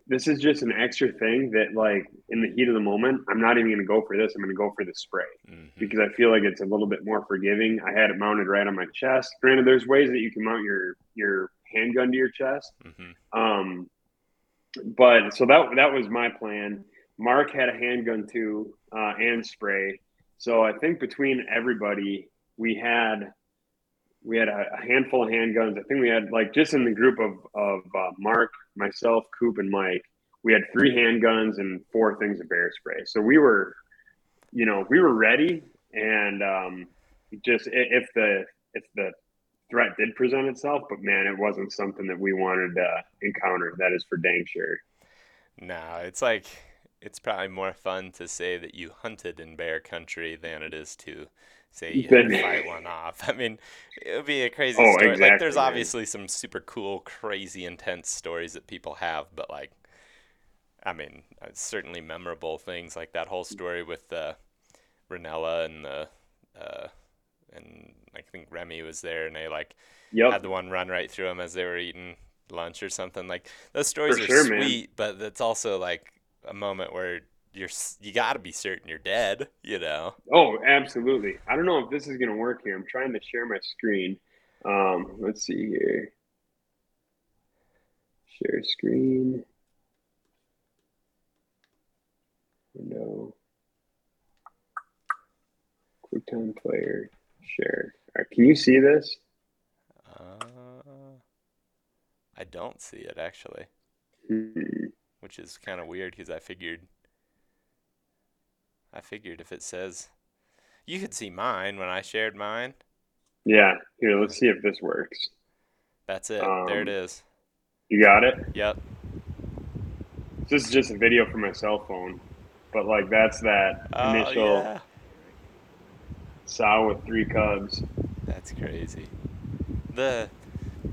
Speaker 2: this is just an extra thing that, like, in the heat of the moment, I'm not even going to go for this. I'm going to go for the spray mm-hmm. because I feel like it's a little bit more forgiving. I had it mounted right on my chest. Granted, there's ways that you can mount your your handgun to your chest. Mm-hmm. Um, but so that that was my plan. Mark had a handgun too uh, and spray. So I think between everybody, we had we had a, a, handful of handguns. I think we had like just in the group of of uh, Mark, myself, Coop, and Mike, we had three handguns and four things of bear spray. So we were, you know, we were ready. And um, just if the if the threat did present itself, but man, it wasn't something that we wanted to encounter. That is for dang sure.
Speaker 1: No, it's like it's probably more fun to say that you hunted in bear country than it is to say you had to fight one off. [laughs] I mean, it would be a crazy
Speaker 2: Oh,
Speaker 1: story. like,
Speaker 2: exactly,
Speaker 1: there's
Speaker 2: man.
Speaker 1: obviously some super cool, crazy, intense stories that people have, but like, I mean, uh, certainly memorable things like that whole story with uh, Ranella and the, uh, and I think Remy was there, and they like
Speaker 2: Yep.
Speaker 1: had the one run right through them as they were eating lunch or something. Like those stories
Speaker 2: For
Speaker 1: are
Speaker 2: sure, man.
Speaker 1: sweet, but it's also like a moment where you're you got to be certain you're dead. You know.
Speaker 2: Oh, absolutely. I don't know if this is going to work here. I'm trying to share my screen. Um, let's see here. Share screen. Window. QuickTime Player. Share. All right, can you see this?
Speaker 1: Uh, I don't see it actually,
Speaker 2: Hmm.
Speaker 1: Which is kind of weird because I figured. I figured if it says, you could see mine when I shared mine.
Speaker 2: Yeah. Here, let's see if this works.
Speaker 1: That's it. there it
Speaker 2: Um. You got it?
Speaker 1: Yep.
Speaker 2: This is just a video from my cell phone. But like that's that
Speaker 1: Oh
Speaker 2: initial
Speaker 1: yeah.
Speaker 2: sow with three cubs.
Speaker 1: That's crazy. The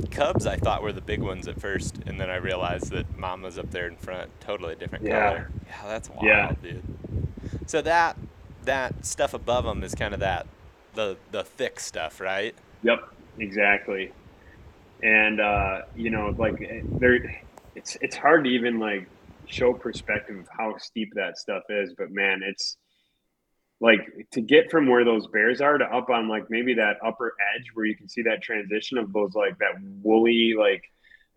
Speaker 1: Cubs I thought were the big ones at first, and then I realized that Mom was up there in front, totally different
Speaker 2: Yeah.
Speaker 1: color. Yeah, that's wild,
Speaker 2: Yeah.
Speaker 1: dude. So that that stuff above them is kind of that the the thick stuff, right?
Speaker 2: Yep, exactly. And uh, you know, like there, it's it's hard to even like show perspective of how steep that stuff is. But man, it's like to get from where those bears are to up on like maybe that upper edge where you can see that transition of those like that woolly like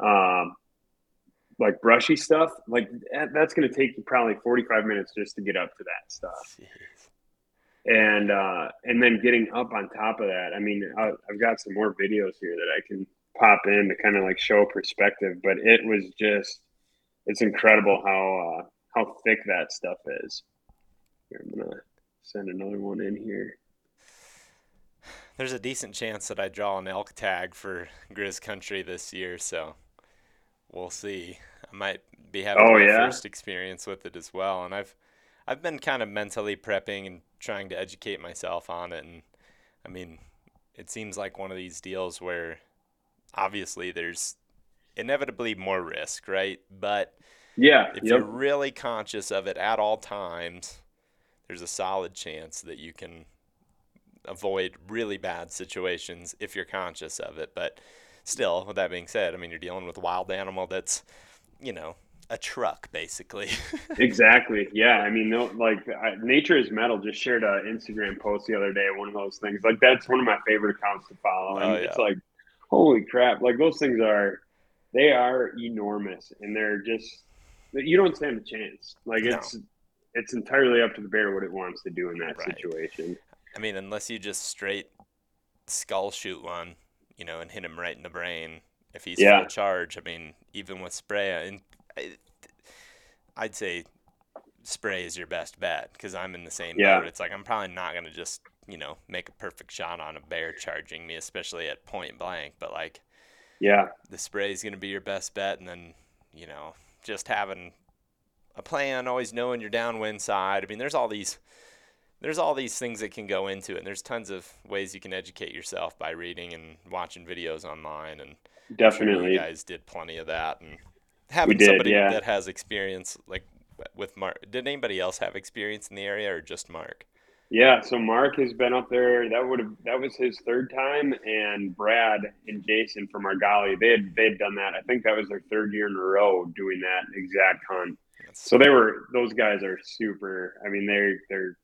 Speaker 2: um like brushy stuff like that, that's going to take you probably 45 minutes just to get up to that stuff and uh, and then getting up on top of that. I mean, I, I've got some more videos here that I can pop in to kind of like show perspective, but it was just it's incredible how uh, how thick that stuff is. Here, I'm gonna send another one in here.
Speaker 1: There's a decent chance that I draw an elk tag for Grizz Country this year, so we'll see. I might be having
Speaker 2: Oh,
Speaker 1: my
Speaker 2: yeah?
Speaker 1: first experience with it as well, and I've I've been kind of mentally prepping and trying to educate myself on it, and I mean, it seems like one of these deals where obviously there's inevitably more risk, right? But
Speaker 2: Yeah,
Speaker 1: if
Speaker 2: yep.
Speaker 1: you're really conscious of it at all times, there's a solid chance that you can avoid really bad situations if you're conscious of it. But still, with that being said, I mean, you're dealing with a wild animal that's, you know, a truck basically. [laughs]
Speaker 2: Exactly. Yeah. I mean, no, like I, Nature is Metal just shared an Instagram post the other day. One of those things. Like that's one of my favorite accounts to follow. And
Speaker 1: Oh,
Speaker 2: it's like, holy crap! Like those things are, they are enormous, and they're just you don't stand a chance. Like
Speaker 1: No.
Speaker 2: It's entirely up to the bear what it wants to do in that
Speaker 1: Right.
Speaker 2: situation.
Speaker 1: I mean, unless you just straight skull shoot one, you know, and hit him right in the brain if he's
Speaker 2: Yeah.
Speaker 1: full charge. I mean, even with spray, and I, I'd say spray is your best bet because I'm in the same
Speaker 2: Yeah.
Speaker 1: boat. It's like I'm probably not gonna just you know make a perfect shot on a bear charging me, especially at point blank. But like
Speaker 2: Yeah.
Speaker 1: the spray is gonna be your best bet, and then you know just having a plan, always knowing your downwind side. I mean, there's all these there's all these things that can go into it. And there's tons of ways you can educate yourself by reading and watching videos online. And I'm sure
Speaker 2: Definitely.
Speaker 1: you guys did plenty of that. And having
Speaker 2: did,
Speaker 1: somebody
Speaker 2: yeah.
Speaker 1: that has experience, like with Mark, did anybody else have experience in the area or just Mark?
Speaker 2: Yeah, so Mark has been up there. That would have that was his third time, and Brad and Jason from Argali, they had they had done that. I think that was their third year in a row doing that exact hunt. So they were those guys are super. I mean, they're they're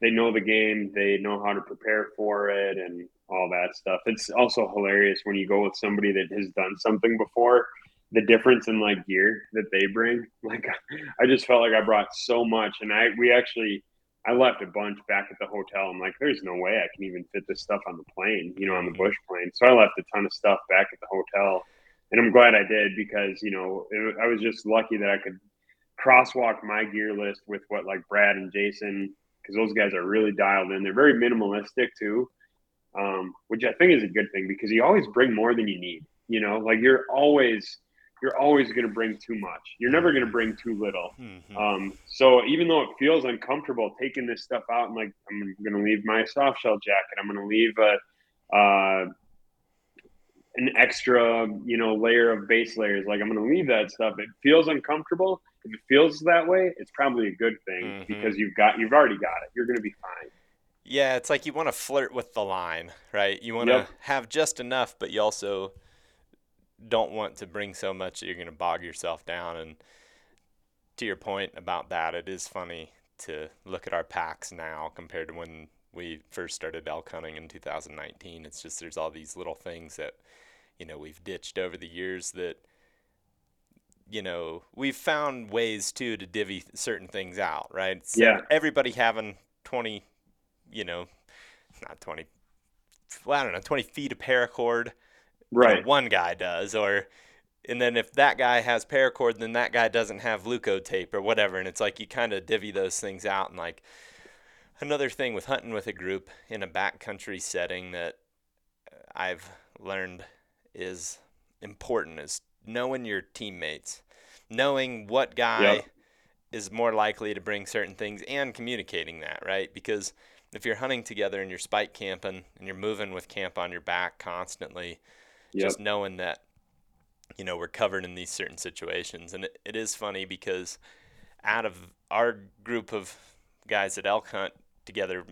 Speaker 2: they know the game. They know how to prepare for it and all that stuff. It's also hilarious when you go with somebody that has done something before. The difference in like gear that they bring. [laughs] Like, I just felt like I brought so much, and I we actually I left a bunch back at the hotel. I'm like, there's no way I can even fit this stuff on the plane, you know, on the bush plane. So I left a ton of stuff back at the hotel, and I'm glad I did because you know it, I was just lucky that I could crosswalk my gear list with what like Brad and Jason because those guys are really dialed in. They're very minimalistic too, um, which I think is a good thing because you always bring more than you need. You know, like you're always you're always going to bring too much. You're never going to bring too little.
Speaker 1: Mhm.
Speaker 2: Um, so even though it feels uncomfortable taking this stuff out and like I'm going to leave my soft shell jacket, I'm going to leave a uh, an extra you know layer of base layers. Like I'm going to leave that stuff. It feels uncomfortable. If it feels that way, it's probably a good thing
Speaker 1: Mhm.
Speaker 2: because you've got you've already got it. You're going to be fine.
Speaker 1: Yeah, it's like you want to flirt with the line, right? You want to
Speaker 2: Yep.
Speaker 1: have just enough, but you also don't want to bring so much that you're going to bog yourself down. And to your point about that, it is funny to look at our packs now compared to when we first started elk hunting in 2019. It's just there's all these little things that you know we've ditched over the years that you know we've found ways too to divvy certain things out, right? It's
Speaker 2: Yeah.
Speaker 1: everybody having 20 you know, not 20, well, I don't know, 20 feet of paracord. you know,
Speaker 2: Right.
Speaker 1: one guy does, or, and then if that guy has paracord, then that guy doesn't have Leuko tape or whatever. And it's like you kind of divvy those things out. And like another thing with hunting with a group in a backcountry setting that I've learned is important is knowing your teammates, knowing what guy
Speaker 2: Yep.
Speaker 1: is more likely to bring certain things and communicating that, right? Because if you're hunting together and you're spike camping and you're moving with camp on your back constantly,
Speaker 2: Yep.
Speaker 1: just knowing that, you know, we're covered in these certain situations. And it, it is funny because out of our group of guys that elk hunt together,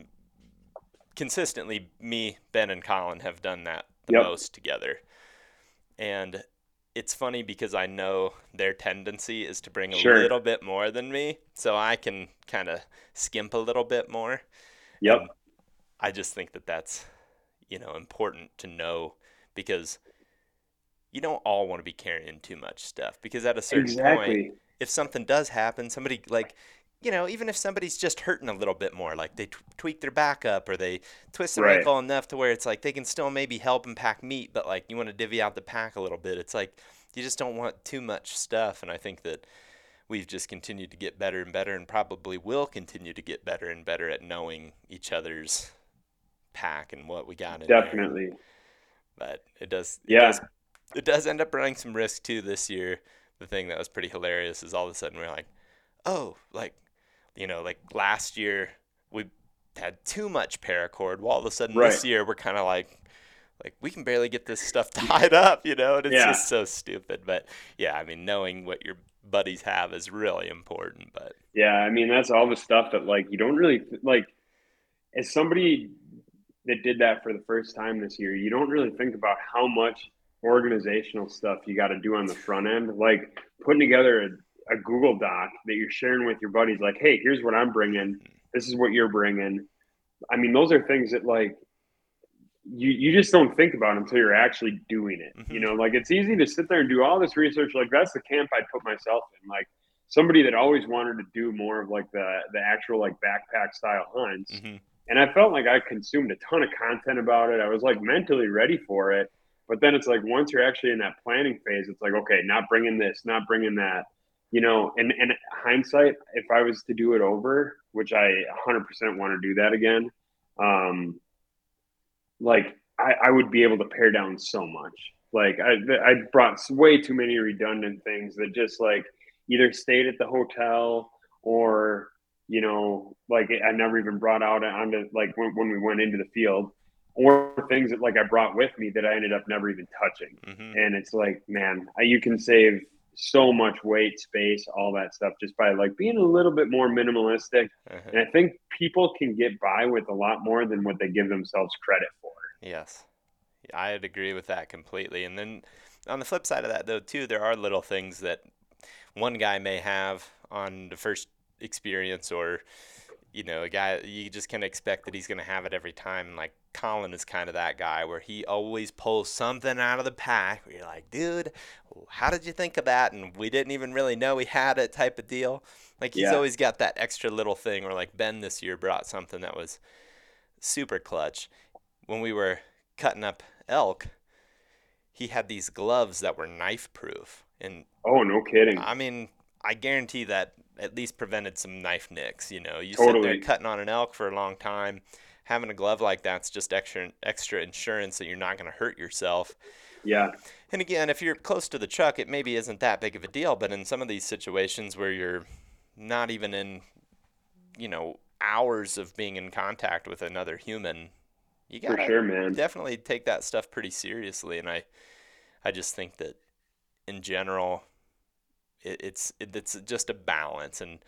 Speaker 1: consistently, me, Ben, and Colin have done that the
Speaker 2: Yep.
Speaker 1: most together. And it's funny because I know their tendency is to bring a
Speaker 2: Sure.
Speaker 1: little bit more than me, so I can kind of skimp a little bit more.
Speaker 2: Yep.
Speaker 1: And I just think that that's, you know, important to know because you don't all want to be carrying too much stuff because at a certain point, if something does happen, somebody like, you know, even if somebody's just hurting a little bit more, like they t- tweak their back up or they twist their
Speaker 2: Right.
Speaker 1: ankle enough to where it's like they can still maybe help and pack meat, but like you want to divvy out the pack a little bit. It's like you just don't want too much stuff. And I think that we've just continued to get better and better and probably will continue to get better and better at knowing each other's pack and what we got in there.
Speaker 2: Definitely.
Speaker 1: But it does, it
Speaker 2: Yeah.
Speaker 1: does it does end up running some risk too this year. The thing that was pretty hilarious is all of a sudden we're like, oh, like, you know, like last year we had too much paracord. Well, all of a sudden this year we're kind of like, like we can barely get this stuff [laughs] tied up, you know, and it's
Speaker 2: Yeah.
Speaker 1: just so stupid. But yeah, I mean, knowing what your buddies have is really important. But
Speaker 2: Yeah, I mean that's all the stuff that like you don't really like as somebody that did that for the first time this year, you don't really think about how much organizational stuff you got to do on the front end. Like putting together a, Google Doc that you're sharing with your buddies like, "Hey, here's what I'm bringing. This is what you're bringing." I mean, those are things that like you you just don't think about until you're actually doing it. You
Speaker 1: Mhm.
Speaker 2: know, like it's easy to sit there and do all this research. Like that's the camp I'd put myself in. Like somebody that always wanted to do more of like the the actual like backpack style hunts.
Speaker 1: mhm.
Speaker 2: And I felt like I consumed a ton of content about it. I was like mentally ready for it. But then it's like once you're actually in that planning phase, it's like, okay, not bringing this, not bringing that. You know, and, and hindsight, if I was to do it over, which I 100% want to do that again, um, like I, I would be able to pare down so much. Like I, I brought way too many redundant things that just like either stayed at the hotel or you know, like I never even brought out onto like when, when we went into the field, or things that like I brought with me that I ended up never even touching.
Speaker 1: Mhm.
Speaker 2: And it's like, man, you can save so much weight, space, all that stuff just by like being a little bit more minimalistic.
Speaker 1: Uh-huh.
Speaker 2: And I think people can get by with a lot more than what they give themselves credit for.
Speaker 1: Yes. I'd agree with that completely. And then on the flip side of that, though, too, there are little things that one guy may have on the first experience, or, you know, a guy, you just can expect that he's going to have it every time. And Like Colin is kind of that guy where he always pulls something out of the pack where you're like, dude, how did you think of that? And we didn't even really know he had it type of deal. Like he's
Speaker 2: Yeah.
Speaker 1: always got that extra little thing, or like Ben this year brought something that was super clutch. When we were cutting up elk, he had these gloves that were knife proof. And
Speaker 2: Oh, no kidding.
Speaker 1: I mean, I guarantee that at least prevented some knife nicks. You know, you sit there cutting on an elk for a long time. Having a glove like that's just extra extra insurance that you're not going to hurt yourself.
Speaker 2: Yeah.
Speaker 1: And again, if you're close to the truck, it maybe isn't that big of a deal. But in some of these situations where you're not even in, you know, hours of being in contact with another human, you gotta
Speaker 2: sure, man.
Speaker 1: definitely take that stuff pretty seriously. And I, I just think that in general, it, it's it, it's just a balance. And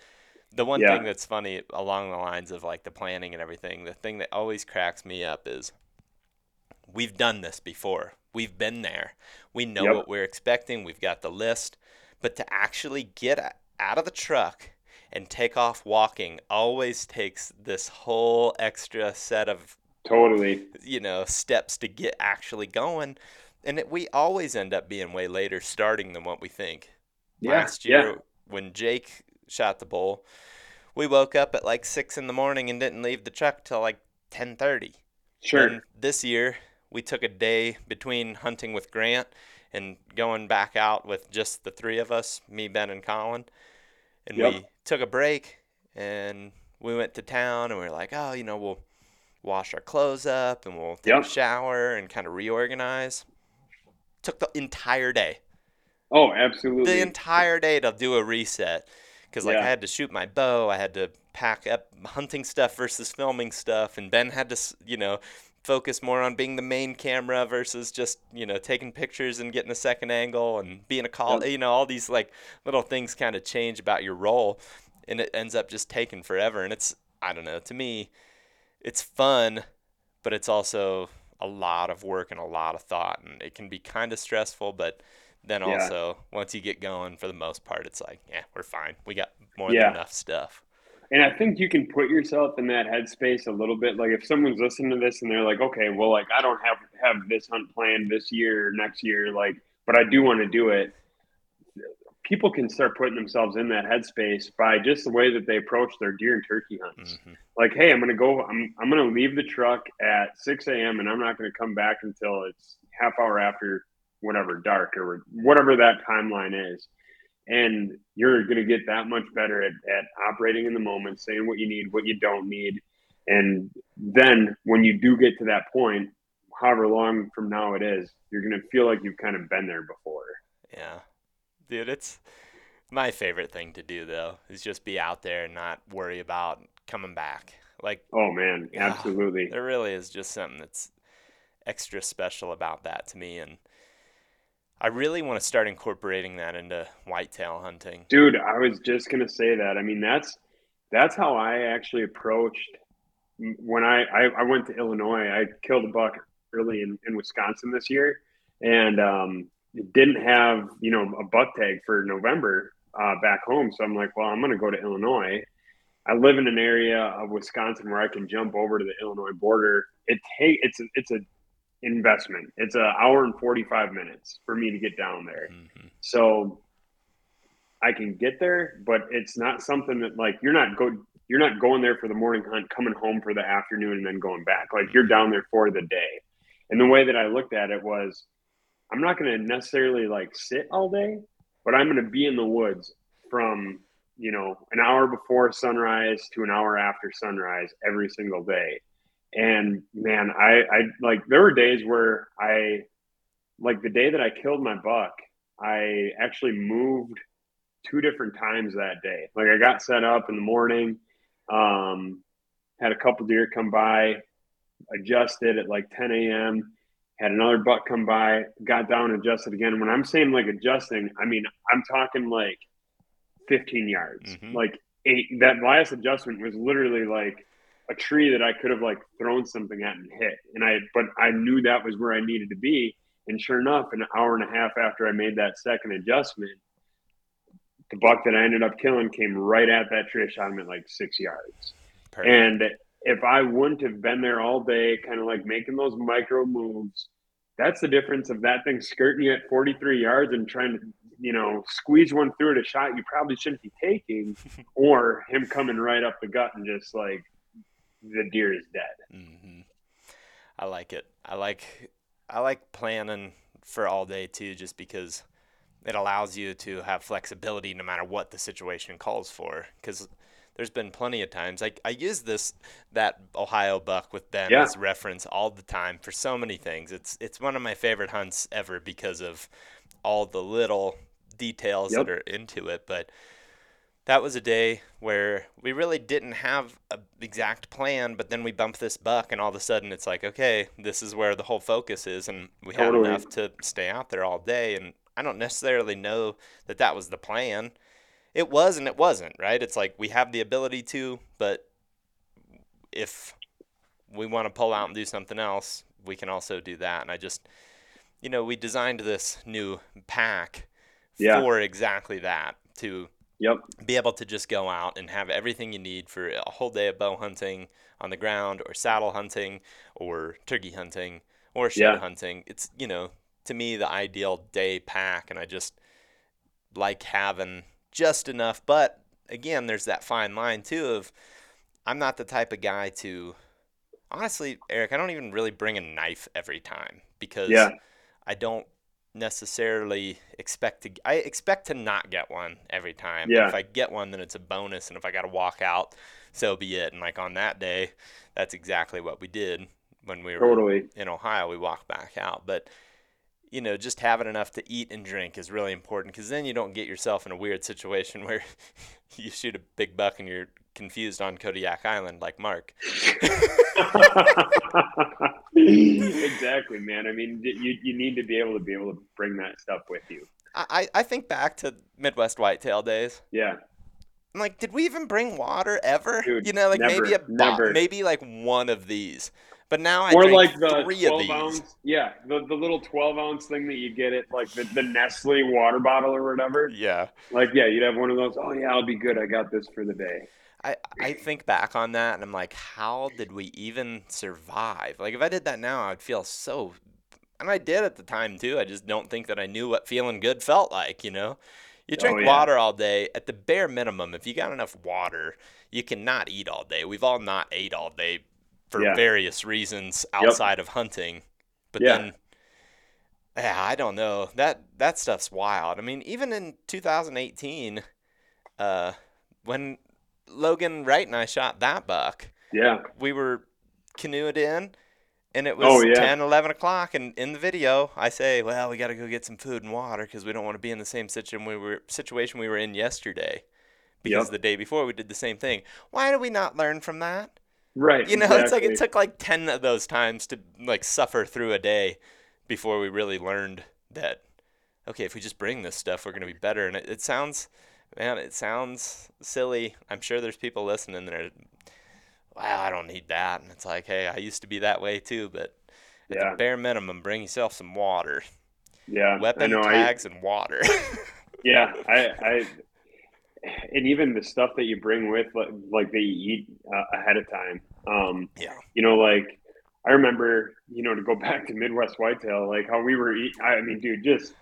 Speaker 1: the one
Speaker 2: Yeah.
Speaker 1: thing that's funny along the lines of like the planning and everything, the thing that always cracks me up is we've done this before. We've been there. We know
Speaker 2: Yep.
Speaker 1: what we're expecting. We've got the list. But to actually get out of the truck and take off walking always takes this whole extra set of
Speaker 2: Totally.
Speaker 1: you know steps to get actually going and it, we always end up being way later starting than what we think
Speaker 2: Yeah.
Speaker 1: last year
Speaker 2: yeah.
Speaker 1: when jake shot the bull we woke up at like six in the morning and didn't leave the truck till like 10.30
Speaker 2: Sure.
Speaker 1: and this year we took a day between hunting with grant and going back out with just the three of us me ben and colin and
Speaker 2: Yep.
Speaker 1: we took a break and we went to town and we were like oh you know we'll wash our clothes up and we'll take
Speaker 2: Yep.
Speaker 1: a shower and kind of reorganize took the entire day
Speaker 2: oh, absolutely.
Speaker 1: the entire day to do a reset because like
Speaker 2: Yeah.
Speaker 1: I had to shoot my bow, I had to pack up hunting stuff versus filming stuff, and Ben had to you know focus more on being the main camera versus just you know taking pictures and getting a second angle and being a call.
Speaker 2: Yep.
Speaker 1: You know all these like little things kind of change about your role, and it ends up just taking forever. And it's I don't know to me, it's fun, but it's also a lot of work and a lot of thought, and it can be kind of stressful, but then
Speaker 2: Yeah.
Speaker 1: also once you get going for the most part it's like yeah we're fine we got more
Speaker 2: Yeah.
Speaker 1: than enough stuff
Speaker 2: And I think you can put yourself in that headspace a little bit. Like if someone's listening to this and they're like, okay, well, like I don't have have this hunt planned this year, next year, like, but I do want to do it. People can start putting themselves in that headspace by just the way that they approach their deer and turkey hunts.
Speaker 1: Mhm.
Speaker 2: Like, hey, I'm gonna go. I'm I'm gonna leave the truck at 6 a.m. and I'm not gonna come back until it's half hour after whatever dark or whatever that timeline is and you're going to get that much better at, at operating in the moment saying what you need what you don't need. And then when you do get to that point however long from now it is you're going to feel like you've kind of been there before.
Speaker 1: Yeah. Dude it's my favorite thing to do though is just be out there and not worry about coming back. Like
Speaker 2: oh man. absolutely.
Speaker 1: there really is just something that's extra special about that to me. And i really want to start incorporating that into whitetail hunting.
Speaker 2: Dude i was just going to say that. I mean that's that's how i actually approached when I, I i went to illinois i killed a buck early in, in wisconsin this year and um didn't have you know a buck tag for november uh, back home. So i'm like well i'm going to go to illinois. I live in an area of wisconsin where i can jump over to the illinois border. It take it's a, it's a investment it's an hour and 45 minutes for me to get down there
Speaker 1: hmm
Speaker 2: so I can get there, but it's not something that like you're not go you're not going there for the morning hunt, coming home for the afternoon and then going back. Like you're down there for the day. And the way that I looked at it was I'm not going to necessarily like sit all day, but I'm going to be in the woods from, you know, an hour before sunrise to an hour after sunrise every single day. And man, I I like there were days where I like the day that I killed my buck, I actually moved two different times that day. Like I got set up in the morning, um, had a couple deer come by, adjusted at like 10 a.m. Had another buck come by, got down, adjusted again. When I'm saying like adjusting, I mean I'm talking like 15 yards.
Speaker 1: Mhm.
Speaker 2: Like eight. That last adjustment was literally like a tree that I could have like thrown something at and hit. And I, but I knew that was where I needed to be. And sure enough, an hour and a half after I made that second adjustment, the buck that I ended up killing came right at that tree. I shot him at like six yards.
Speaker 1: Perfect.
Speaker 2: And if I wouldn't have been there all day, kind of like making those micro moves, that's the difference of that thing skirting you at 43 yards and trying to, you know, squeeze one through at a shot you probably shouldn't be taking, [laughs] or him coming right up the gut and just like the deer is dead.
Speaker 1: Mm-hmm. I like it. I like I like planning for all day too, just because it allows you to have flexibility no matter what the situation calls for. Because there's been plenty of times. I, I use this that Ohio buck with Ben
Speaker 2: Yeah.
Speaker 1: as reference all the time for so many things. It's it's one of my favorite hunts ever because of all the little details
Speaker 2: Yep.
Speaker 1: that are into it. But that was a day where we really didn't have an exact plan, but then we bumped this buck, and all of a sudden it's like, okay, this is where the whole focus is, and we had enough to stay out there all day. And I don't necessarily know that that was the plan. It was and it wasn't, right? It's like we have the ability to, but if we want to pull out and do something else, we can also do that. And I just, you know, we designed this new pack
Speaker 2: Yeah.
Speaker 1: for exactly that to
Speaker 2: Yep.
Speaker 1: be able to just go out and have everything you need for a whole day of bow hunting on the ground or saddle hunting or turkey hunting or shed
Speaker 2: Yeah.
Speaker 1: hunting. It's, you know, to me the ideal day pack and I just like having just enough, but again, there's that fine line too of I'm not the type of guy to honestly, Erik, I don't even really bring a knife every time because
Speaker 2: Yeah.
Speaker 1: I don't necessarily expect to I expect to not get one every time.
Speaker 2: Yeah.
Speaker 1: If I get one then it's a bonus and if I got to walk out, so be it. And like on that day, that's exactly what we did when we were
Speaker 2: Totally.
Speaker 1: in Ohio, we walked back out. But you know, just having enough to eat and drink is really important because then you don't get yourself in a weird situation [laughs] where you shoot a big buck and you're confused on Kodiak Island like Mark. [laughs]
Speaker 2: exactly, man. I mean, you you need to be able to be able to bring that stuff with you.
Speaker 1: I, I think back to Midwest whitetail days.
Speaker 2: Yeah.
Speaker 1: I'm like, did we even bring water ever?
Speaker 2: Dude,
Speaker 1: you know, like
Speaker 2: never,
Speaker 1: maybe a bo- maybe like one of these. But now I
Speaker 2: or like the
Speaker 1: three of
Speaker 2: 12
Speaker 1: these.
Speaker 2: ounce, yeah, the, the little 12 ounce thing that you get at like the, the Nestle water bottle or whatever.
Speaker 1: Yeah.
Speaker 2: Like, yeah, you'd have one of those. Oh, yeah, I'll be good. I got this for the day.
Speaker 1: I, I think back on that and I'm like, how did we even survive? Like, if I did that now, I'd feel so. And I did at the time too. I just don't think that I knew what feeling good felt like, you know? You drink
Speaker 2: Oh, yeah.
Speaker 1: water all day. At the bare minimum, if you got enough water, you cannot eat all day. We've all not ate all day for
Speaker 2: Yeah.
Speaker 1: various reasons outside of hunting. But
Speaker 2: Yeah.
Speaker 1: then, yeah, I don't know. That that stuff's wild. I mean, even in 2018, uh, when Logan Wright and I shot that buck,
Speaker 2: Yeah.
Speaker 1: we were canoed in and it was
Speaker 2: Oh, yeah.
Speaker 1: 10 11 o'clock and in the video i say well we got to go get some food and water because we don't want to be in the same situation we were situation we were in yesterday because
Speaker 2: Yep.
Speaker 1: the day before we did the same thing why did we not learn from that
Speaker 2: Right.
Speaker 1: you know it's like it took like 10 of those times to like suffer through a day before we really learned that okay if we just bring this stuff we're going to be better and it, it sounds man it sounds silly i'm sure there's people listening that are wow i don't need that and it's like hey i used to be that way too but at
Speaker 2: Yeah.
Speaker 1: the bare minimum bring yourself some water
Speaker 2: Yeah.
Speaker 1: Weapon
Speaker 2: know. I,
Speaker 1: and water [laughs]
Speaker 2: yeah. I, I, and even the stuff that you bring with, like, like you eat uh, ahead of time. Um,
Speaker 1: yeah
Speaker 2: you know, like I remember, you know, to go [laughs] back to Midwest whitetail, like how we were eating. I mean, dude, just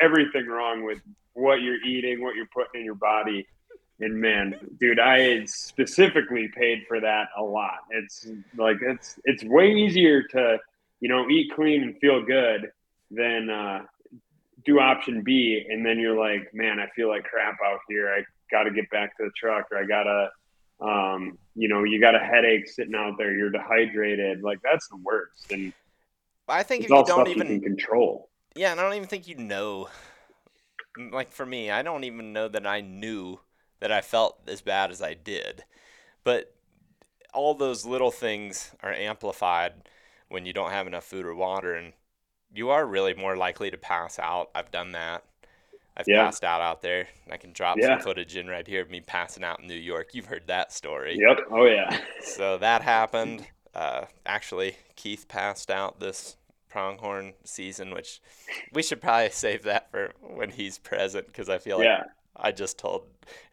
Speaker 2: everything wrong with what you're eating, what you're putting in your body. And man, dude, I specifically paid for that a lot. It's like it's it's way easier to, you know, eat clean and feel good than uh, do option B. And then you're like, man, I feel like crap out here. I got to get back to the truck, or I gotta um, you know, you got a headache sitting out there, you're dehydrated. Like that's the worst. And
Speaker 1: i think if you don't
Speaker 2: stuff
Speaker 1: even
Speaker 2: you can control.
Speaker 1: Yeah, and I don't even think you know. Like for me, I don't even know that I knew that I felt as bad as I did. But all those little things are amplified when you don't have enough food or water, and you are really more likely to pass out. I've done that. I've
Speaker 2: Yeah.
Speaker 1: passed out out there. I can drop
Speaker 2: Yeah.
Speaker 1: some footage in right here of me passing out in New York. You've heard that story.
Speaker 2: Yep. Oh yeah.
Speaker 1: So that happened. Uh, actually, Keith passed out this pronghorn season, which we should probably save that for when he's present because I feel like
Speaker 2: yeah.
Speaker 1: I just told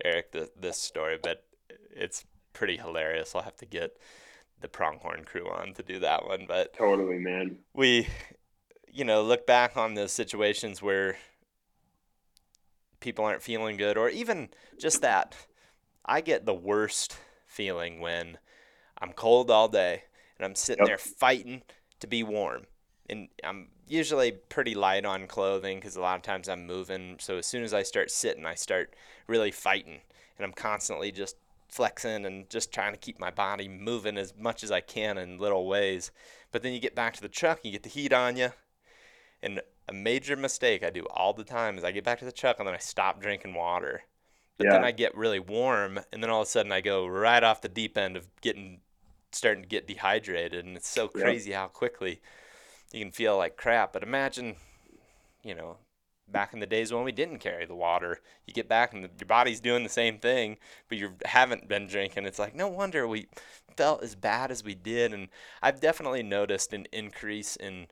Speaker 1: Erik th- this story, but it's pretty hilarious. I'll have to get the pronghorn crew on to do that one. But
Speaker 2: Totally, man.
Speaker 1: we, you know, look back on those situations where people aren't feeling good, or even just that. I get the worst feeling when I'm cold all day and I'm sitting
Speaker 2: Yep.
Speaker 1: there fighting to be warm. And I'm usually pretty light on clothing because a lot of times I'm moving. So as soon as I start sitting, I start really fighting. And I'm constantly just flexing and just trying to keep my body moving as much as I can in little ways. But then you get back to the truck, you get the heat on you. And a major mistake I do all the time is I get back to the truck and then I stop drinking water. But
Speaker 2: Yeah.
Speaker 1: then I get really warm and then all of a sudden I go right off the deep end of getting starting to get dehydrated and it's so crazy how quickly you can feel like crap. But imagine, you know, back in the days when we didn't carry the water, you get back and the, your body's doing the same thing, but you haven't been drinking. It's like no wonder we felt as bad as we did. And I've definitely noticed an increase in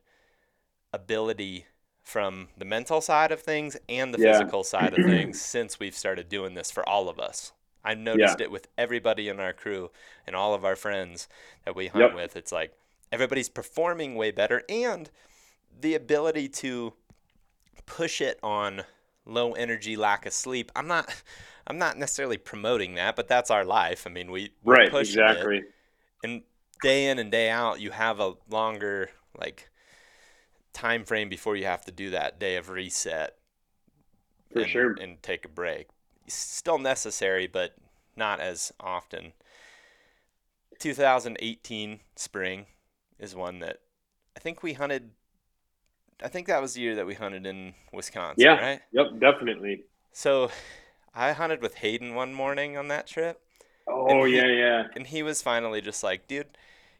Speaker 1: ability from the mental side of things and the
Speaker 2: Yeah.
Speaker 1: physical side of things since we've started doing this for all of us. I've noticed it with everybody in our crew and all of our friends that we hunt
Speaker 2: Yep.
Speaker 1: with. It's like everybody's performing way better and the ability to push it on low energy lack of sleep. I'm not I'm not necessarily promoting that, but that's our life. I mean, we
Speaker 2: Right.
Speaker 1: it
Speaker 2: Exactly.
Speaker 1: and day in and day out you have a longer like time frame before you have to do that day of reset
Speaker 2: For
Speaker 1: and,
Speaker 2: sure.
Speaker 1: and take a break still necessary but not as often 2018 spring is one that i think we hunted i think that was the year that we hunted in wisconsin
Speaker 2: Yeah.
Speaker 1: right
Speaker 2: Yep. Definitely.
Speaker 1: so i hunted with hayden one morning on that trip
Speaker 2: Oh
Speaker 1: he-
Speaker 2: yeah, yeah.
Speaker 1: and he was finally just like, dude,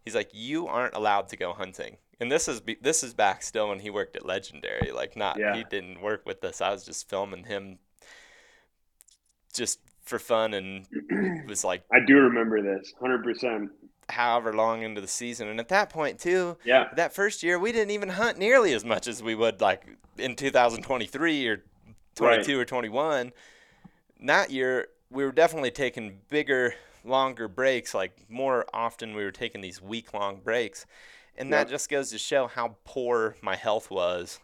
Speaker 1: he's like, you aren't allowed to go hunting. And this is this is back still when he worked at Legendary. Like, not
Speaker 2: Yeah.
Speaker 1: he didn't work with us. I was just filming him, just for fun, and it [clears throat] was like
Speaker 2: I do remember this. Hundred percent.
Speaker 1: however long into the season. And at that point too,
Speaker 2: Yeah.
Speaker 1: that first year we didn't even hunt nearly as much as we would like in 2023 or 22 or 21 that year we were definitely taking bigger longer breaks like more often we were taking these week long breaks and that
Speaker 2: Yep.
Speaker 1: just goes to show how poor my health was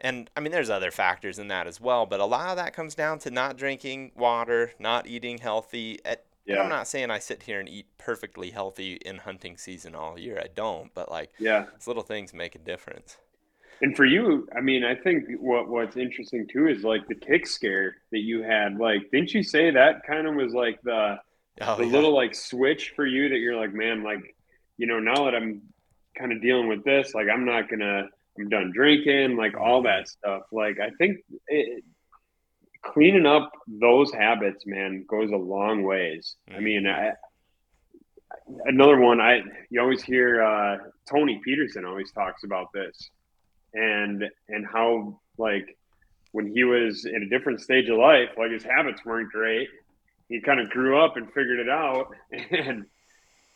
Speaker 1: and i mean there's other factors in that as well but a lot of that comes down to not drinking water not eating healthy eh, at
Speaker 2: Yeah.
Speaker 1: I'm not saying I sit here and eat perfectly healthy in hunting season all year. I don't, but like
Speaker 2: Yeah.
Speaker 1: these little things make a difference.
Speaker 2: And for you, I mean, I think what what's interesting too is like the tick scare that you had. Like, didn't you say that kind of was like the
Speaker 1: Oh,
Speaker 2: the
Speaker 1: yeah.
Speaker 2: little like switch for you that you're like, man, like, you know, now that I'm kind of dealing with this, like, I'm not gonna, I'm done drinking, like all that stuff. Like, I think it, cleaning up those habits, man, goes a long ways. I mean, I, another one, I you always hear uh, Tony Peterson always talks about this, and and how like when he was in a different stage of life, like his habits weren't great. He kind of grew up and figured it out, [laughs] and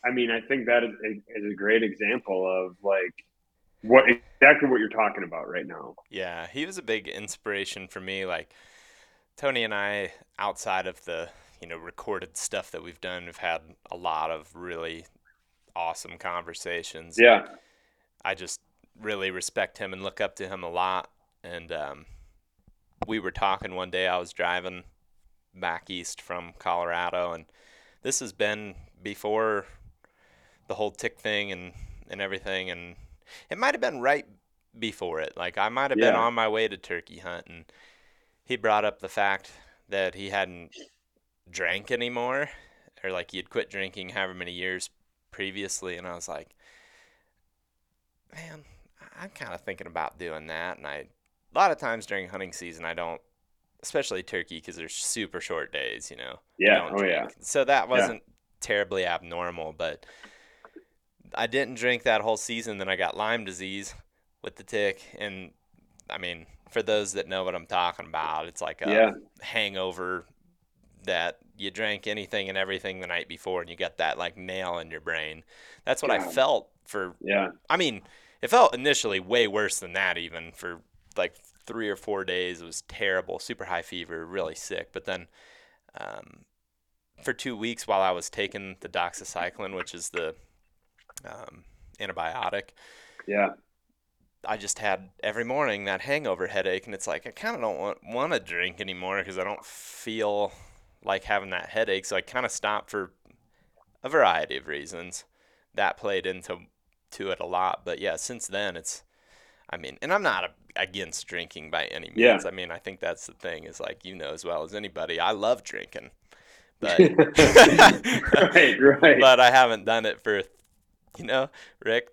Speaker 2: I mean, I think that is a, is a great example of like what exactly what you're talking about right now.
Speaker 1: Yeah, he was a big inspiration for me. Like Tony and I, outside of the you know recorded stuff that we've done, we've had a lot of really awesome conversations.
Speaker 2: Yeah,
Speaker 1: I just really respect him and look up to him a lot. And um, we were talking one day. I was driving back east from Colorado, and this has been before the whole tick thing and and everything. And it might have been right before it. Like I might have been on my way to turkey hunt, and he brought up the fact that he hadn't drank anymore, or like he had quit drinking however many years previously, and I was like, man, I'm kind of thinking about doing that. And I, a lot of times during hunting season, I don't, especially turkey, because they're super short days, you know.
Speaker 2: Yeah, oh yeah.
Speaker 1: So that wasn't terribly abnormal, but I didn't drink that whole season. Then I got Lyme disease with the tick, and I mean, for those that know what I'm talking about, it's like a
Speaker 2: Yeah.
Speaker 1: hangover that you drank anything and everything the night before, and you got that like nail in your brain. That's what I felt for
Speaker 2: yeah,
Speaker 1: I mean, it felt initially way worse than that, even for like three or four days. It was terrible, super high fever, really sick. But then um, for two weeks while I was taking the doxycycline, which is the um, antibiotic,
Speaker 2: yeah,
Speaker 1: I just had every morning that hangover headache. And it's like, I kind of don't want, want to drink anymore because I don't feel like having that headache. So I kind of stopped for a variety of reasons. That played into to it a lot. But yeah, since then it's I mean, and I'm not a, against drinking by any means.
Speaker 2: Yeah.
Speaker 1: I mean, I think that's the thing is like you know as well as anybody, I love drinking. [laughs] but
Speaker 2: right, right. [laughs]
Speaker 1: but I haven't done it for, [laughs] you know, Rick,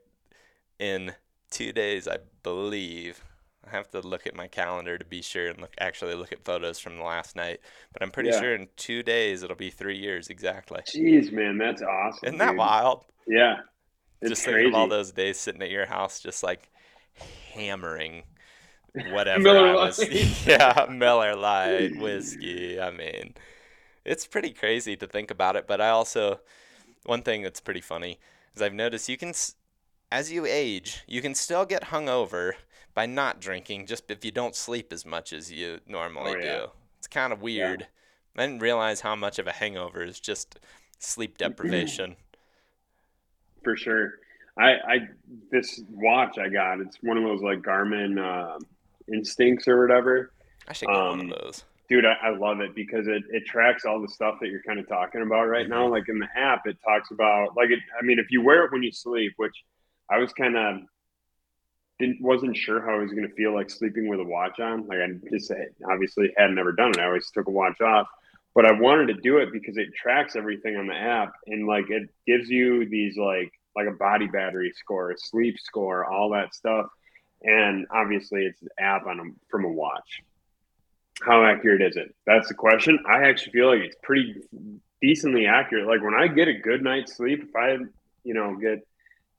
Speaker 1: in two days, I believe. I have to look at my calendar to be sure and look actually look at photos from the last night. But I'm pretty
Speaker 2: Yeah.
Speaker 1: sure in two days it'll be three years exactly.
Speaker 2: Jeez, man, that's awesome.
Speaker 1: Isn't that
Speaker 2: dude.
Speaker 1: wild?
Speaker 2: Yeah. It's
Speaker 1: just
Speaker 2: crazy.
Speaker 1: thinking of all those days sitting at your house, just like hammering [laughs] whatever
Speaker 2: Miller
Speaker 1: I was. [laughs] Yeah, Miller Lite whiskey. I mean, it's pretty crazy to think about it. But I also, one thing that's pretty funny is I've noticed you can, as you age, you can still get hungover by not drinking, just if you don't sleep as much as you normally
Speaker 2: Oh, yeah.
Speaker 1: do. It's kind of weird. I didn't realize how much of a hangover is just sleep [clears throat] deprivation.
Speaker 2: for sure. I, I this watch I got, it's one of those like Garmin uh, Instincts or whatever.
Speaker 1: I should get one
Speaker 2: Um,
Speaker 1: of those.
Speaker 2: Dude, I, I love it because it, it tracks all the stuff that you're kind of talking about right now.
Speaker 1: Mhm.
Speaker 2: Like in the app, it talks about like it. I mean, if you wear it when you sleep, which I was kind of didn't wasn't sure how I was going to feel like sleeping with a watch on. Like I just obviously had never done it. I always took a watch off, but I wanted to do it because it tracks everything on the app and like it gives you these like like a body battery score, a sleep score, all that stuff. And obviously, it's an app on a, from a watch. How accurate is it? That's the question. I actually feel like it's pretty decently accurate. Like when I get a good night's sleep, if I, you know, get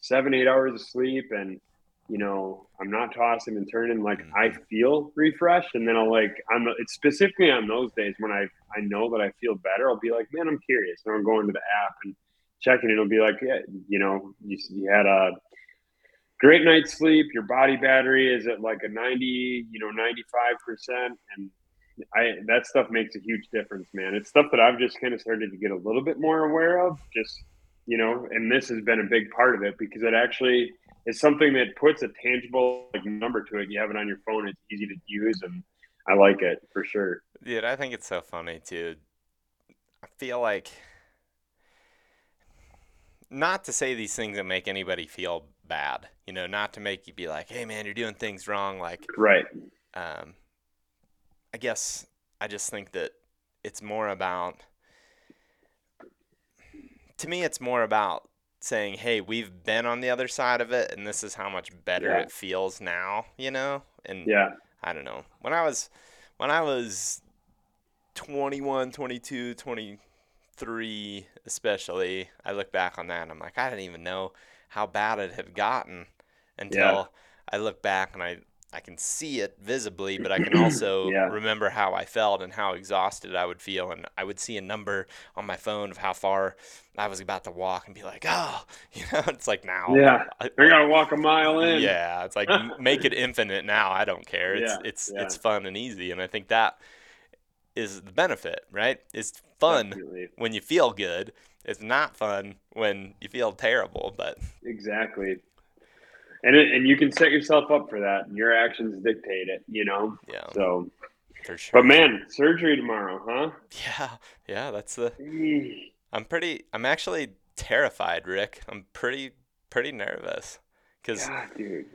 Speaker 2: seven, eight hours of sleep and, you know, I'm not tossing and turning, like I mm-hmm. feel refreshed. And then I'll like, I'm, it's specifically on those days when I, I know that I feel better. I'll be like, man, I'm curious. And I'll go into the app and checking it. It'll be like, yeah, you know, you, you had a, great night's sleep. Your body battery is at like a 90, you know, 95%. And I, that stuff makes a huge difference, man. It's stuff that I've just kind of started to get a little bit more aware of, just, you know, and this has been a big part of it because it actually is something that puts a tangible like number to it. You have it on your phone. It's easy to use and I like it for sure.
Speaker 1: Dude, I think it's so funny too. I feel like not to say these things that make anybody feel bad, you know, not to make you be like, "Hey man, you're doing things wrong." Like,
Speaker 2: Right.
Speaker 1: um, I guess I just think that it's more about. To me, it's more about saying, "Hey, we've been on the other side of it, and this is how much better
Speaker 2: Yeah.
Speaker 1: it feels now," you know. And
Speaker 2: Yeah.
Speaker 1: I don't know. When I was when I was 21, 22, 23 especially, I look back on that and I'm like, I didn't even know how bad it had gotten until I look back and I I can see it visibly, but I can [clears throat] also
Speaker 2: Yeah.
Speaker 1: remember how I felt and how exhausted I would feel and I would see a number on my phone of how far I was about to walk and be like, "Oh, [laughs] you know, it's like now
Speaker 2: Yeah.
Speaker 1: I-
Speaker 2: I got to walk a mile in.
Speaker 1: yeah, it's like make it infinite now. I don't care. It's [laughs]
Speaker 2: Yeah,
Speaker 1: it's
Speaker 2: yeah.
Speaker 1: it's fun and easy, and I think that is the benefit, right? It's fun
Speaker 2: Definitely.
Speaker 1: when you feel good. It's not fun when you feel terrible. But
Speaker 2: Exactly. And it, and you can set yourself up for that. And your actions dictate it, you know.
Speaker 1: yeah,
Speaker 2: So,
Speaker 1: for sure.
Speaker 2: but man, surgery tomorrow, huh?
Speaker 1: yeah, yeah. That's the.
Speaker 2: Eesh.
Speaker 1: I'm pretty. I'm actually terrified, Rick. I'm pretty pretty nervous because
Speaker 2: dude.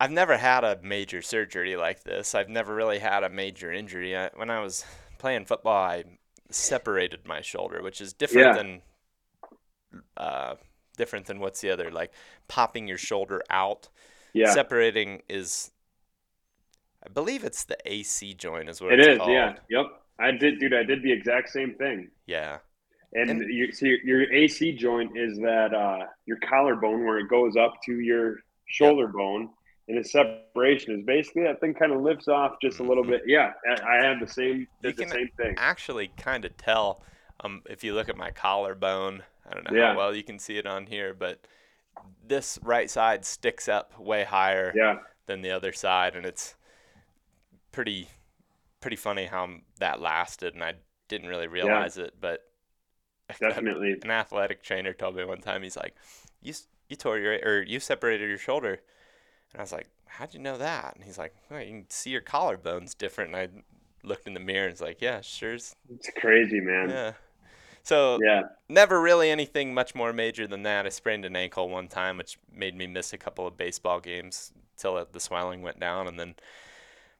Speaker 1: I've never had a major surgery like this. I've never really had a major injury. I, when I was playing football, I separated my shoulder, which is different
Speaker 2: Yeah.
Speaker 1: than uh, different than what's the other like popping your shoulder out.
Speaker 2: Yeah,
Speaker 1: Separating is, I believe it's the AC joint is what
Speaker 2: it
Speaker 1: it's
Speaker 2: is.
Speaker 1: called.
Speaker 2: Yeah, yep. I did, dude. I did the exact same thing.
Speaker 1: Yeah.
Speaker 2: And,
Speaker 1: And-
Speaker 2: you see, your AC joint is that uh, your collarbone where it goes up to your shoulder bone, and the separation is basically that thing kind of lifts off just a little
Speaker 1: Mhm.
Speaker 2: bit. Yeah, I had the same,
Speaker 1: You
Speaker 2: the same thing.
Speaker 1: Actually, kind of tell um, if you look at my collarbone. I don't know
Speaker 2: Yeah.
Speaker 1: how well you can see it on here, but this right side sticks up way higher.
Speaker 2: Yeah,
Speaker 1: than the other side, and it's pretty pretty funny how that lasted, and I didn't really realize it, but [laughs]
Speaker 2: definitely.
Speaker 1: an athletic trainer told me one time he's like, "You you tore your or you separated your shoulder," and I was like, "How'd you know that?" And he's like, well, "You can see your collarbones different." And I looked in the mirror and was like, "Yeah, sure's
Speaker 2: It's crazy, man.
Speaker 1: yeah." So
Speaker 2: yeah.
Speaker 1: never really anything much more major than that. I sprained an ankle one time, which made me miss a couple of baseball games till the swelling went down, and then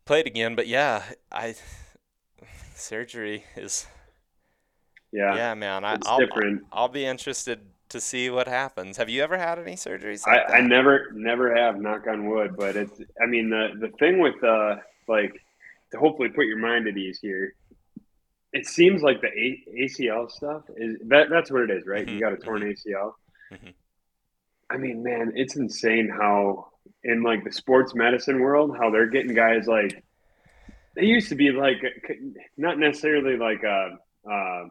Speaker 1: played again. But yeah, I surgery is
Speaker 2: Yeah.
Speaker 1: Yeah, man. I,
Speaker 2: It's
Speaker 1: I'll,
Speaker 2: different.
Speaker 1: I'll be interested to see what happens. Have you ever had any surgeries?
Speaker 2: I,
Speaker 1: Like
Speaker 2: I
Speaker 1: that?
Speaker 2: never never have knock on wood, but it's I mean the the thing with uh like to hopefully put your mind at ease here. It seems like the A- ACL stuff is that that's what it is, right?
Speaker 1: Mhm,
Speaker 2: You got a torn ACL.
Speaker 1: Mhm.
Speaker 2: I mean, man, it's insane how in like the sports medicine world how they're getting guys like they used to be like not necessarily like uh uh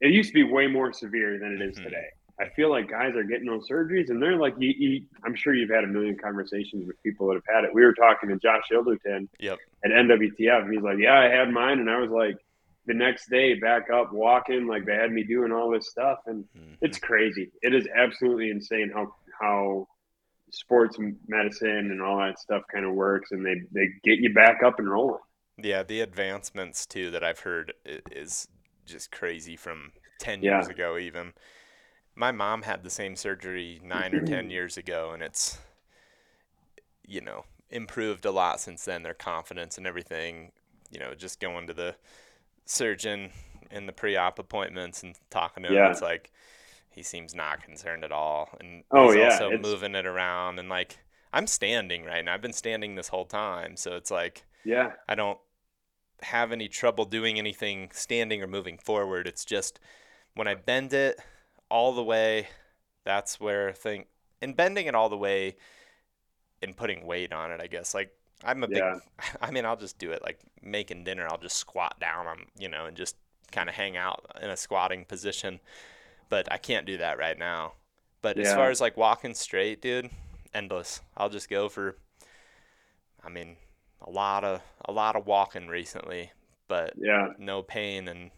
Speaker 2: it used to be way more severe than it is
Speaker 1: Mhm.
Speaker 2: today. I feel like guys are getting those surgeries, and they're like, you, you, I'm sure you've had a million conversations with people that have had it. We were talking to Josh Ilderton
Speaker 1: Yep.
Speaker 2: at NWTF, and he's like, "Yeah, I had mine," and I was like, the next day back up walking, like they had me doing all this stuff, and
Speaker 1: Mhm.
Speaker 2: it's crazy. It is absolutely insane how how sports medicine and all that stuff kind of works, and they they get you back up and rolling.
Speaker 1: Yeah, the advancements too that I've heard is just crazy from 10
Speaker 2: Yeah.
Speaker 1: years ago even. My mom had the same surgery 9 or 10 [clears throat] years ago and it's you know, improved a lot since then their confidence and everything, you know, just going to the surgeon in the pre-op appointments and talking to him
Speaker 2: Yeah.
Speaker 1: it's like he seems not concerned at all and
Speaker 2: Oh,
Speaker 1: he's
Speaker 2: yeah,
Speaker 1: also
Speaker 2: it's-
Speaker 1: moving it around and like I'm standing right now. I've been standing this whole time, so it's like
Speaker 2: Yeah,
Speaker 1: I don't have any trouble doing anything standing or moving forward. It's just when I bend it all the way, that's where I think and bending it all the way and putting weight on it, I guess. Like I'm a big
Speaker 2: Yeah. [laughs]
Speaker 1: I mean, I'll just do it like making dinner, I'll just squat down on, you know, and just kind of hang out in a squatting position. But I can't do that right now. But as far as like walking straight, dude, endless. I'll just go for I mean, a lot of a lot of walking recently, but
Speaker 2: yeah,
Speaker 1: no pain and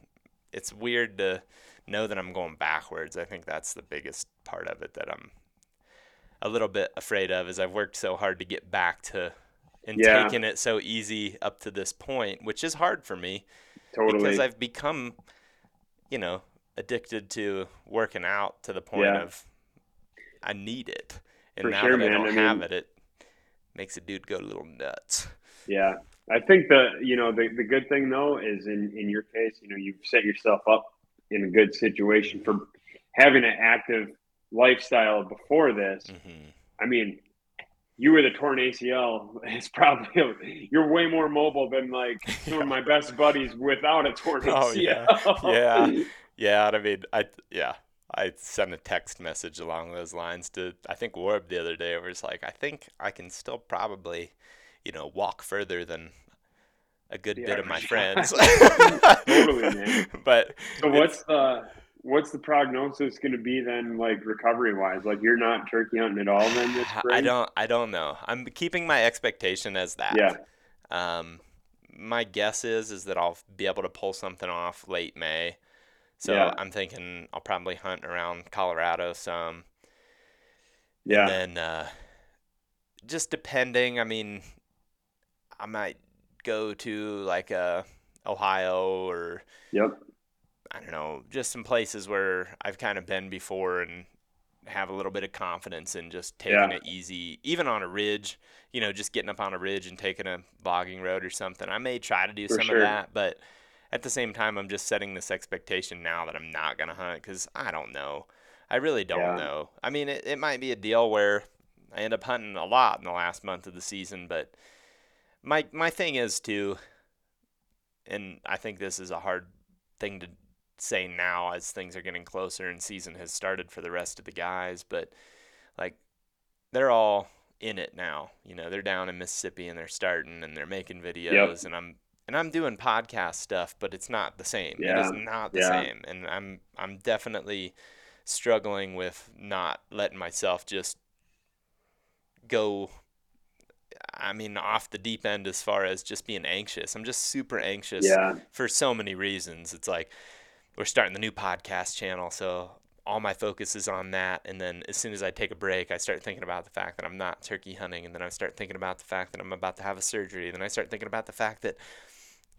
Speaker 1: it's weird to know that I'm going backwards. I think that's the biggest part of it that I'm a little bit afraid of is I've worked so hard to get back to and
Speaker 2: Yeah.
Speaker 1: taking it so easy up to this point, which is hard for me
Speaker 2: totally.
Speaker 1: because I've become, you know, addicted to working out to the point
Speaker 2: Yeah.
Speaker 1: of I need it. And
Speaker 2: For
Speaker 1: now
Speaker 2: sure,
Speaker 1: that I
Speaker 2: man.
Speaker 1: don't
Speaker 2: I
Speaker 1: have
Speaker 2: mean-
Speaker 1: it, it makes a dude go a little nuts.
Speaker 2: Yeah, I think the you know the, the good thing though is in in your case, you know, you've set yourself up in a good situation for having an active lifestyle before this.
Speaker 1: hmm
Speaker 2: I mean, you with a torn ACL, [laughs] it's probably you're way more mobile than like [laughs] some of my best buddies without a torn
Speaker 1: Oh,
Speaker 2: ACL.
Speaker 1: yeah. Yeah. [laughs] Yeah, I mean, I yeah, I sent a text message along those lines to I think Warb the other day. Where it's like, I think I can still probably, you know, walk further than a good
Speaker 2: The
Speaker 1: bit of my friends.
Speaker 2: Totally, man.
Speaker 1: But
Speaker 2: So what's the what's the prognosis going to be then, like recovery wise? Like you're not turkey hunting at all then this [sighs] spring?
Speaker 1: I don't I don't know. I'm keeping my expectation as that.
Speaker 2: Yeah.
Speaker 1: Um, my guess is is that I'll be able to pull something off late May. So
Speaker 2: Yeah.
Speaker 1: I'm thinking I'll probably hunt around Colorado some.
Speaker 2: Yeah.
Speaker 1: And then uh, just depending, I mean, I might go to like uh, Ohio or
Speaker 2: Yep.
Speaker 1: I don't know, just some places where I've kind of been before and have a little bit of confidence in just taking
Speaker 2: Yeah.
Speaker 1: it easy, even on a ridge, you know, just getting up on a ridge and taking a bogging road or something. I may try to do
Speaker 2: For
Speaker 1: some
Speaker 2: sure.
Speaker 1: of that, but at the same time, I'm just setting this expectation now that I'm not going to hunt because I don't know. I really don't
Speaker 2: Yeah.
Speaker 1: know. I mean, it, it might be a deal where I end up hunting a lot in the last month of the season, but my my thing is to, and I think this is a hard thing to say now as things are getting closer and season has started for the rest of the guys, but like they're all in it now. You know, they're down in Mississippi and they're starting and they're making videos and I'm and I'm doing podcast stuff, but it's not the same. It is not the
Speaker 2: Yeah.
Speaker 1: same. And I'm I'm definitely struggling with not letting myself just go I mean off the deep end as far as just being anxious. I'm just super anxious
Speaker 2: Yeah.
Speaker 1: for so many reasons. It's like we're starting the new podcast channel, so all my focus is on that. And then as soon as I take a break, I start thinking about the fact that I'm not turkey hunting, and then I start thinking about the fact that I'm about to have a surgery. and Then I start thinking about the fact that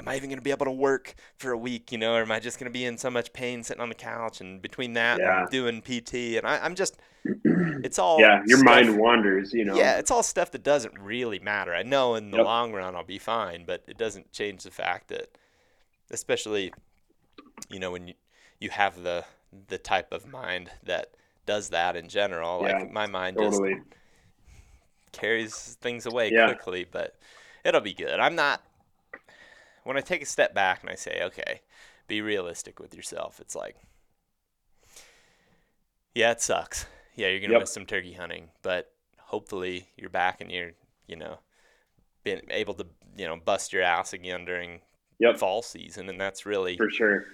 Speaker 1: am I even going to be able to work for a week, you know, or am I just going to be in so much pain sitting on the couch? And between that,
Speaker 2: Yeah.
Speaker 1: and doing PT, and I, I'm just, [clears throat] it's all
Speaker 2: Yeah. Your
Speaker 1: stuff-
Speaker 2: mind wanders, you know.
Speaker 1: yeah, it's all stuff that doesn't really matter. I know in the
Speaker 2: Yep.
Speaker 1: long run I'll be fine, but it doesn't change the fact that, especially, you know, when you you have the the type of mind that does that in general.
Speaker 2: Yeah,
Speaker 1: like my mind
Speaker 2: totally.
Speaker 1: just carries things away
Speaker 2: Yeah.
Speaker 1: quickly, but it'll be good. I'm not when I take a step back and I say, okay, be realistic with yourself. It's like yeah, it sucks. Yeah, you're going to
Speaker 2: Yep.
Speaker 1: miss some turkey hunting, but hopefully you're back and you're, you know, been able to, you know, bust your ass again during
Speaker 2: Yep.
Speaker 1: fall season and that's really
Speaker 2: For sure.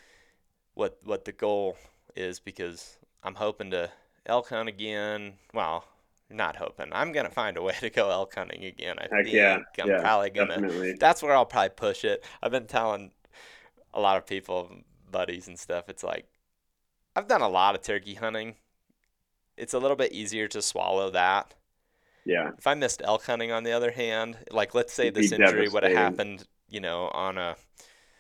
Speaker 1: What what the goal is because I'm hoping to elk hunt again. Well, not hoping. I'm gonna find a way [laughs] to go elk hunting again. I
Speaker 2: Heck
Speaker 1: think
Speaker 2: yeah.
Speaker 1: I'm
Speaker 2: yeah,
Speaker 1: probably gonna.
Speaker 2: definitely.
Speaker 1: That's where I'll probably push it. I've been telling a lot of people, buddies and stuff. It's like I've done a lot of turkey hunting. It's a little bit easier to swallow that.
Speaker 2: Yeah.
Speaker 1: If I missed elk hunting, on the other hand, like let's say
Speaker 2: It'd
Speaker 1: this injury would have happened, you know, on a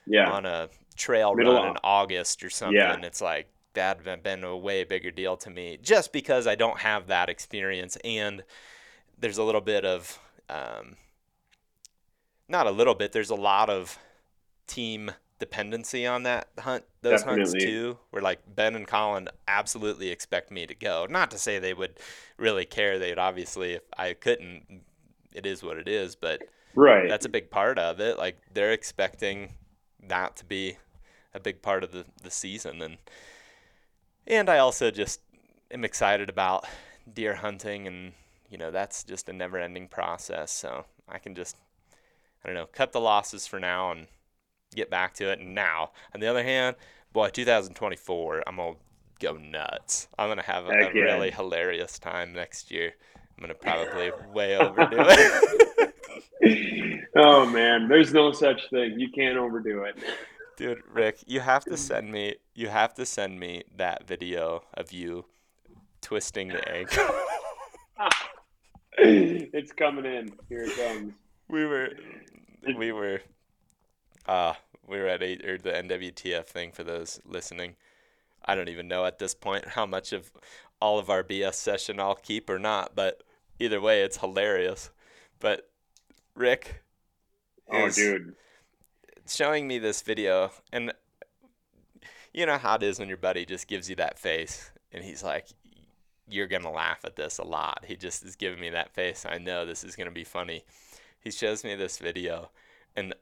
Speaker 2: Yeah.
Speaker 1: on a trail
Speaker 2: Middle
Speaker 1: run in August or something,
Speaker 2: Yeah.
Speaker 1: it's like that'd have been a way bigger deal to me just because I don't have that experience and there's a little bit of um, not a little bit there's a lot of team dependency on that hunt those hunts
Speaker 2: Definitely.
Speaker 1: too where like Ben and Colin absolutely expect me to go not to say they would really care they'd obviously if I couldn't it is what it is but
Speaker 2: right.
Speaker 1: that's a big part of it. Like they're expecting that to be a big part of the, the season. And and I also just am excited about deer hunting and you know that's just a never ending process. So I can just I don't know cut the losses for now and get back to it. And now on the other hand boy 2024 I'm gonna go nuts. I'm gonna have a, a really hilarious time next year. I'm gonna probably [laughs] way overdo it [laughs]
Speaker 2: oh man, there's no such thing. You can't overdo it.
Speaker 1: Dude, Rick, you have to send me you have to send me that video of you twisting the egg. [laughs]
Speaker 2: it's coming in. Here it comes.
Speaker 1: we were we were uh we were at eight or the NWTF thing for those listening. I don't even know at this point how much of all of our BS session I'll keep or not, but either way it's hilarious. But Rick
Speaker 2: Oh, dude.
Speaker 1: showing me this video and you know how it is when your buddy just gives you that face and he's like you're gonna laugh at this a lot. He just is giving me that face. I know this is gonna be funny. He shows me this video and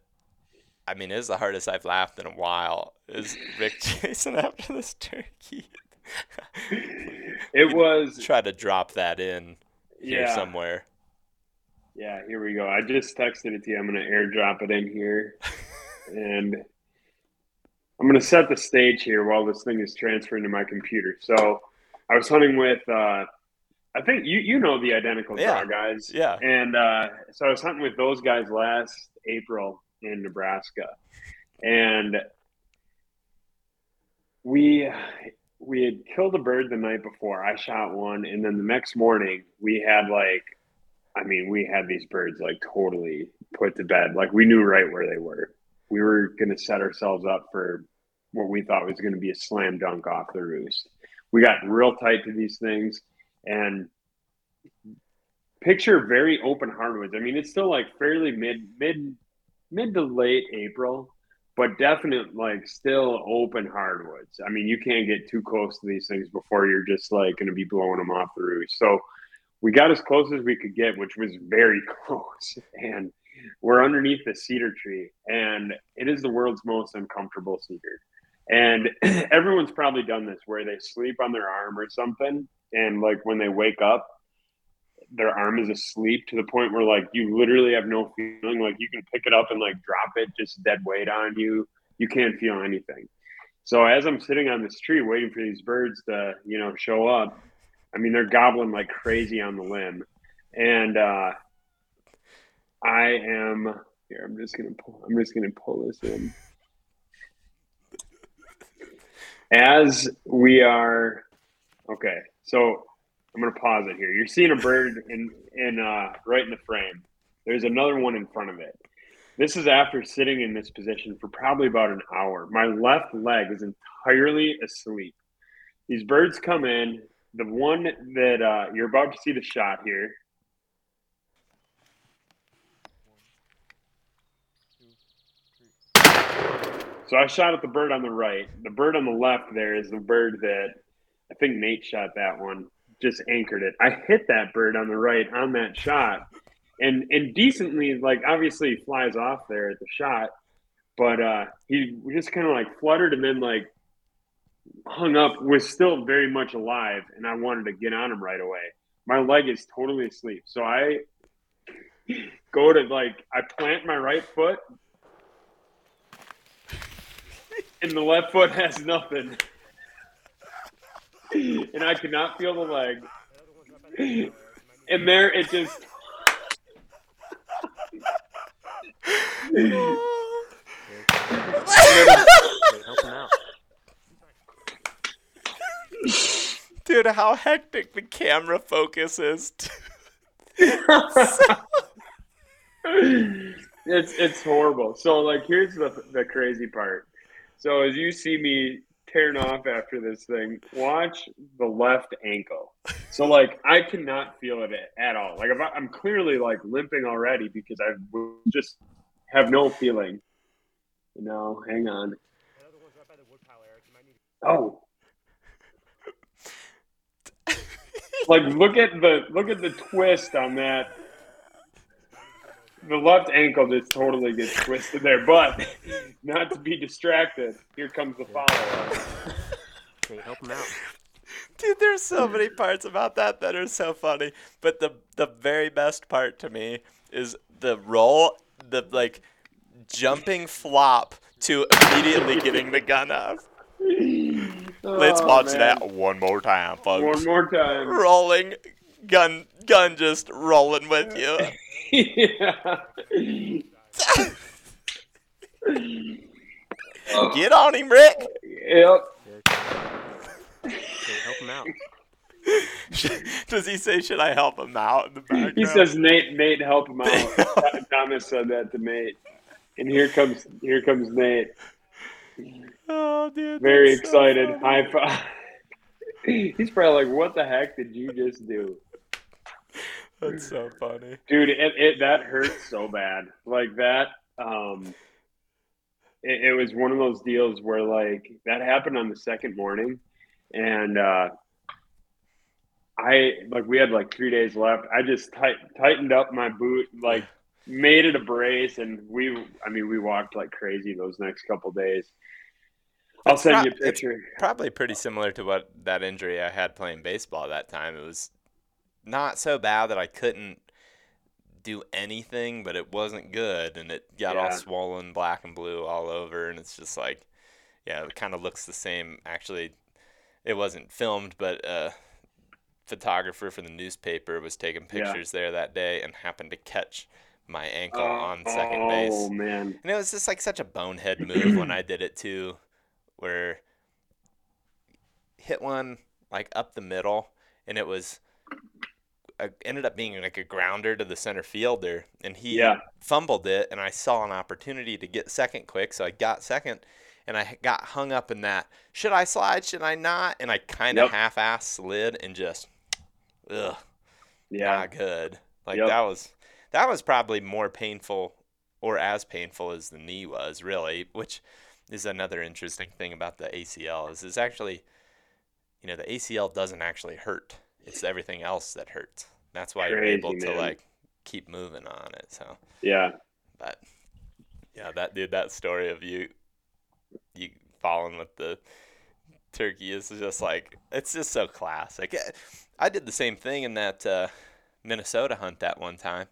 Speaker 1: i mean it's the hardest i've laughed in a while. Is rick [laughs] chasing after this turkey?
Speaker 2: It [laughs] was
Speaker 1: try to drop that in here
Speaker 2: yeah.
Speaker 1: somewhere
Speaker 2: Yeah, here we go. I just texted it to you. I'm going to airdrop it in here. [laughs] and I'm going to set the stage here while this thing is transferring to my computer. So I was hunting with, uh, I think you, you know the identical
Speaker 1: Yeah.
Speaker 2: guys.
Speaker 1: yeah
Speaker 2: And uh, so I was hunting with those guys last April in Nebraska. And we we had killed a bird the night before. I shot one, and then the next morning we had like, I mean, we had these birds like totally put to bed. Like we knew right where they were. We were going to set ourselves up for what we thought was going to be a slam dunk off the roost. We got real tight to these things, and picture very open hardwoods. I mean, it's still like fairly mid mid mid to late April, but definite like still open hardwoods. I mean, you can't get too close to these things before you're just like going to be blowing them off the roost. So we got as close as we could get, which was very [laughs] close, and we're underneath the cedar tree, and it is the world's most uncomfortable cedar. And [clears throat] everyone's probably done this where they sleep on their arm or something, and like when they wake up, their arm is asleep to the point where like you literally have no feeling. Like you can pick it up and like drop it, just dead weight on you. You can't feel anything. So as I'm sitting on this tree waiting for these birds to, you know, show up, I mean they're gobbling like crazy on the limb, and uh, I am here. I'm just gonna pull. I'm just gonna pull this in. As we are, okay. So I'm gonna pause it here. You're seeing a bird in in uh, right in the frame. There's another one in front of it. This is after sitting in this position for probably about an hour. My left leg is entirely asleep. These birds come in. The one that uh, you're about to see the shot here. So I shot at the bird on the right. The bird on the left there is the bird that I think Nate shot that one. Just anchored it. I hit that bird on the right on that shot, and and decently like obviously flies off there at the shot, but uh, he just kind of like fluttered and then like hung up. Was still very much alive, and I wanted to get on him right away. My leg is totally asleep, so I go to like I plant my right foot, and the left foot has nothing, and I could not feel the leg. And there it just.
Speaker 3: help him out.
Speaker 1: Dude, how hectic the camera focus is. [laughs]
Speaker 2: it's it's horrible. So like here's the the crazy part. So as you see me tearing off after this thing, watch the left ankle. So like I cannot feel it at all. Like if I, I'm clearly like limping already because I just have no feeling. No, hang on. Oh. Like look at the look at the twist on that the left ankle just totally gets twisted there. But not to be distracted, here comes the follow up.
Speaker 3: Okay, help him out.
Speaker 1: Dude, there's so many parts about that that are so funny. But the the very best part to me is the roll, the like jumping flop to immediately getting the gun off. Let's
Speaker 2: Oh,
Speaker 1: watch
Speaker 2: man.
Speaker 1: that one more time, folks.
Speaker 2: One more time.
Speaker 1: Rolling, gun, gun, just rolling with you. [laughs]
Speaker 2: yeah.
Speaker 1: Get on him, Rick.
Speaker 2: Yep.
Speaker 3: Help him out. [laughs]
Speaker 1: Does he say, "Should I help him out?" In the background?
Speaker 2: He says, "Nate, Nate, help him out." [laughs] Thomas said that to Nate, and here comes here comes Nate,
Speaker 1: "Oh, dude."
Speaker 2: very
Speaker 1: that's so
Speaker 2: excited. High five. [laughs] He's probably like, "What the heck did you just do?"
Speaker 1: That's so funny.
Speaker 2: dude it, it that hurt so bad like that um it, it was one of those deals where like that happened on the second morning and uh i like we had like three days left i just tight, tightened up my boot like made it a brace and we i mean we walked like crazy those next couple days i'll
Speaker 1: It's
Speaker 2: send you a picture
Speaker 1: Probably pretty similar to what that injury I had playing baseball that time. It was not so bad that I couldn't do anything, but it wasn't good, and it got all swollen, black and blue all over, and it's just like, yeah, it kind of looks the same. Actually, it wasn't filmed, but a photographer for the newspaper was taking
Speaker 2: Yeah.
Speaker 1: pictures there that day and happened to catch my ankle on second base.
Speaker 2: oh man
Speaker 1: And it was just like such a bonehead move when I did it too, where hit one like up the middle, and it was uh ended up being like a grounder to the center fielder, and he
Speaker 2: Yeah.
Speaker 1: fumbled it, and I saw an opportunity to get second quick, so I got second, and I got hung up in that. Should I slide? Should I not? And I kind of
Speaker 2: Yep.
Speaker 1: half-ass slid and just, ugh
Speaker 2: yeah
Speaker 1: not good. Like
Speaker 2: Yep.
Speaker 1: that was that was probably more painful or as painful as the knee was, really, which is another interesting thing about the ACL is is actually you know, the ACL doesn't actually hurt. It's everything else that hurts. That's why you're able
Speaker 2: Crazy,
Speaker 1: to like keep moving on it. So,
Speaker 2: yeah
Speaker 1: but yeah, that dude that story of you you falling with the turkey is just like it's just so classic. I did the same thing in that uh, Minnesota hunt that one time.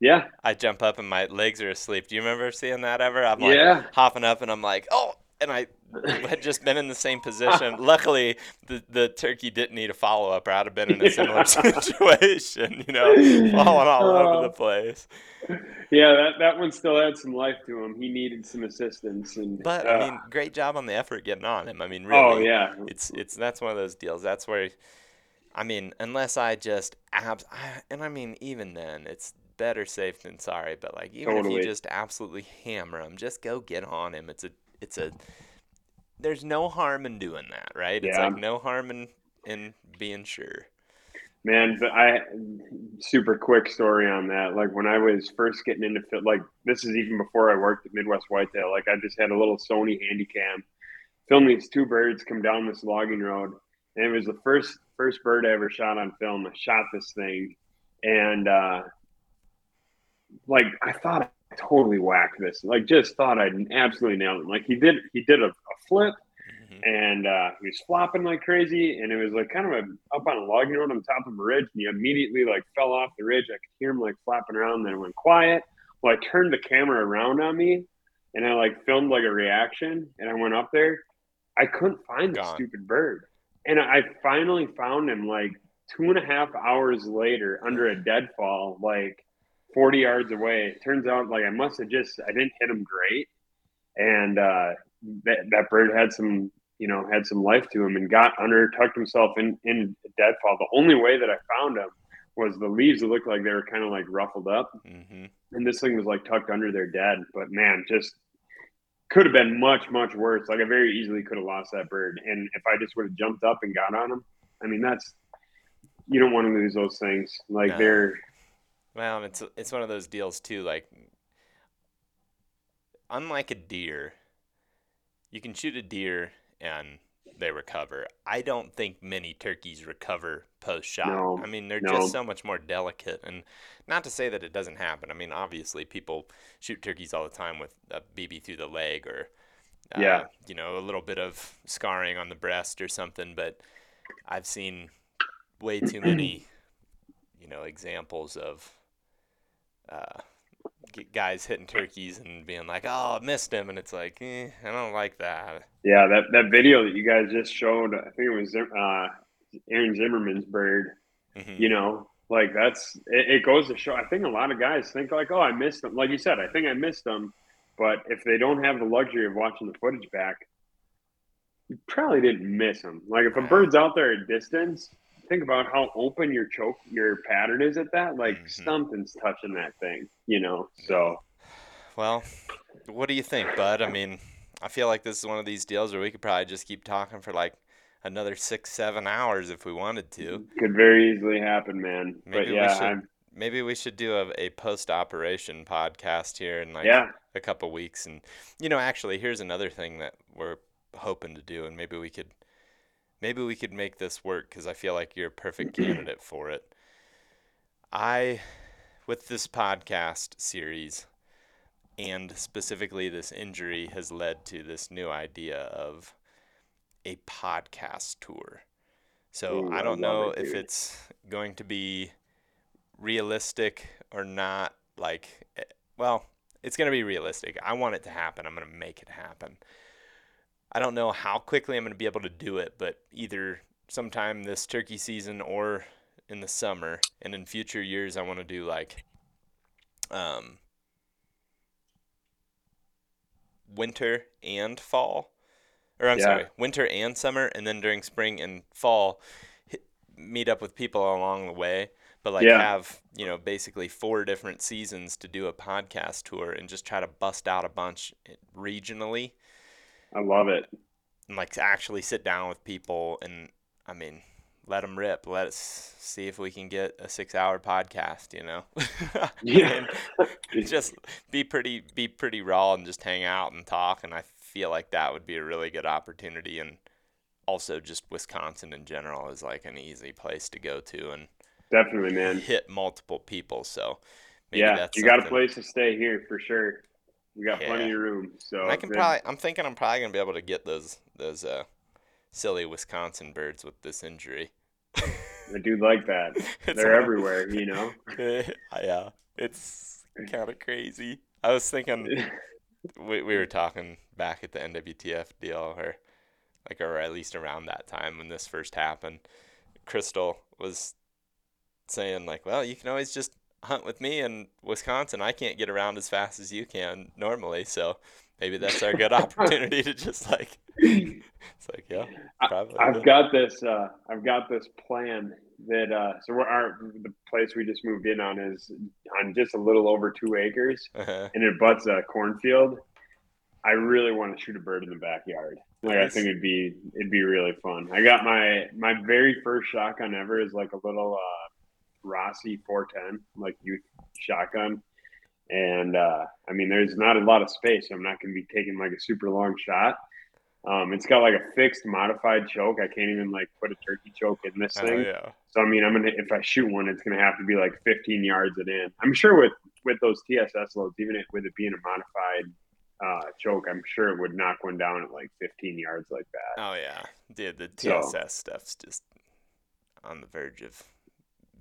Speaker 2: Yeah
Speaker 1: I jump up and my legs are asleep. Do you remember seeing that ever? I'm like
Speaker 2: Yeah.
Speaker 1: hopping up and I'm like, oh, and I had just been in the same position. [laughs] Luckily, the the turkey didn't need a follow up, or I'd have been in a similar [laughs] situation. You know, falling all over the place.
Speaker 2: Yeah, that, that one still had some life to him. He needed some assistance, and
Speaker 1: But
Speaker 2: uh,
Speaker 1: I mean, great job on the effort getting on him. I mean, really,
Speaker 2: oh yeah,
Speaker 1: it's it's that's one of those deals. That's where, I mean, unless I just abs, I, and I mean, even then, it's better safe than sorry. But like, even if you just absolutely hammer him, just go get on him. It's a it's a there's no harm in doing that, right? It's
Speaker 2: Yeah.
Speaker 1: like no harm in in being sure.
Speaker 2: Man, but I super quick story on that. Like when I was first getting into fit, like this is even before I worked at Midwest Whitetail. Like I just had a little Sony Handycam, filmed these two birds come down this logging road, and it was the first first bird I ever shot on film. I shot this thing, and uh, like I thought I totally whacked this. Like just thought I'd absolutely nailed him. Like he did he did a, a flip
Speaker 1: Mhm.
Speaker 2: and uh, he was flopping like crazy. And it was like kind of a, up on a logging road on top of a ridge, and he immediately like fell off the ridge. I could hear him like flapping around. Then it went quiet. Well, I turned the camera around on me, and I like filmed like a reaction. And I went up there. I couldn't find the stupid bird, and I finally found him like two and a half hours later under a deadfall, like. 40 yards away. It turns out like I must have just I didn't hit him great. And uh that that bird had some you know had some life to him and got under tucked himself in in deadfall the only way that i found him was the leaves that looked like they were kind of like ruffled up
Speaker 1: mm-hmm.
Speaker 2: and this thing was like tucked under their dead but man just could have been much much worse like i very easily could have lost that bird and if i just would have jumped up and got on him i mean that's you don't want to lose those things like
Speaker 1: No.
Speaker 2: they're
Speaker 1: Well, it's it's one of those deals too. Like, unlike a deer, you can shoot a deer and they recover. I don't think many turkeys recover post shot.
Speaker 2: No,
Speaker 1: I mean, they're
Speaker 2: no.
Speaker 1: just so much more delicate. And not to say that it doesn't happen. I mean, obviously, people shoot turkeys all the time with a BB through the leg or, uh,
Speaker 2: Yeah.
Speaker 1: you know, a little bit of scarring on the breast or something. But I've seen way too many, you know, examples of uh, guys hitting turkeys and being like, "Oh, I missed him," and it's like, eh, I don't like that.
Speaker 2: Yeah, that, that video that you guys just showed, I think it was uh, Aaron Zimmerman's bird.
Speaker 1: Mhm.
Speaker 2: You know, like that's it, it goes to show. I think a lot of guys think like, oh, I missed them. Like you said, I think I missed them. But if they don't have the luxury of watching the footage back, you probably didn't miss them. Like if a bird's out there at distance, think about how open your choke, your pattern is at that. Like
Speaker 1: Mhm.
Speaker 2: something's touching that thing. You know, so.
Speaker 1: Well, what do you think, Bud? I mean, I feel like this is one of these deals where we could probably just keep talking for like another six, seven hours if we wanted to.
Speaker 2: Could very easily happen, man.
Speaker 1: Maybe
Speaker 2: but
Speaker 1: we
Speaker 2: yeah,
Speaker 1: should
Speaker 2: I'm,
Speaker 1: Maybe we should do a, a post operation podcast here in like
Speaker 2: yeah,
Speaker 1: a couple weeks. And, you know, actually, here's another thing that we're hoping to do, and maybe we could. Maybe we could make this work because I feel like you're a perfect [clears throat] candidate for it. I, with this podcast series, and specifically this injury, has led to this new idea of a podcast tour. So
Speaker 2: Ooh,
Speaker 1: I
Speaker 2: I
Speaker 1: don't
Speaker 2: love
Speaker 1: know
Speaker 2: it,
Speaker 1: if it's going to be realistic or not. Like, eh, well, it's going to be realistic. I want it to happen. I'm going to make it happen. I don't know how quickly I'm going to be able to do it, but either sometime this turkey season or in the summer, and in future years, I want to do like um, winter and fall, or I'm
Speaker 2: Yeah.
Speaker 1: sorry, winter and summer, and then during spring and fall, hit, meet up with people along the way. But like
Speaker 2: Yeah.
Speaker 1: have you know basically four different seasons to do a podcast tour and just try to bust out a bunch eh, regionally
Speaker 2: I love it.
Speaker 1: and like to actually sit down with people and I mean let them rip let us see if we can get a six hour podcast you know [laughs]
Speaker 2: Yeah.
Speaker 1: Just be pretty be pretty raw and just hang out and talk and I feel like that would be a really good opportunity and also just Wisconsin in general is like an easy place to go to and
Speaker 2: Definitely, man.
Speaker 1: hit multiple people so maybe
Speaker 2: yeah, you got a place to stay here for sure. We got plenty of room. So
Speaker 1: And I can
Speaker 2: then-
Speaker 1: probably. I'm thinking I'm probably gonna be able to get those those uh, silly Wisconsin birds with this injury.
Speaker 2: I do like that. [laughs] They're everywhere, you know. [laughs]
Speaker 1: yeah, it's kind of crazy. I was thinking [laughs] we we were talking back at the NWTF deal, or like, or at least around that time when this first happened. Crystal was saying like, "Well, you can always just hunt with me in Wisconsin. I can't get around as fast as you can normally, so maybe that's our good [laughs] opportunity to just like." It's like, yeah, probably.
Speaker 2: I've got this. Uh, I've got this plan that. Uh, so we're, our the place we just moved in on is on just a little over two acres,
Speaker 1: Uh-huh.
Speaker 2: and it butts a cornfield. I really want to shoot a bird in the backyard. Like
Speaker 1: Nice.
Speaker 2: I think it'd be it'd be really fun. I got my my very first shotgun ever is like a little uh, Rossi 410 like youth shotgun, and uh, I mean there's not a lot of space, so I'm not going to be taking like a super long shot. Um, it's got like a fixed modified choke. I can't even like put a turkey choke in this thing.
Speaker 1: Oh, yeah.
Speaker 2: So I mean, I'm gonna if I shoot one, it's gonna have to be like 15 yards it in. I'm sure with with those TSS loads, even if, with it being a modified uh, choke, I'm sure it would knock one down at like 15 yards like that.
Speaker 1: Oh yeah, dude. The
Speaker 2: So-
Speaker 1: TSS stuff's just on the verge of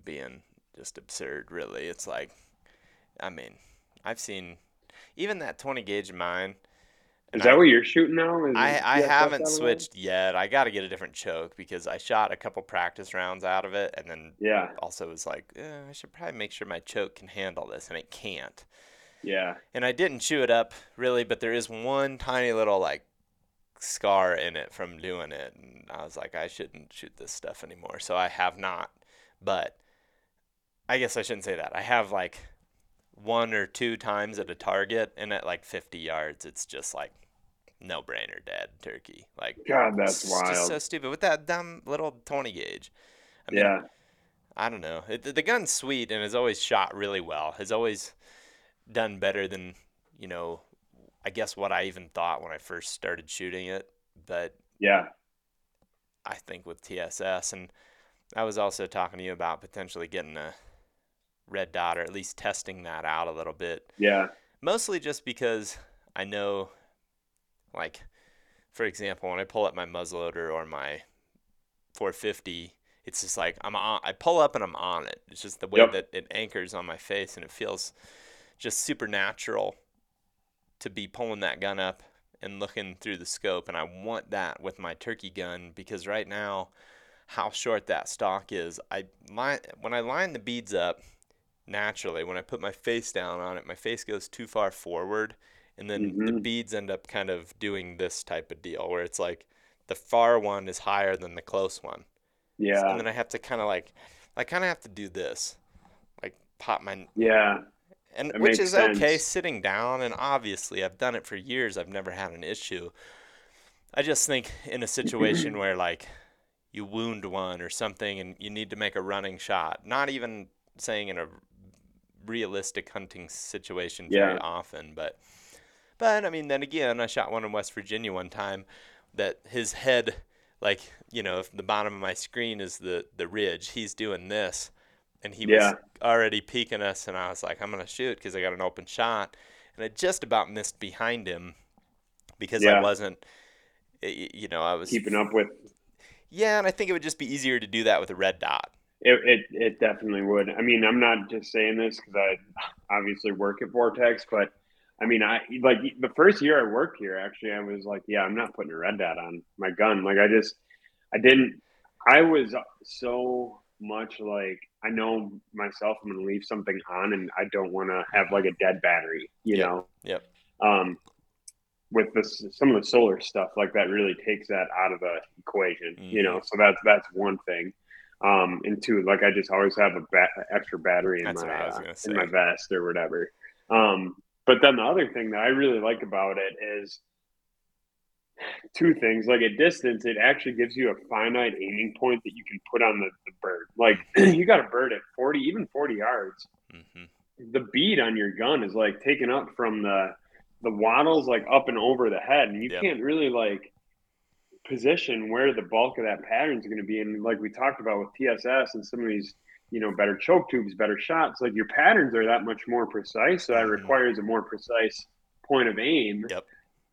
Speaker 1: being just absurd. Really, it's like, I mean, I've seen even that 20 gauge of mine.
Speaker 2: Is that
Speaker 1: I-
Speaker 2: what you're shooting now? Is
Speaker 1: I, I haven't
Speaker 2: out of that?
Speaker 1: switched yet. I got to get a different choke because I shot a couple practice rounds out of it, and then
Speaker 2: Yeah,
Speaker 1: also was like, eh, I should probably make sure my choke can handle this, and it can't.
Speaker 2: yeah,
Speaker 1: And I didn't chew it up really, but there is one tiny little like scar in it from doing it, and I was like, I shouldn't shoot this stuff anymore. So I have not, but I guess I shouldn't say that. I have like one or two times at a target, and at like 50 yards, it's just like no brainer dead turkey. Like
Speaker 2: God, that's
Speaker 1: it's just so stupid with that dumb little 20 gauge. I mean,
Speaker 2: Yeah,
Speaker 1: I don't know. It, the gun's sweet and has always shot really well. Has always done better than you know. I guess what I even thought when I first started shooting it, but
Speaker 2: yeah,
Speaker 1: I think with TSS and I was also talking to you about potentially getting a red dot or at least testing that out a little bit.
Speaker 2: yeah,
Speaker 1: Mostly just because I know, like, for example, when I pull up my muzzleloader or my 450, it's just like I'm on. I pull up and I'm on it. It's just the way
Speaker 2: Yep.
Speaker 1: that it anchors on my face, and it feels just supernatural to be pulling that gun up and looking through the scope. And I want that with my turkey gun because right now, how short that stock is, I line when I line the beads up naturally. When I put my face down on it, my face goes too far forward, and then the
Speaker 2: Mhm.
Speaker 1: beads end up kind of doing this type of deal where it's like the far one is higher than the close one,
Speaker 2: yeah,
Speaker 1: and then I have to kind of like, I kind of have to do this, like pop my
Speaker 2: yeah,
Speaker 1: and
Speaker 2: That
Speaker 1: which is okay sitting down and obviously I've done it for years I've never had an issue. I just think in a situation [clears throat] where like you wound one or something and you need to make a running shot not even saying in a realistic hunting situation very often but but I mean then again I shot one in West Virginia one time that his head like you know if the bottom of my screen is the the ridge he's doing this. And he
Speaker 2: Yeah.
Speaker 1: was already peeking us and I was like I'm gonna shoot because I got an open shot. And I just about missed behind him because I wasn't you know I was
Speaker 2: keeping up with
Speaker 1: yeah and I think it would just be easier to do that with a red dot
Speaker 2: It, it, it definitely would. I mean, I'm not just saying this because I obviously work at Vortex, but I mean, I like the first year I worked here, actually, I was like, yeah, I'm not putting a red dot on my gun. Like, I just, I didn't, I was so much like, I know myself, I'm going to leave something on and I don't want to have like a dead battery, you
Speaker 1: Yep.
Speaker 2: know?
Speaker 1: Yep.
Speaker 2: Um, with this, some of the solar stuff, like that really takes that out of the equation, you know? So that's, that's one thing. Um, and two, like I just always have a ba- extra battery in
Speaker 1: That's
Speaker 2: my
Speaker 1: what I was
Speaker 2: uh, in my vest or whatever. Um, but then the other thing that I really like about it is two things. Like at distance, it actually gives you a finite aiming point that you can put on the, the bird. Like [clears throat] you got a bird at forty, even forty yards.
Speaker 1: hmm
Speaker 2: The bead on your gun is like taken up from the the wattles like up and over the head, and you
Speaker 1: Yep.
Speaker 2: can't really like position where the bulk of that pattern is going to be. And like we talked about with TSS and some of these, you know, better choke tubes, better shots, like your patterns are that much more precise. So that
Speaker 1: Mhm.
Speaker 2: requires a more precise point of aim
Speaker 1: Yep.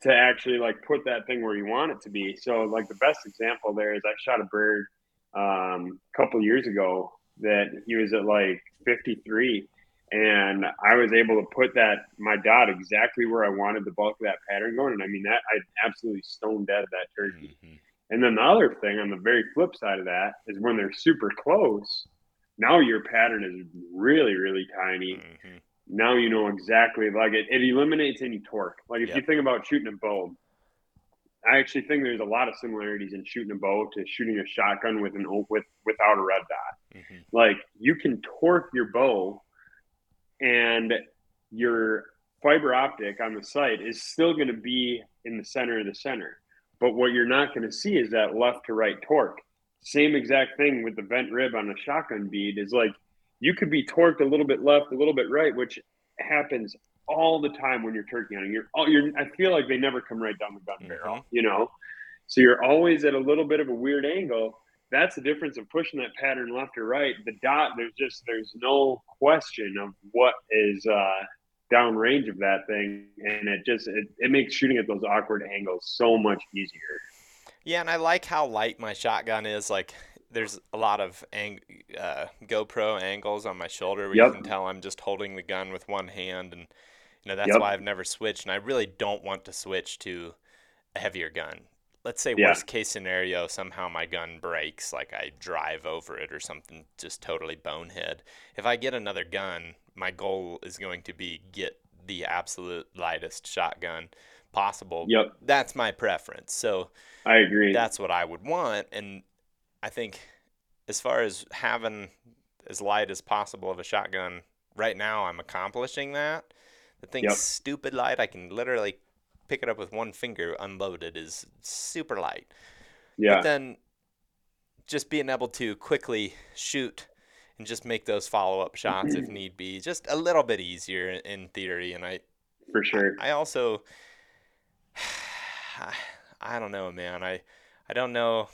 Speaker 2: to actually like put that thing where you want it to be. So like the best example there is I shot a bird um, a couple years ago that he was at like 53 and I was able to put that my dot exactly where I wanted the bulk of that pattern going. And I mean that I absolutely stone dead that turkey.
Speaker 1: hmm
Speaker 2: And then the other thing on the very flip side of that is when they're super close, now your pattern is really, really tiny.
Speaker 1: hmm
Speaker 2: Now you know exactly like it, it eliminates any torque. Like if you think about shooting a bow, I actually think there's a lot of similarities in shooting a bow to shooting a shotgun with an with without a red dot
Speaker 1: hmm
Speaker 2: like you can torque your bow and your fiber optic on the sight is still going to be in the center of the center. But what you're not going to see is that left to right torque. Same exact thing with the vent rib on a shotgun bead is like you could be torqued a little bit left, a little bit right, which happens all the time when you're turkey hunting. You're, all, you're I feel like they never come right down the gun barrel,
Speaker 1: Mhm.
Speaker 2: you know. So you're always at a little bit of a weird angle. That's the difference of pushing that pattern left or right. The dot, there's just there's no question of what is uh, downrange of that thing, and it just it, it makes shooting at those awkward angles so much easier.
Speaker 1: Yeah, and I like how light my shotgun is. Like, there's a lot of ang- uh, GoPro angles on my shoulder where
Speaker 2: Yep.
Speaker 1: you can tell I'm just holding the gun with one hand, and you know that's
Speaker 2: Yep.
Speaker 1: why I've never switched. And I really don't want to switch to a heavier gun. Let's say
Speaker 2: Yeah.
Speaker 1: worst case scenario, somehow my gun breaks, like I drive over it or something, just totally bonehead. If I get another gun, my goal is going to be get the absolute lightest shotgun possible.
Speaker 2: Yep,
Speaker 1: That's my preference. So
Speaker 2: I agree.
Speaker 1: that's what I would want. And I think as far as having as light as possible of a shotgun, right now I'm accomplishing that. The thing's
Speaker 2: Yep.
Speaker 1: stupid light. I can literally pick it up with one finger unloaded is super light.
Speaker 2: yeah,
Speaker 1: But then just being able to quickly shoot and just make those follow up shots if [clears throat] need be, just a little bit easier in, theory. And I,
Speaker 2: for sure.
Speaker 1: I also, [sighs] I don't know, man. I, I don't know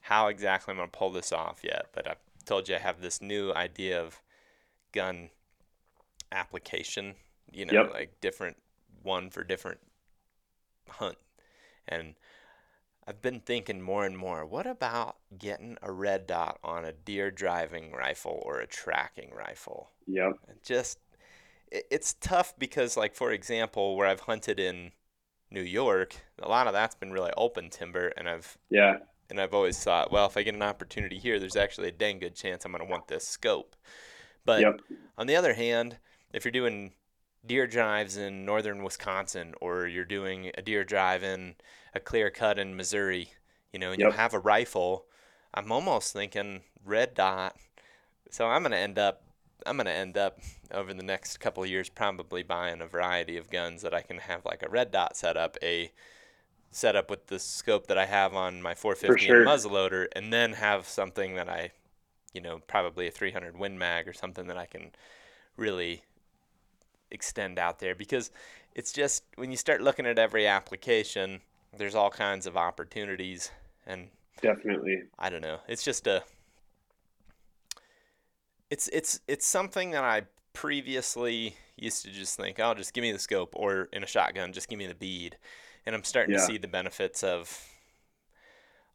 Speaker 1: how exactly I'm gonna pull this off yet, but I told you I have this new idea of gun application. You know,
Speaker 2: Yep.
Speaker 1: like different one for different hunt, and I've been thinking more and more. What about getting a red dot on a deer driving rifle or a tracking rifle?
Speaker 2: Yep,
Speaker 1: just it, it's tough because like for example where i've hunted in new york a lot of that's been really open timber and i've
Speaker 2: yeah,
Speaker 1: and i've always thought well if i get an opportunity here there's actually a dang good chance i'm going to want this scope but
Speaker 2: Yep.
Speaker 1: on the other hand if you're doing deer drives in northern wisconsin or you're doing a deer drive in a clear cut in missouri you know and you
Speaker 2: Yep.
Speaker 1: have a rifle i'm almost thinking red dot so i'm going to end up I'm gonna end up over the next couple of years probably buying a variety of guns that I can have like a red dot setup, a setup with the scope that I have on my 450
Speaker 2: sure.
Speaker 1: and muzzleloader, and then have something that I, you know, probably a 300 Win Mag or something that I can really extend out there because it's just when you start looking at every application, there's all kinds of opportunities and
Speaker 2: definitely.
Speaker 1: I don't know. It's just a it's it's it's something that I previously used to just think, oh, just give me the scope, or in a shotgun, just give me the bead, and I'm starting to see the benefits of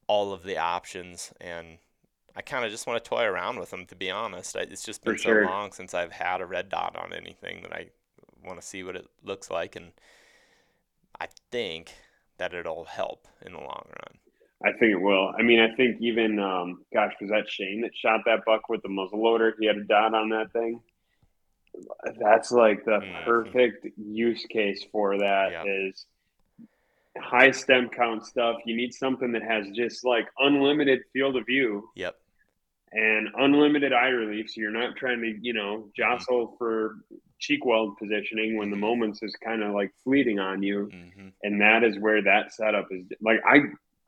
Speaker 1: all of the options, and I kind of just want to toy around with them. To be honest, I, it's just
Speaker 2: For
Speaker 1: been so
Speaker 2: sure.
Speaker 1: long since I've had a red dot on anything that I want to see what it looks like, and I think that it'll help in the long run.
Speaker 2: I think it will. I mean, I think even, um, gosh, was that Shane that shot that buck with the muzzleloader? He had a dot on that thing. That's like the
Speaker 1: Mhm.
Speaker 2: perfect use case for that.
Speaker 1: Yeah.
Speaker 2: Is high stem count stuff. You need something that has just like unlimited field of view
Speaker 1: Yep.
Speaker 2: and unlimited eye relief. So you're not trying to, you know, jostle for cheek weld positioning when the
Speaker 1: Mhm.
Speaker 2: moments is kind of like fleeting on you
Speaker 1: hmm
Speaker 2: and that is where that setup is. Like I,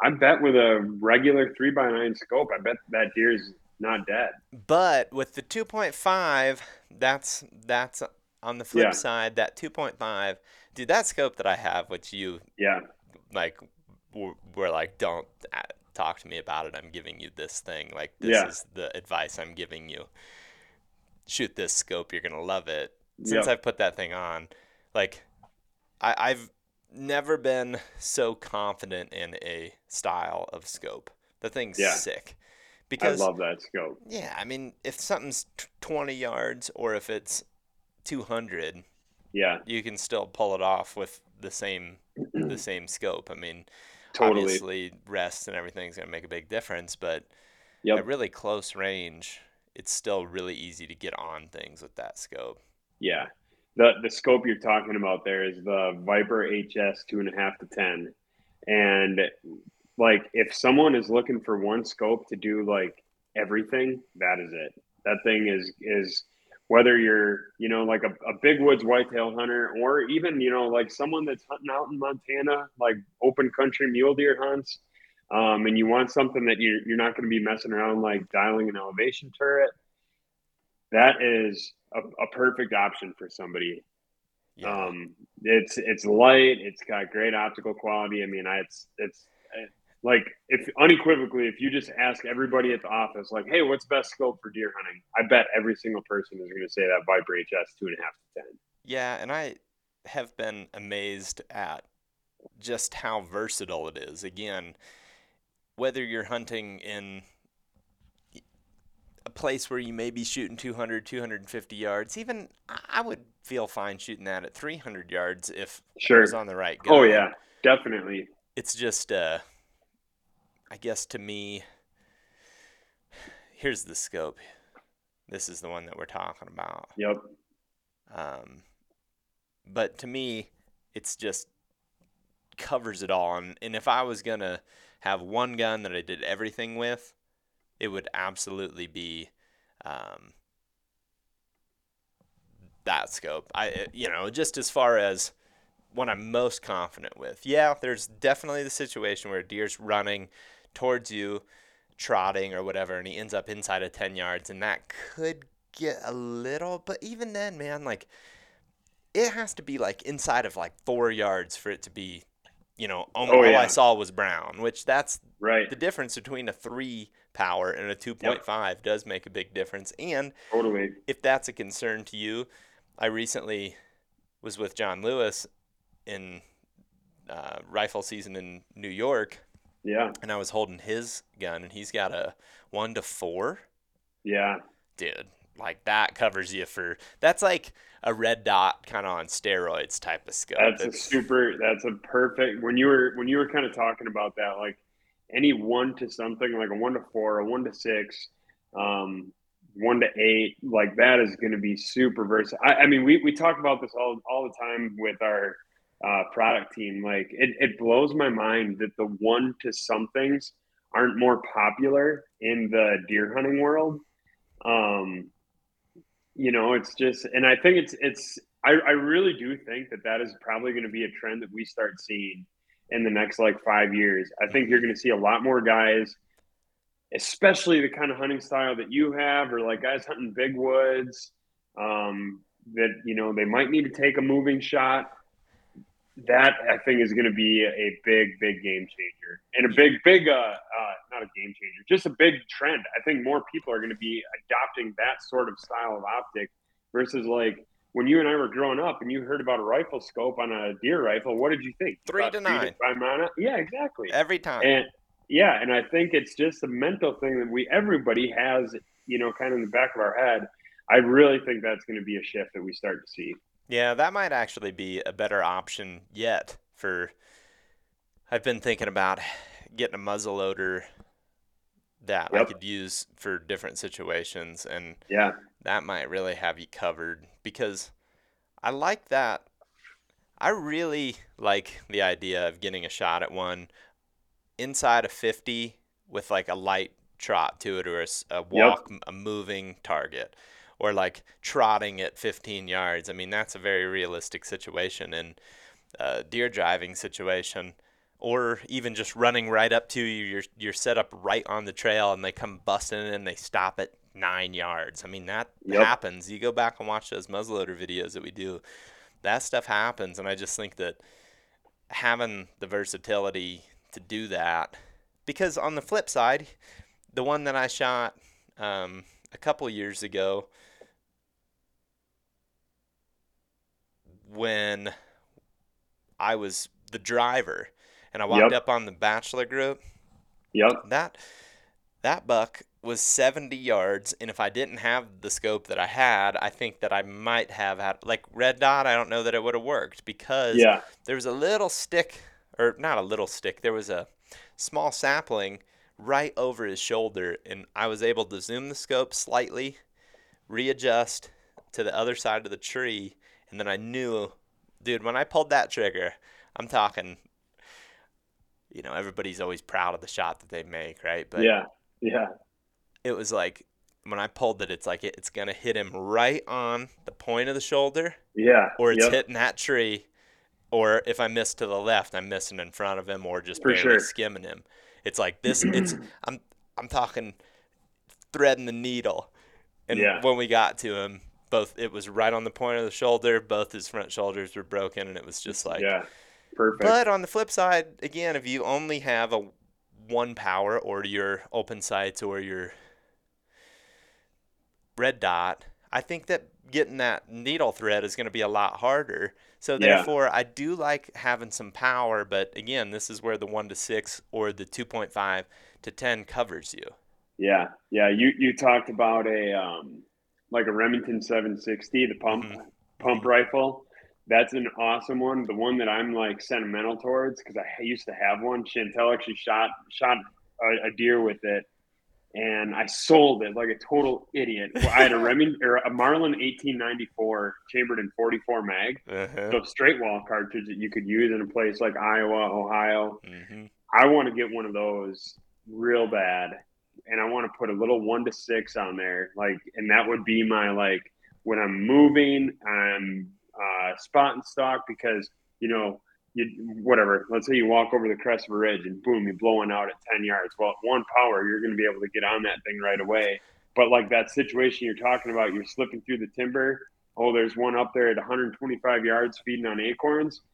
Speaker 2: I bet with a regular three by nine scope, I bet that deer's not dead.
Speaker 1: But with the 2.5, that's that's on the flip
Speaker 2: Yeah.
Speaker 1: side. That 2.5, dude, that scope that I have, which you
Speaker 2: Yeah,
Speaker 1: like, we're like, don't uh, talk to me about it. I'm giving you this thing. Like, this
Speaker 2: Yeah.
Speaker 1: is the advice I'm giving you. Shoot this scope. You're gonna love it. Since
Speaker 2: Yep.
Speaker 1: I've put that thing on, like, I, I've never been so confident in a style of scope. The thing's
Speaker 2: Yeah.
Speaker 1: sick. Because, I
Speaker 2: love that scope.
Speaker 1: yeah, I mean, if something's t- 20 yards or if it's 200,
Speaker 2: Yeah,
Speaker 1: you can still pull it off with the same [clears throat] the same scope. I mean,
Speaker 2: totally.
Speaker 1: obviously rest and everything's going to make a big difference, but
Speaker 2: Yep.
Speaker 1: at really close range, it's still really easy to get on things with that scope.
Speaker 2: Yeah. The the scope you're talking about there is the Viper HS two and a half to ten. And like if someone is looking for one scope to do like everything, that is it. That thing is is whether you're, you know, like a, a big woods whitetail hunter or even, you know, like someone that's hunting out in Montana, like open country mule deer hunts, um, and you want something that you're, you're not going to be messing around like dialing an elevation turret, that is a, a perfect option for somebody.
Speaker 1: Yeah.
Speaker 2: Um, it's it's light. It's got great optical quality. I mean, I, it's it's like if unequivocally, if you just ask everybody at the office, like, "Hey, what's best scope for deer hunting?" I bet every single person is going to say that Viper HS two and a half to ten.
Speaker 1: Yeah, and I have been amazed at just how versatile it is. Again, whether you're hunting in a place where you may be shooting 200, 250 yards, even I would feel fine shooting that at 300 yards if
Speaker 2: Sure.
Speaker 1: I was on the right gun.
Speaker 2: Oh yeah, definitely.
Speaker 1: It's just, uh, I guess to me, here's the scope. This is the one that we're talking about.
Speaker 2: Yep.
Speaker 1: Um, but to me, it's just covers it all. And, and if I was gonna have one gun that I did everything with, it would absolutely be um, that scope. I, you know, just as far as what I'm most confident with. Yeah, there's definitely the situation where a deer's running towards you, trotting or whatever, and he ends up inside of 10 yards, and that could get a little, but even then, man, like, it has to be like inside of like four yards for it to be, you know,
Speaker 2: Oh,
Speaker 1: all I saw was brown, which that's
Speaker 2: Right.
Speaker 1: the difference between a three power and a 2.5 does make a big difference. And
Speaker 2: Totally.
Speaker 1: if that's a concern to you, I recently was with John Lewis in uh, rifle season in New York,
Speaker 2: Yeah.
Speaker 1: and I was holding his gun, and he's got a one to four.
Speaker 2: Yeah.
Speaker 1: Dude, like that covers you for that's like a red dot kind of on steroids type of scope.
Speaker 2: That's a super. That's a perfect. When you were when you were kind of talking about that, like any one to something, like a one to four, a one to six, um, one to eight, like that is going to be super versatile. I, I mean, we we talk about this all all the time with our uh, product team. Like it it blows my mind that the one to somethings aren't more popular in the deer hunting world. Um, you know, it's just, and I think it's it's I, I really do think that that is probably going to be a trend that we start seeing in the next like five years. I think you're going to see a lot more guys, especially the kind of hunting style that you have, or like guys hunting big woods, um, that you know they might need to take a moving shot. That I think is going to be a big, big game changer, and a big, big, uh, uh, not a game changer, just a big trend. I think more people are going to be adopting that sort of style of optic versus like when you and I were growing up and you heard about a rifle scope on a deer rifle, what did you think?
Speaker 1: Three
Speaker 2: thought
Speaker 1: to nine.
Speaker 2: five? Yeah, exactly.
Speaker 1: every time.
Speaker 2: And yeah, and I think it's just a mental thing that we everybody has, you know, kind of in the back of our head. I really think that's going to be a shift that we start to see.
Speaker 1: Yeah, that might actually be a better option yet for I've been thinking about getting a muzzle loader that I could use for different situations and
Speaker 2: Yeah,
Speaker 1: that might really have you covered because I like that I really like the idea of getting a shot at one inside a 50 with like a light trot to it or a, a walk, a moving target, or like trotting at 15 yards. I mean, that's a very realistic situation in a deer driving situation. Or even just running right up to you, you're you're set up right on the trail, and they come busting in, and they stop at nine yards. I mean that
Speaker 2: Yep.
Speaker 1: happens. You go back and watch those muzzleloader videos that we do. That stuff happens, and I just think that having the versatility to do that, because on the flip side, the one that I shot um, a couple years ago, when I was the driver, and I walked
Speaker 2: Yep.
Speaker 1: up on the bachelor group,
Speaker 2: yep,
Speaker 1: that that buck was 70 yards and if i didn't have the scope that i had i think that i might have had like red dot i don't know that it would have worked because
Speaker 2: yeah,
Speaker 1: there was a little stick or not a little stick there was a small sapling right over his shoulder and i was able to zoom the scope slightly readjust to the other side of the tree and then i knew dude when i pulled that trigger i'm talking you know everybody's always proud of the shot that they make right? But
Speaker 2: yeah, yeah,
Speaker 1: it was like when I pulled it, it's like it, it's gonna hit him right on the point of the shoulder,
Speaker 2: Yeah.
Speaker 1: or it's
Speaker 2: yep.
Speaker 1: hitting that tree, or if I miss to the left, I'm missing in front of him, or just
Speaker 2: For
Speaker 1: barely
Speaker 2: sure.
Speaker 1: skimming him. It's like this. [clears throat] It's I'm I'm talking threading the needle, and
Speaker 2: Yeah.
Speaker 1: when we got to him, both it was right on the point of the shoulder. Both his front shoulders were broken, and it was just like.
Speaker 2: yeah. Perfect.
Speaker 1: But on the flip side, again, if you only have a one power or your open sights or your red dot, I think that getting that needle thread is going to be a lot harder. So
Speaker 2: Yeah.
Speaker 1: therefore, I do like having some power, but again, this is where the 1 to 6 or the 2.5 to 10 covers you.
Speaker 2: Yeah, yeah. You you talked about a um, like a Remington 760, the pump
Speaker 1: Mhm.
Speaker 2: pump rifle. That's an awesome one. The one that I'm like sentimental towards because I used to have one. Chantel actually shot shot a, a deer with it, and I sold it like a total idiot. I had a [laughs] Remington or a Marlin 1894 chambered in 44 mag,
Speaker 1: Uh-huh.
Speaker 2: so straight wall cartridge that you could use in a place like Iowa, Ohio.
Speaker 1: hmm
Speaker 2: I want to get one of those real bad, and I want to put a little one to six on there, like, and that would be my like when I'm moving, I'm uh, spot and stock because you know you whatever. Let's say you walk over the crest of a ridge and boom, you're blowing out at ten yards. Well, at one power, you're going to be able to get on that thing right away. But like that situation you're talking about, you're slipping through the timber. Oh, there's one up there at 125 yards feeding on acorns. [laughs]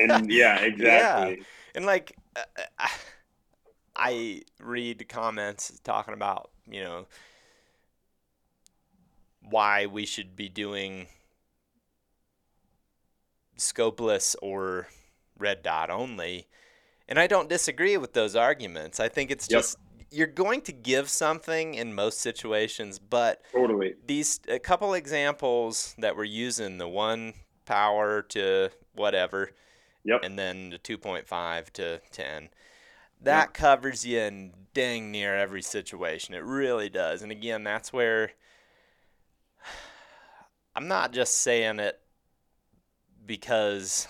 Speaker 2: And yeah, exactly.
Speaker 1: And like, uh, uh, [sighs] I read comments talking about, you know, why we should be doing scopeless or red dot only. And I don't disagree with those arguments. I think it's
Speaker 2: Yep.
Speaker 1: just you're going to give something in most situations, but
Speaker 2: Totally.
Speaker 1: these a couple examples that we're using the one power to whatever
Speaker 2: Yep.
Speaker 1: and then the 2.5 to 10 that covers you in dang near every situation it really does and again that's where [sighs] i'm not just saying it because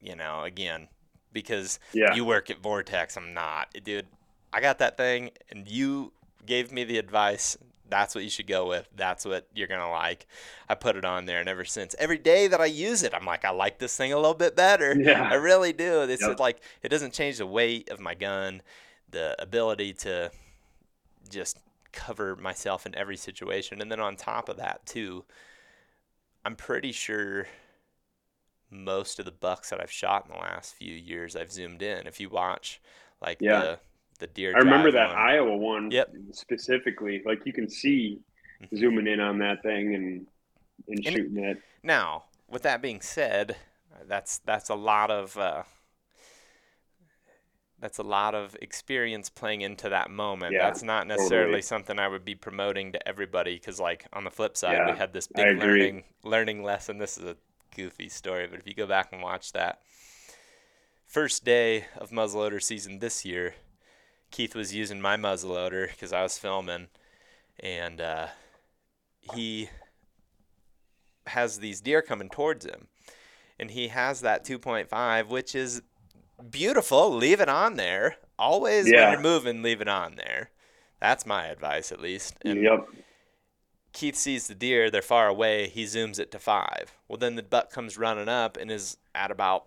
Speaker 1: you know again because
Speaker 2: Yeah.
Speaker 1: you work at vortex i'm not. Dude i got that thing and you gave me the advice. That's what you should go with. That's what you're gonna like. I put it on there and ever since every day that i use it i'm like i like this thing a little bit better. [laughs]
Speaker 2: Yeah.
Speaker 1: i really do. It's
Speaker 2: Yep.
Speaker 1: like it doesn't change the weight of my gun the ability to just cover myself in every situation. And then on top of that too i'm pretty sure most of the bucks that i've shot in the last few years i've zoomed in if you watch like
Speaker 2: Yeah.
Speaker 1: the the deer
Speaker 2: I remember that
Speaker 1: one.
Speaker 2: Iowa one
Speaker 1: Yep.
Speaker 2: specifically. Like you can see
Speaker 1: Mhm.
Speaker 2: zooming in on that thing and and
Speaker 1: And-
Speaker 2: shooting it.
Speaker 1: Now, with that being said, that's that's a lot of uh, that's a lot of experience playing into that moment.
Speaker 2: Yeah,
Speaker 1: that's not necessarily
Speaker 2: totally.
Speaker 1: something I would be promoting to everybody because, like, on the flip side, we had this big learning learning lesson. This is a goofy story, but if you go back and watch that first day of muzzleloader season this year, Keith was using my muzzleloader because I was filming, and uh, he has these deer coming towards him, and he has that 2.5, which is beautiful. Leave it on there. Always when you're moving, leave it on there. That's my advice, at least. And
Speaker 2: yep.
Speaker 1: Keith sees the deer, they're far away, he zooms it to five. Well, then the buck comes running up and is at about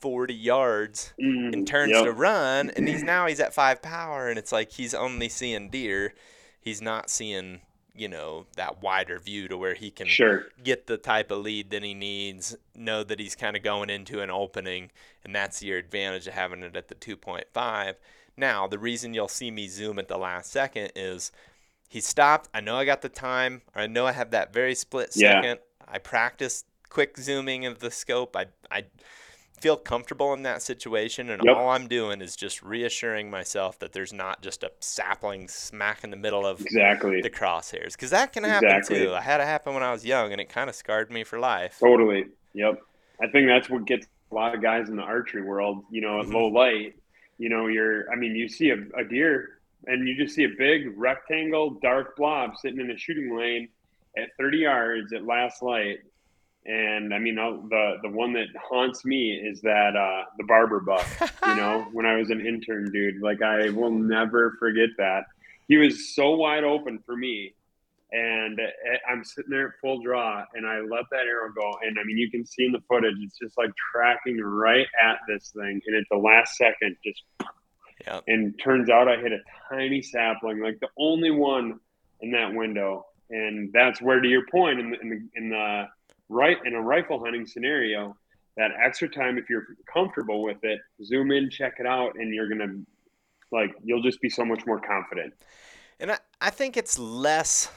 Speaker 1: 40 yards
Speaker 2: Mm,
Speaker 1: and turns
Speaker 2: yep.
Speaker 1: to run, and he's now he's at five power, and it's like he's only seeing deer. He's not seeing, you know, that wider view to where he can
Speaker 2: Sure.
Speaker 1: get the type of lead that he needs, know that he's kind of going into an opening, and that's your advantage of having it at the 2.5. Now, the reason you'll see me zoom at the last second is he stopped. I know I got the time, I know I have that very split
Speaker 2: Yeah.
Speaker 1: second. I practiced quick zooming of the scope. I, I feel comfortable in that situation, and
Speaker 2: Yep.
Speaker 1: all I'm doing is just reassuring myself that there's not just a sapling smack in the middle of
Speaker 2: Exactly.
Speaker 1: the crosshairs because that can happen
Speaker 2: Exactly.
Speaker 1: too. I had it happen when I was young, and it kind of scarred me for life.
Speaker 2: Totally. Yep. I think that's what gets a lot of guys in the archery world, you know, at
Speaker 1: Mhm.
Speaker 2: low light, you know, you're, I mean, you see a, a deer and you just see a big rectangle, dark blob sitting in a shooting lane at 30 yards at last light. And I mean, I'll- the, the one that haunts me is that, uh, the barber buck, you know, [laughs] when I was an intern, dude, like I will never forget that. he was so wide open for me, and eh, I'm sitting there at full draw, and I let that arrow go, and I mean you can see in the footage, it's just like tracking right at this thing, and at the last second, just
Speaker 1: Yeah.
Speaker 2: and turns out I hit a tiny sapling, like the only one in that window, and that's where, to your point, in the, in the, in the right in a rifle hunting scenario, that extra time, if you're comfortable with it, zoom in, check it out, and you're gonna like you'll just be so much more confident.
Speaker 1: And I, I think it's less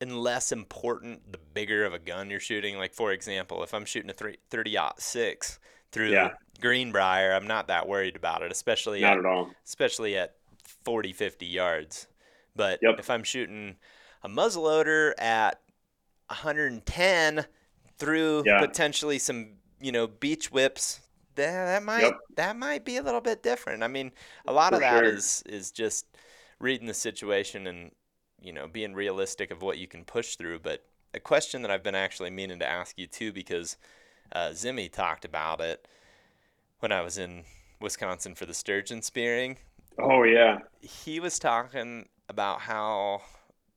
Speaker 1: and less important the bigger of a gun you're shooting. Like, for example, if I'm shooting a 3, 30 6 through
Speaker 2: Yeah.
Speaker 1: Greenbrier, I'm not that worried about it, especially
Speaker 2: Not
Speaker 1: at,
Speaker 2: at all.
Speaker 1: especially at 40, 50 yards. But
Speaker 2: Yep.
Speaker 1: if I'm shooting a muzzleloader at 110 through
Speaker 2: Yeah.
Speaker 1: potentially some, you know, beech whips, that, that might
Speaker 2: Yep.
Speaker 1: that might be a little bit different. I mean, a lot of
Speaker 2: For
Speaker 1: that
Speaker 2: sure.
Speaker 1: is is just reading the situation and you know being realistic of what you can push through. But a question that I've been actually meaning to ask you too, because uh, Zimmy talked about it when I was in Wisconsin for the sturgeon spearing.
Speaker 2: Oh yeah,
Speaker 1: He was talking about how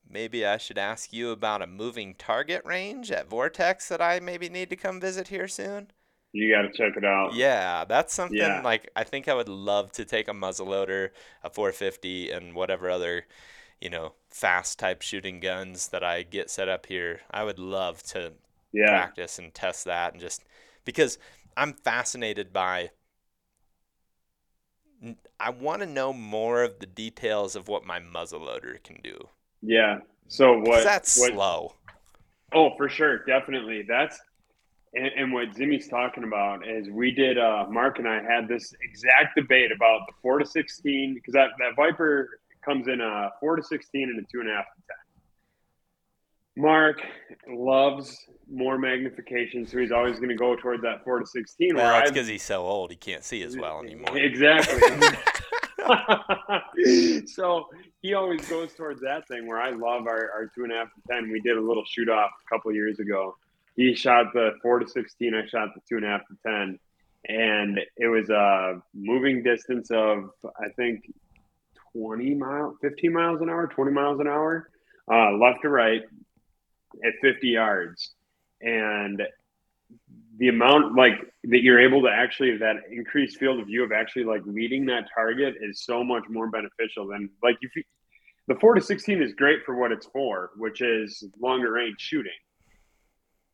Speaker 1: maybe I should ask you about a moving target range at Vortex that I maybe need to come visit here soon.
Speaker 2: you got to check it out.
Speaker 1: Yeah, that's something
Speaker 2: Yeah.
Speaker 1: like I think I would love to take a muzzleloader, a 450, and whatever other, you know, fast type shooting guns that I get set up here. I would love to
Speaker 2: yeah,
Speaker 1: practice and test that and just because I'm fascinated by I want to know more of the details of what my muzzleloader can do.
Speaker 2: yeah. So what?
Speaker 1: that's
Speaker 2: what,
Speaker 1: slow.
Speaker 2: Oh, for sure, definitely. That's and, and what Zimmy's talking about is we did. Uh, Mark and I had this exact debate about the four to sixteen because that that Viper comes in a four to sixteen and a two and a half to ten. Mark loves more magnification, so he's always going to go toward that four to sixteen.
Speaker 1: Well,
Speaker 2: I-
Speaker 1: because he's so old he can't see as well anymore.
Speaker 2: Exactly. [laughs] so he always goes towards that thing where I love our, our two and a half to ten. We did a little shoot off a couple years ago. He shot the four to sixteen. I shot the two and a half to ten, and it was a moving distance of I think twenty mile, fifteen miles an hour, twenty miles an hour, uh, left to right at fifty yards, and the amount like that you're able to actually that increased field of view of actually like leading that target is so much more beneficial than like if you the four to sixteen is great for what it's for, which is longer range shooting.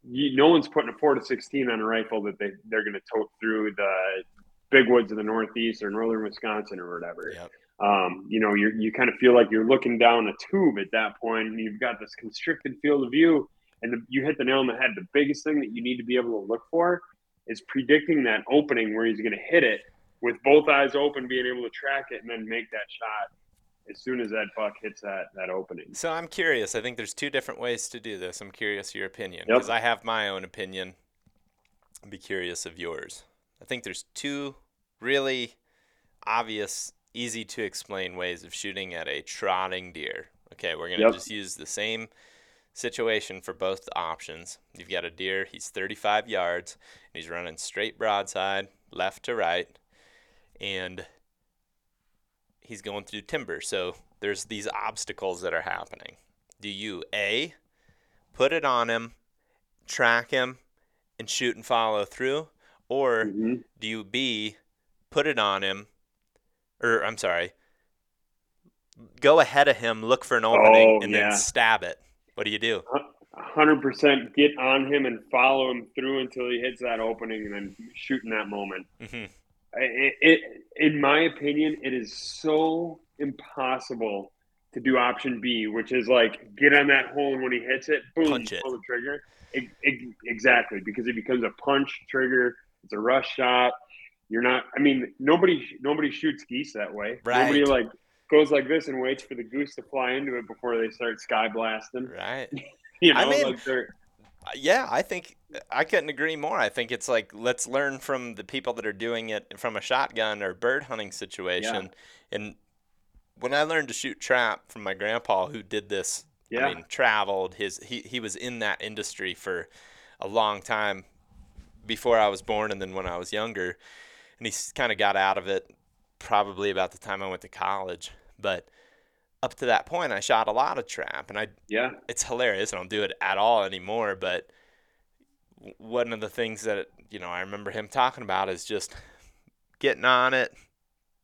Speaker 2: You, no one's putting a four to sixteen on a rifle that they they're going to tote through the big woods of the Northeast or northern Wisconsin or whatever.
Speaker 1: Yep.
Speaker 2: Um, you know, you you kind of feel like you're looking down a tube at that point, and you've got this constricted field of view and the, you hit the nail on the head. The biggest thing that you need to be able to look for is predicting that opening where he's going to hit it with both eyes open, being able to track it and then make that shot as soon as that buck hits that that opening.
Speaker 1: So I'm curious. I think there's two different ways to do this. I'm curious your opinion
Speaker 2: Yep.
Speaker 1: because I have my own opinion. I'd be curious of yours. I think there's two really obvious, easy to explain ways of shooting at a trotting deer. Okay, we're gonna
Speaker 2: Yep.
Speaker 1: just use the same situation for both options. You've got a deer. He's 35 yards and he's running straight broadside, left to right, and he's going through timber. So there's these obstacles that are happening. Do you A, put it on him, track him, and shoot and follow through? Or
Speaker 2: Mhm.
Speaker 1: do you B, put it on him, or I'm sorry, go ahead of him, look for an opening,
Speaker 2: Oh,
Speaker 1: and
Speaker 2: yeah.
Speaker 1: then stab it? What do you do?
Speaker 2: hundred percent get on him and follow him through until he hits that opening and then shoot in that moment.
Speaker 1: hmm
Speaker 2: it, it, in my opinion, it is so impossible to do option B, which is like get on that hole and when he hits it, boom,
Speaker 1: Punch it.
Speaker 2: pull the trigger. Ex- exactly, because it becomes a punch trigger. It's a rush shot. You're not. I mean, nobody nobody shoots geese that way.
Speaker 1: Right.
Speaker 2: Nobody like goes like this and waits for the goose to fly into it before they start sky blasting.
Speaker 1: Right. [laughs]
Speaker 2: You know,
Speaker 1: I mean,
Speaker 2: like they're
Speaker 1: Yeah, I think I couldn't agree more. I think it's like let's learn from the people that are doing it from a shotgun or bird hunting situation. Yeah. And when I learned to shoot trap from my grandpa who did this,
Speaker 2: yeah,
Speaker 1: I mean, traveled his he he was in that industry for a long time before I was born and then when I was younger. And he kind of got out of it probably about the time I went to college. But up to that point, I shot a lot of trap, and I
Speaker 2: Yeah.
Speaker 1: it's hilarious. I don't do it at all anymore. But one of the things that you know I remember him talking about is just getting on it,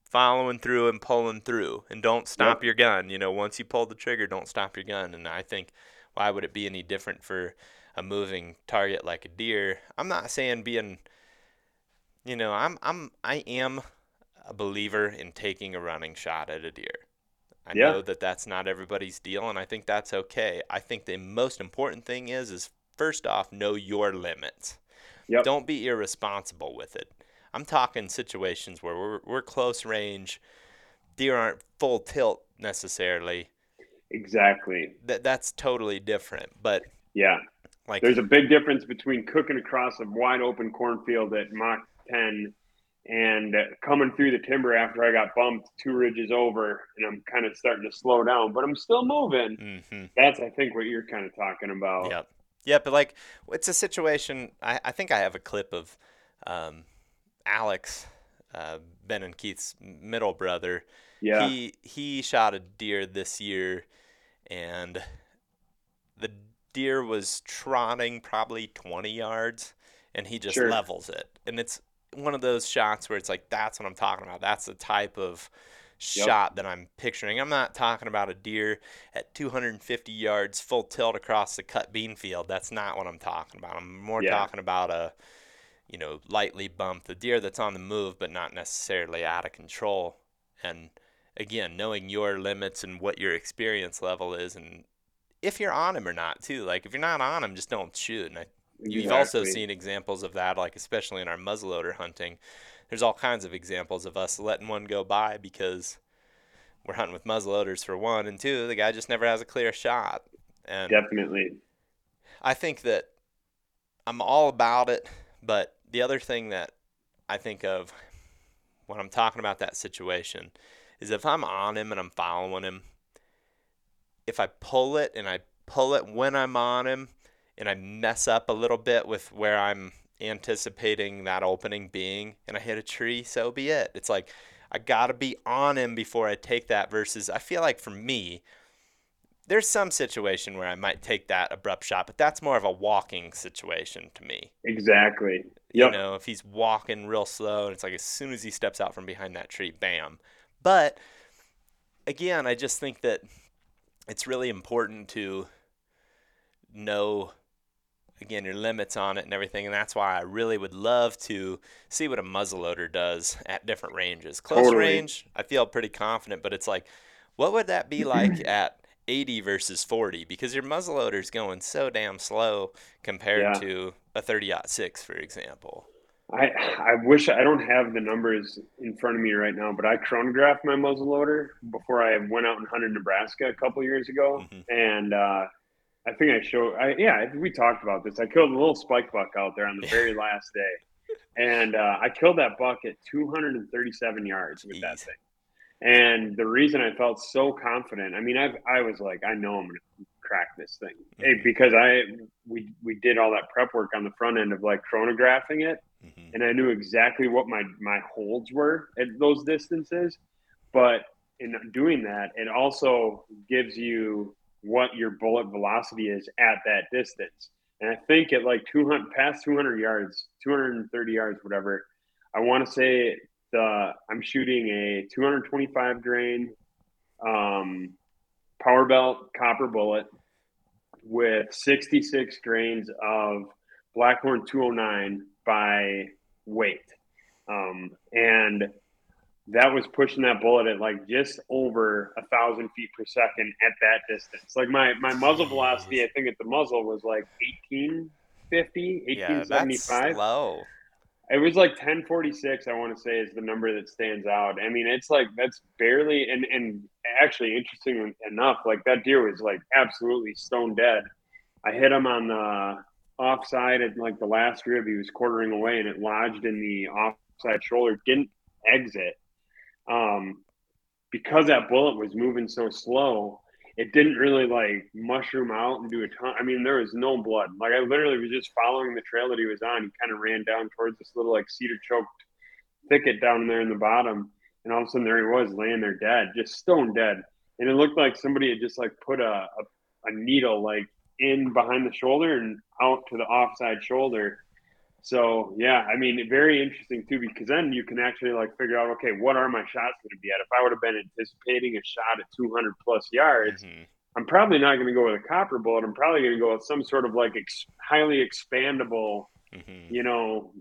Speaker 1: following through, and pulling through, and don't stop your gun. You know, once you pull the trigger, don't stop your gun. And I think why would it be any different for a moving target like a deer? I'm not saying being, you know, I'm I'm I am a believer in taking a running shot at a deer. I
Speaker 2: Yeah.
Speaker 1: know that that's not everybody's deal, and I think that's okay. I think the most important thing is is first off, know your limits.
Speaker 2: Yep.
Speaker 1: Don't be irresponsible with it. I'm talking situations where we're we're close range, deer aren't full tilt necessarily.
Speaker 2: Exactly.
Speaker 1: That that's totally different. But
Speaker 2: Yeah.
Speaker 1: like
Speaker 2: There's a big difference between cooking across a wide open cornfield at Mach 10 and coming through the timber after I got bumped two ridges over and I'm kind of starting to slow down, but I'm still moving.
Speaker 1: hmm
Speaker 2: That's, I think, what you're kind of talking about.
Speaker 1: Yep. Yeah, but like it's a situation. I, I think I have a clip of um, Alex, uh, Ben and Keith's middle brother.
Speaker 2: Yeah.
Speaker 1: He he shot a deer this year, and the deer was trotting probably 20 yards, and he just
Speaker 2: Sure.
Speaker 1: levels it. And it's one of those shots where it's like that's what I'm talking about. That's the type of
Speaker 2: Yep.
Speaker 1: shot that I'm picturing. I'm not talking about a deer at 250 yards full tilt across the cut bean field. That's not what I'm talking about. I'm more
Speaker 2: Yeah.
Speaker 1: talking about a you know, lightly bumped the deer that's on the move but not necessarily out of control. And again, knowing your limits and what your experience level is and if you're on him or not too. Like if you're not on him, just don't shoot. And I You've also seen examples of that, like especially in our muzzleloader hunting. There's all kinds of examples of us letting one go by because we're hunting with muzzleloaders for one, and two, the guy just never has a clear shot. And
Speaker 2: Definitely.
Speaker 1: I think that I'm all about it, but the other thing that I think of when I'm talking about that situation is if I'm on him and I'm following him, if I pull it and I pull it when I'm on him and I mess up a little bit with where I'm anticipating that opening being and I hit a tree, so be it. It's like I got to be on him before I take that versus I feel like for me, there's some situation where I might take that abrupt shot, but that's more of a walking situation to me.
Speaker 2: Exactly.
Speaker 1: You know, if he's walking real slow and it's like as soon as he steps out from behind that tree, bam. But again, I just think that it's really important to know again your limits on it and everything and that's why I really would love to see what a muzzleloader does at different ranges. Close
Speaker 2: Totally.
Speaker 1: range, I feel pretty confident, but it's like what would that be [clears throat] like at 80 versus 40 because your muzzleloader is going so damn slow compared
Speaker 2: Yeah.
Speaker 1: to a 30 6 for example.
Speaker 2: I I wish I don't have the numbers in front of me right now, but I chronographed my muzzleloader before I went out and hunted Nebraska a couple years ago,
Speaker 1: Mhm.
Speaker 2: and uh, I think I showed. I, yeah, we talked about this. I killed a little spike buck out there on the very [laughs] last day, and uh, I killed that buck at 237 yards with that thing. And the reason I felt so confident, I mean, I I was like, I know I'm gonna crack this thing
Speaker 1: Mhm.
Speaker 2: because I we we did all that prep work on the front end of like chronographing it
Speaker 1: Mhm.
Speaker 2: and I knew exactly what my my holds were at those distances. But in doing that, it also gives you what your bullet velocity is at that distance. And I think at like 200 past 200 yards, 230 yards, whatever, I want to say the I'm shooting a 225 grain um, power belt copper bullet with 66 grains of Blackhorn 209 by weight. Um, and that was pushing that bullet at like just over a thousand feet per second at that distance. Like my, my muzzle velocity, I think at the muzzle was like 1850,
Speaker 1: Yeah, that's
Speaker 2: 1875.
Speaker 1: low.
Speaker 2: It was like 1046, I want to say, is the number that stands out. I mean, it's like that's barely, and, and actually, interesting enough, like that deer was like absolutely stone dead. I hit him on the offside at like the last rib. He was quartering away, and it lodged in the offside shoulder. Didn't exit um, because that bullet was moving so slow. It didn't really like mushroom out and do a ton. I mean, there was no blood. Like I literally was just following the trail that he was on. He kind of ran down towards this little like cedar choked thicket down there in the bottom, and all of a sudden there he was laying there dead, just stone dead. and it looked like somebody had just like put a, a, a needle like in behind the shoulder and out to the offside shoulder. So yeah, I mean, very interesting too because then you can actually like figure out, okay, what are my shots going to be at? If I would have been anticipating a shot at 200 plus yards,
Speaker 1: Mhm.
Speaker 2: I'm probably not going to go with a copper bullet. I'm probably going to go with some sort of like ex- highly expandable,
Speaker 1: Mhm.
Speaker 2: you know,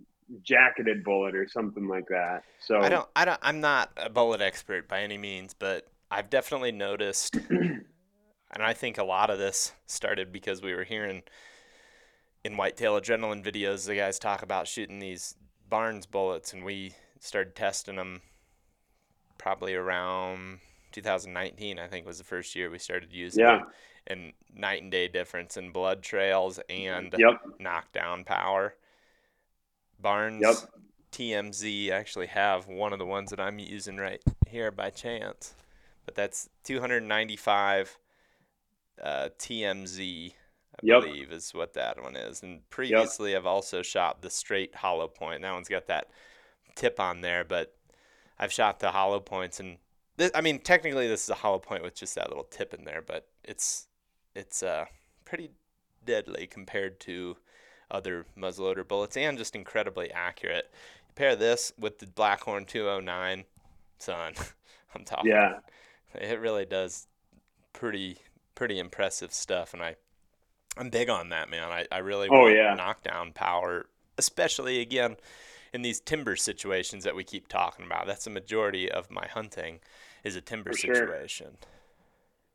Speaker 2: jacketed bullet or something like that. So
Speaker 1: I don't, I don't, I'm not a bullet expert by any means, but I've definitely noticed, [clears throat] and I think a lot of this started because we were hearing in whitetail adrenaline videos the guys talk about shooting these Barnes bullets, and we started testing them probably around 2019. I think was the first year we started using
Speaker 2: Yeah.
Speaker 1: them, and night and day difference in blood trails and
Speaker 2: Yep.
Speaker 1: knockdown power. Barnes
Speaker 2: Yep.
Speaker 1: TMZ actually have one of the ones that I'm using right here by chance, but that's 295 uh, TMZ, I
Speaker 2: Yep.
Speaker 1: believe is what that one is. And previously, I've also shot the straight hollow point. That one's got that tip on there, but I've shot the hollow points, and this, I mean, technically, this is a hollow point with just that little tip in there, but it's it's uh pretty deadly compared to other muzzleloader bullets and just incredibly accurate. Pair this with the Blackhorn 209, son. [laughs] I'm talking.
Speaker 2: Yeah.
Speaker 1: It really does pretty pretty impressive stuff, and I I'm big on that, man. I I really
Speaker 2: Oh,
Speaker 1: want
Speaker 2: yeah.
Speaker 1: knockdown power, especially again in these timber situations that we keep talking about. That's the majority of my hunting is a timber
Speaker 2: sure.
Speaker 1: situation.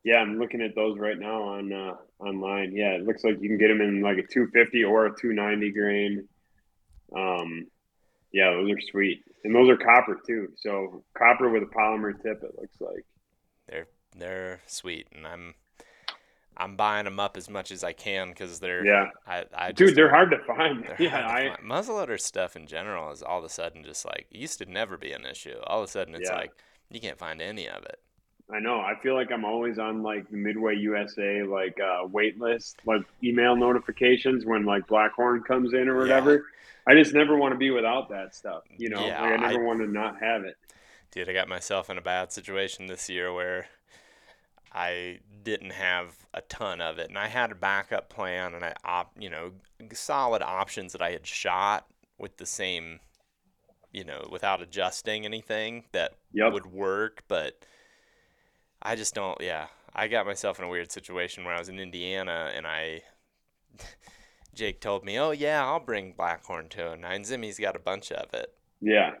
Speaker 2: Yeah, I'm looking at those right now on uh, online. Yeah, it looks like you can get them in like a 250 or a 290 grain. Um, yeah, those are sweet, and those are copper too. So copper with a polymer tip. It looks like.
Speaker 1: They're they're sweet, and I'm I'm buying them up as much as I can because they're
Speaker 2: Yeah,
Speaker 1: I, I
Speaker 2: dude,
Speaker 1: just
Speaker 2: they're hard to find. [laughs] Yeah,
Speaker 1: to
Speaker 2: I
Speaker 1: find. muzzleloader stuff in general is all of a sudden just like used to never be an issue. All of a sudden it's
Speaker 2: Yeah.
Speaker 1: like you can't find any of it.
Speaker 2: I know. I feel like I'm always on like the Midway USA like uh, wait list, like email notifications when like Blackhorn comes in or
Speaker 1: Yeah.
Speaker 2: whatever. I just never want to be without that stuff. You know,
Speaker 1: Yeah,
Speaker 2: like, I never
Speaker 1: I-
Speaker 2: want to not have it.
Speaker 1: Dude, I got myself in a bad situation this year where I didn't have a ton of it, and I had a backup plan, and I op, you know, solid options that I had shot with the same, you know, without adjusting anything that
Speaker 2: Yep.
Speaker 1: would work, but I just don't. Yeah, I got myself in a weird situation where I was in Indiana, and I. [laughs] Jake told me, "Oh yeah, I'll bring Blackhorn 209. Zimmy's got a bunch of it."
Speaker 2: Yeah.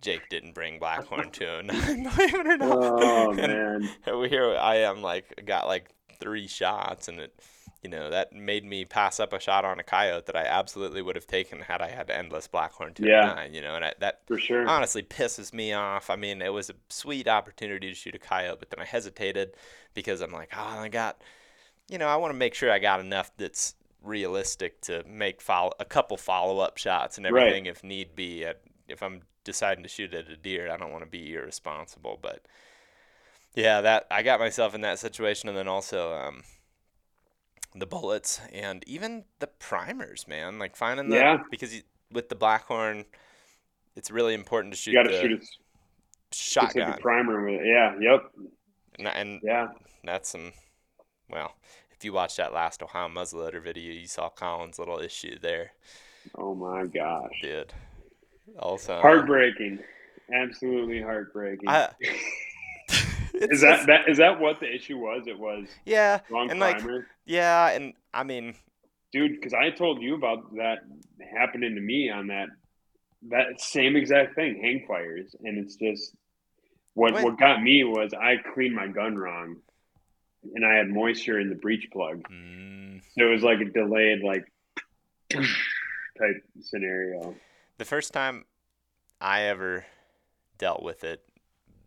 Speaker 1: Jake didn't bring Blackhorn 209, [laughs] believe it or not.
Speaker 2: Oh man.
Speaker 1: and here I am, like got like three shots, and it, you know, that made me pass up a shot on a coyote that I absolutely would have taken had I had endless Blackhorn 209. You know, and I, that
Speaker 2: For sure.
Speaker 1: honestly pisses me off. I mean, it was a sweet opportunity to shoot a coyote, but then I hesitated because I'm like, oh, I got, you know, I want to make sure I got enough that's realistic to make follow a couple follow up shots and
Speaker 2: Right.
Speaker 1: everything if need be. At, if I'm deciding to shoot at a deer, I don't want to be irresponsible, but yeah, that I got myself in that situation, and then also um, the bullets and even the primers, man. Like finding the
Speaker 2: Yeah.
Speaker 1: because you, with the Blackhorn, it's really important to shoot
Speaker 2: You got to shoot a
Speaker 1: shotgun,
Speaker 2: primer with it. Yeah. Yep.
Speaker 1: and, and
Speaker 2: Yeah.
Speaker 1: that's some. Well, if you watched that last Ohio muzzleloader video, you saw Colin's little issue there,
Speaker 2: Oh my gosh.
Speaker 1: dude. Also,
Speaker 2: Heartbreaking. Absolutely heartbreaking.
Speaker 1: I, [laughs] [laughs]
Speaker 2: is that that is that what the issue was? It was
Speaker 1: yeah,
Speaker 2: wrong
Speaker 1: and like
Speaker 2: primer.
Speaker 1: yeah, and I mean
Speaker 2: dude because i told you about that happening to me on that that same exact thing hang fires and it's just what
Speaker 1: Wait.
Speaker 2: what got me was i cleaned my gun wrong and i had moisture in the breech plug
Speaker 1: mm,
Speaker 2: so it was like a delayed like [clears throat] type scenario
Speaker 1: the first time I ever dealt with it,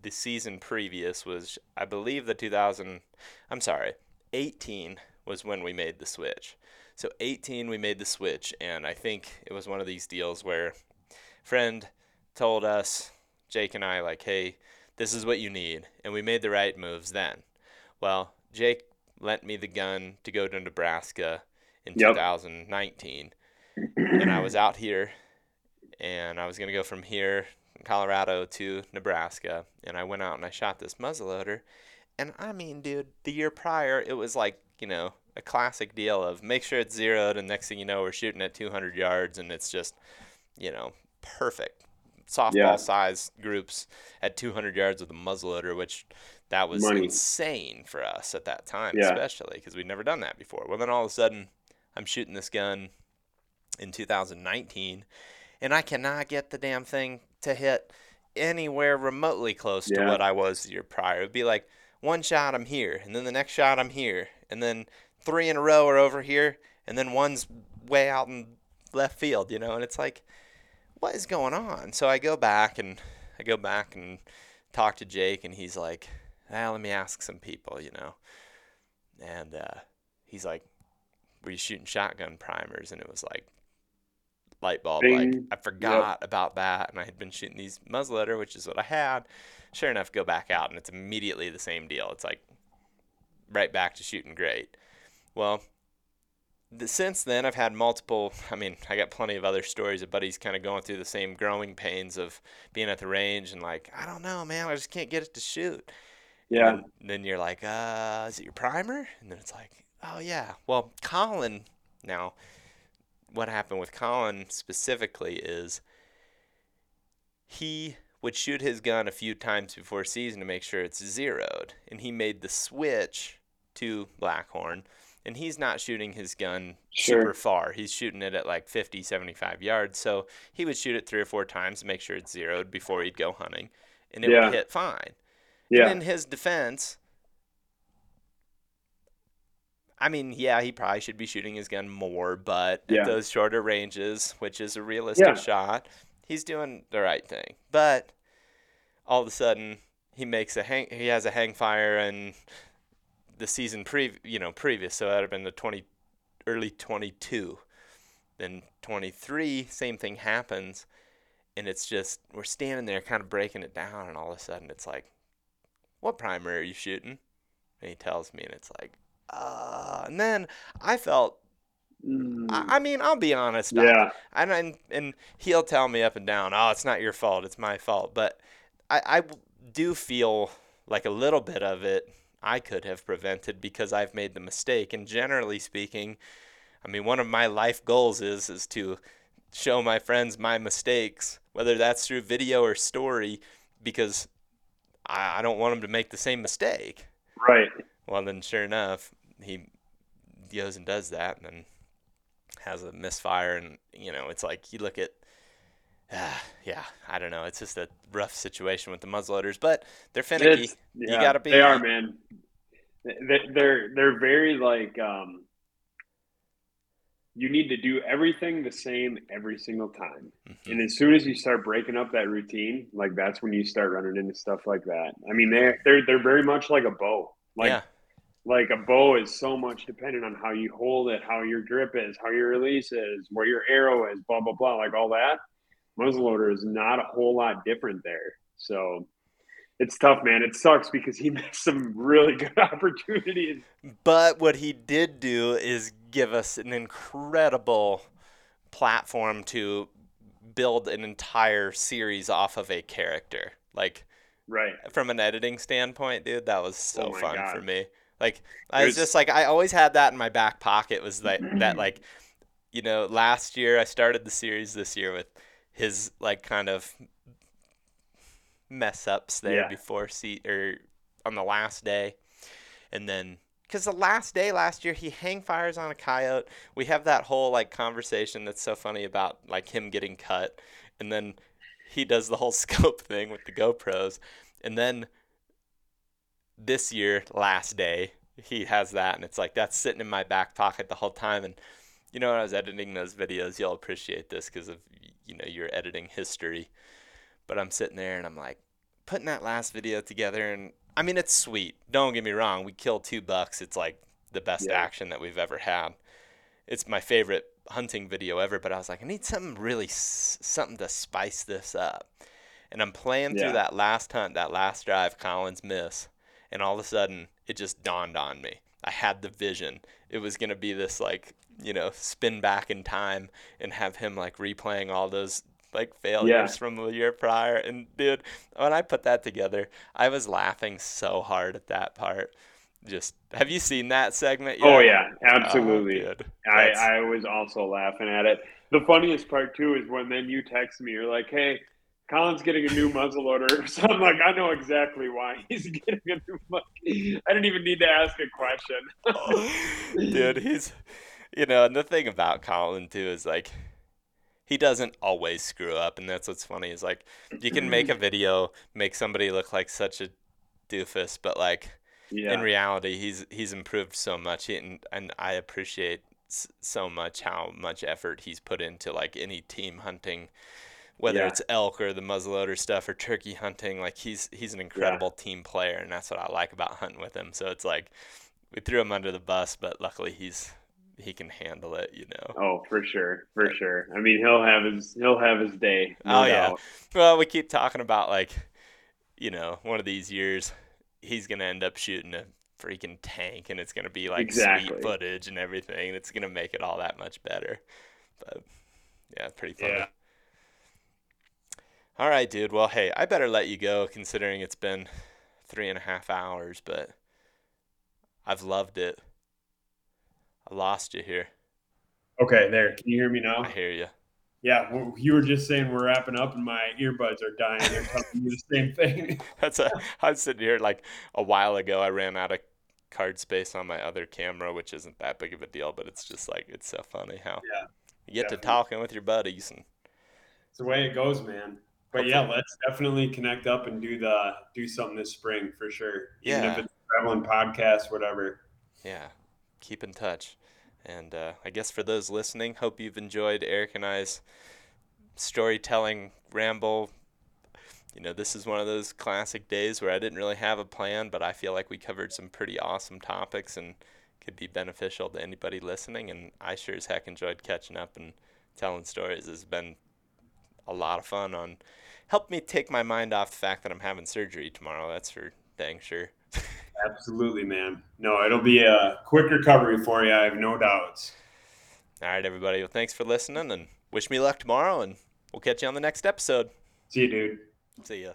Speaker 1: the season previous was, I believe, the 2000. I'm sorry, 18 was when we made the switch. So 18 we made the switch, and I think it was one of these deals where friend told us, Jake and I, like, hey, this is what you need, and we made the right moves then. Well, Jake lent me the gun to go to Nebraska in
Speaker 2: Yep.
Speaker 1: 2019, and I was out here and I was gonna go from here, Colorado, to Nebraska, and I went out and I shot this muzzleloader, And I mean, dude, the year prior, it was like, you know, a classic deal of make sure it's zeroed, and next thing you know, we're shooting at 200 yards, and it's just, you know, perfect. Softball
Speaker 2: Yeah.
Speaker 1: size groups at 200 yards with a muzzleloader, which that was
Speaker 2: Money.
Speaker 1: insane for us at that time,
Speaker 2: Yeah.
Speaker 1: especially because we'd never done that before. Well, then all of a sudden, I'm shooting this gun in 2019, and I cannot get the damn thing to hit anywhere remotely close to what I was the year prior. It would be like one shot I'm here, and then the next shot I'm here, and then three in a row are over here, and then one's way out in left field, you know, and it's like, what is going on? So I go back and I go back and talk to Jake, and he's like, ah, let me ask some people, you know, and uh, he's like, were you shooting shotgun primers? And it was like light bulb. Like I forgot about that, and I had been shooting these muzzleloader, which is what I had. Sure enough, go back out, and it's immediately the same deal. It's like right back to shooting great. Well, the, since then, I've had multiple. I mean, I got plenty of other stories of buddies kind of going through the same growing pains of being at the range and like, I don't know, man, I just can't get it to shoot.
Speaker 2: Yeah.
Speaker 1: And then you're like, uh, is it your primer? And then it's like, oh yeah. Well, Colin, now, what happened with Colin specifically is he would shoot his gun a few times before season to make sure it's zeroed, and he made the switch to Blackhorn. And he's not shooting his gun
Speaker 2: Sure.
Speaker 1: super far. He's shooting it at like 50, 75 yards. So he would shoot it three or four times to make sure it's zeroed before he'd go hunting. And it
Speaker 2: Yeah.
Speaker 1: would hit fine.
Speaker 2: Yeah.
Speaker 1: And in his defense, I mean, yeah, he probably should be shooting his gun more, but
Speaker 2: Yeah.
Speaker 1: at those shorter ranges, which is a realistic
Speaker 2: Yeah.
Speaker 1: shot, he's doing the right thing. But all of a sudden, he makes a hang. He has a hang fire and the season pre, you know, previous. So that would have been the twenty, early twenty two. Then twenty three, same thing happens, and it's just we're standing there, kind of breaking it down, and all of a sudden, it's like, "What primer are you shooting?" And he tells me, and it's like, uh, and then I felt.
Speaker 2: Mm,
Speaker 1: I, I mean, I'll be honest.
Speaker 2: Yeah.
Speaker 1: and, and and he'll tell me up and down, oh, it's not your fault, it's my fault. But I do feel like a little bit of it I could have prevented because I've made the mistake. And generally speaking, I mean, one of my life goals is is to show my friends my mistakes, whether that's through video or story, because I, I don't want them to make the same mistake.
Speaker 2: Right.
Speaker 1: Well, then, sure enough, he goes and does that, and then has a misfire, and you know, it's like you look at, ah, [sighs] yeah, I don't know, it's just a rough situation with the muzzleloaders, but they're finicky.
Speaker 2: It's-
Speaker 1: You gotta be-
Speaker 2: They are, man. They- They're they're very like um. You need to do everything the same every single time,
Speaker 1: Mhm.
Speaker 2: and as soon as you start breaking up that routine, like that's when you start running into stuff like that. I mean, they they're they're very much like a bow. Like
Speaker 1: yeah,
Speaker 2: like a bow is so much dependent on how you hold it, how your grip is, how your release is, where your arrow is, blah blah blah, like all that. Muzzleloader is not a whole lot different there. So it's tough, man. It sucks because he [laughs] missed some really good [laughs] opportunities.
Speaker 1: but what he did do is give us an incredible platform to build an entire series off of a character. Like
Speaker 2: Right.
Speaker 1: from an editing standpoint, dude, that was oh so
Speaker 2: Oh
Speaker 1: fun
Speaker 2: God.
Speaker 1: for me. Like I was
Speaker 2: There's-
Speaker 1: just like I always had that in my back pocket was that that like you know, last year I started the series this year with his like kind of mess ups there
Speaker 2: Yeah.
Speaker 1: before see or on the last day. And then because the last day last year he hang fires on a coyote. We have that whole like conversation that's so funny about like him getting cut, and then he does the whole [laughs] scope thing with the GoPros, and then this year last day he has that, and it's like that's sitting in my back pocket the whole time. And you know, when I was editing those videos, you'll appreciate this because of you know your editing history. But I'm sitting there and I'm like putting that last video together, and I mean it's sweet. Don't get me wrong, we killed two bucks. It's like the best
Speaker 2: Yeah.
Speaker 1: action that we've ever had. It's my favorite hunting video ever. But I was like, I need something really something to spice this up. And I'm playing
Speaker 2: Yeah.
Speaker 1: through that last hunt, that last drive, Colin's miss, and all of a sudden it just dawned on me. I had the vision. It was gonna be this like you know spin back in time and have him like replaying all those like failures
Speaker 2: Yeah.
Speaker 1: from the year prior. And dude, when I put that together, I was laughing so hard at that part. Just have you seen that segment yet?
Speaker 2: Oh yeah,
Speaker 1: Oh,
Speaker 2: absolutely.
Speaker 1: dude.
Speaker 2: I, I was also laughing at it. The funniest part too is when then you text me, you're like, "Hey, Colin's getting a new muzzle loader. [laughs] So I'm like, I know exactly why he's [laughs] getting a new muzzle. I didn't even need to ask a question. [laughs]
Speaker 1: dude, he's you know, and the thing about Colin too is like he doesn't always screw up, and that's what's funny is like you can make a mm-hmm. video, make somebody look like such a doofus, but like
Speaker 2: Yeah,
Speaker 1: in reality, he's he's improved so much, he- and and I appreciate so much how much effort he's put into like any team hunting, whether
Speaker 2: Yeah.
Speaker 1: it's elk or the muzzleloader stuff or turkey hunting. Like he's he's an incredible team player, and that's what I like about hunting with him. So it's like we threw him under the bus, but luckily he's he can handle it, you know.
Speaker 2: Oh, for sure, for sure. I mean, he'll have his he'll have his day. No
Speaker 1: Oh, yeah.
Speaker 2: doubt.
Speaker 1: Well, we keep talking about like, you know, one of these years he's gonna end up shooting a freaking tank, and it's gonna be like
Speaker 2: Exactly.
Speaker 1: sweet footage and everything. and It's gonna make it all that much better. But yeah, pretty funny.
Speaker 2: Yeah.
Speaker 1: All right, dude. Well, hey, I better let you go considering it's been three and a half hours, but I've loved it. I lost you here.
Speaker 4: Okay, there. Can you hear me now?
Speaker 1: I hear you.
Speaker 4: Yeah, well, you were just saying we're wrapping up, and my earbuds are dying. They're telling me the same thing. [laughs] [laughs]
Speaker 1: That's a. I was sitting here like a while ago. I ran out of card space on my other camera, which isn't that big of a deal, but it's just like it's so funny how
Speaker 4: Yeah,
Speaker 1: you get to talking with your buddies and
Speaker 4: It's the way it goes, man. But yeah, let's definitely connect up and do the do something this spring for sure. Even
Speaker 1: Yeah.
Speaker 4: if it's traveling podcast, whatever.
Speaker 1: yeah, keep in touch. And uh, I guess for those listening, hope you've enjoyed Erik and I's storytelling ramble. You know, this is one of those classic days where I didn't really have a plan, but I feel like we covered some pretty awesome topics and could be beneficial to anybody listening. And I sure as heck enjoyed catching up and telling stories. It's been a lot of fun on helped me take my mind off the fact that I'm having surgery tomorrow. That's for dang sure. [laughs]
Speaker 4: Absolutely, man. No, it'll be a quick recovery for you. I have no doubts.
Speaker 1: All right, everybody. Well, thanks for listening and wish me luck tomorrow, and we'll catch you on the next episode.
Speaker 4: See you, dude.
Speaker 1: See ya.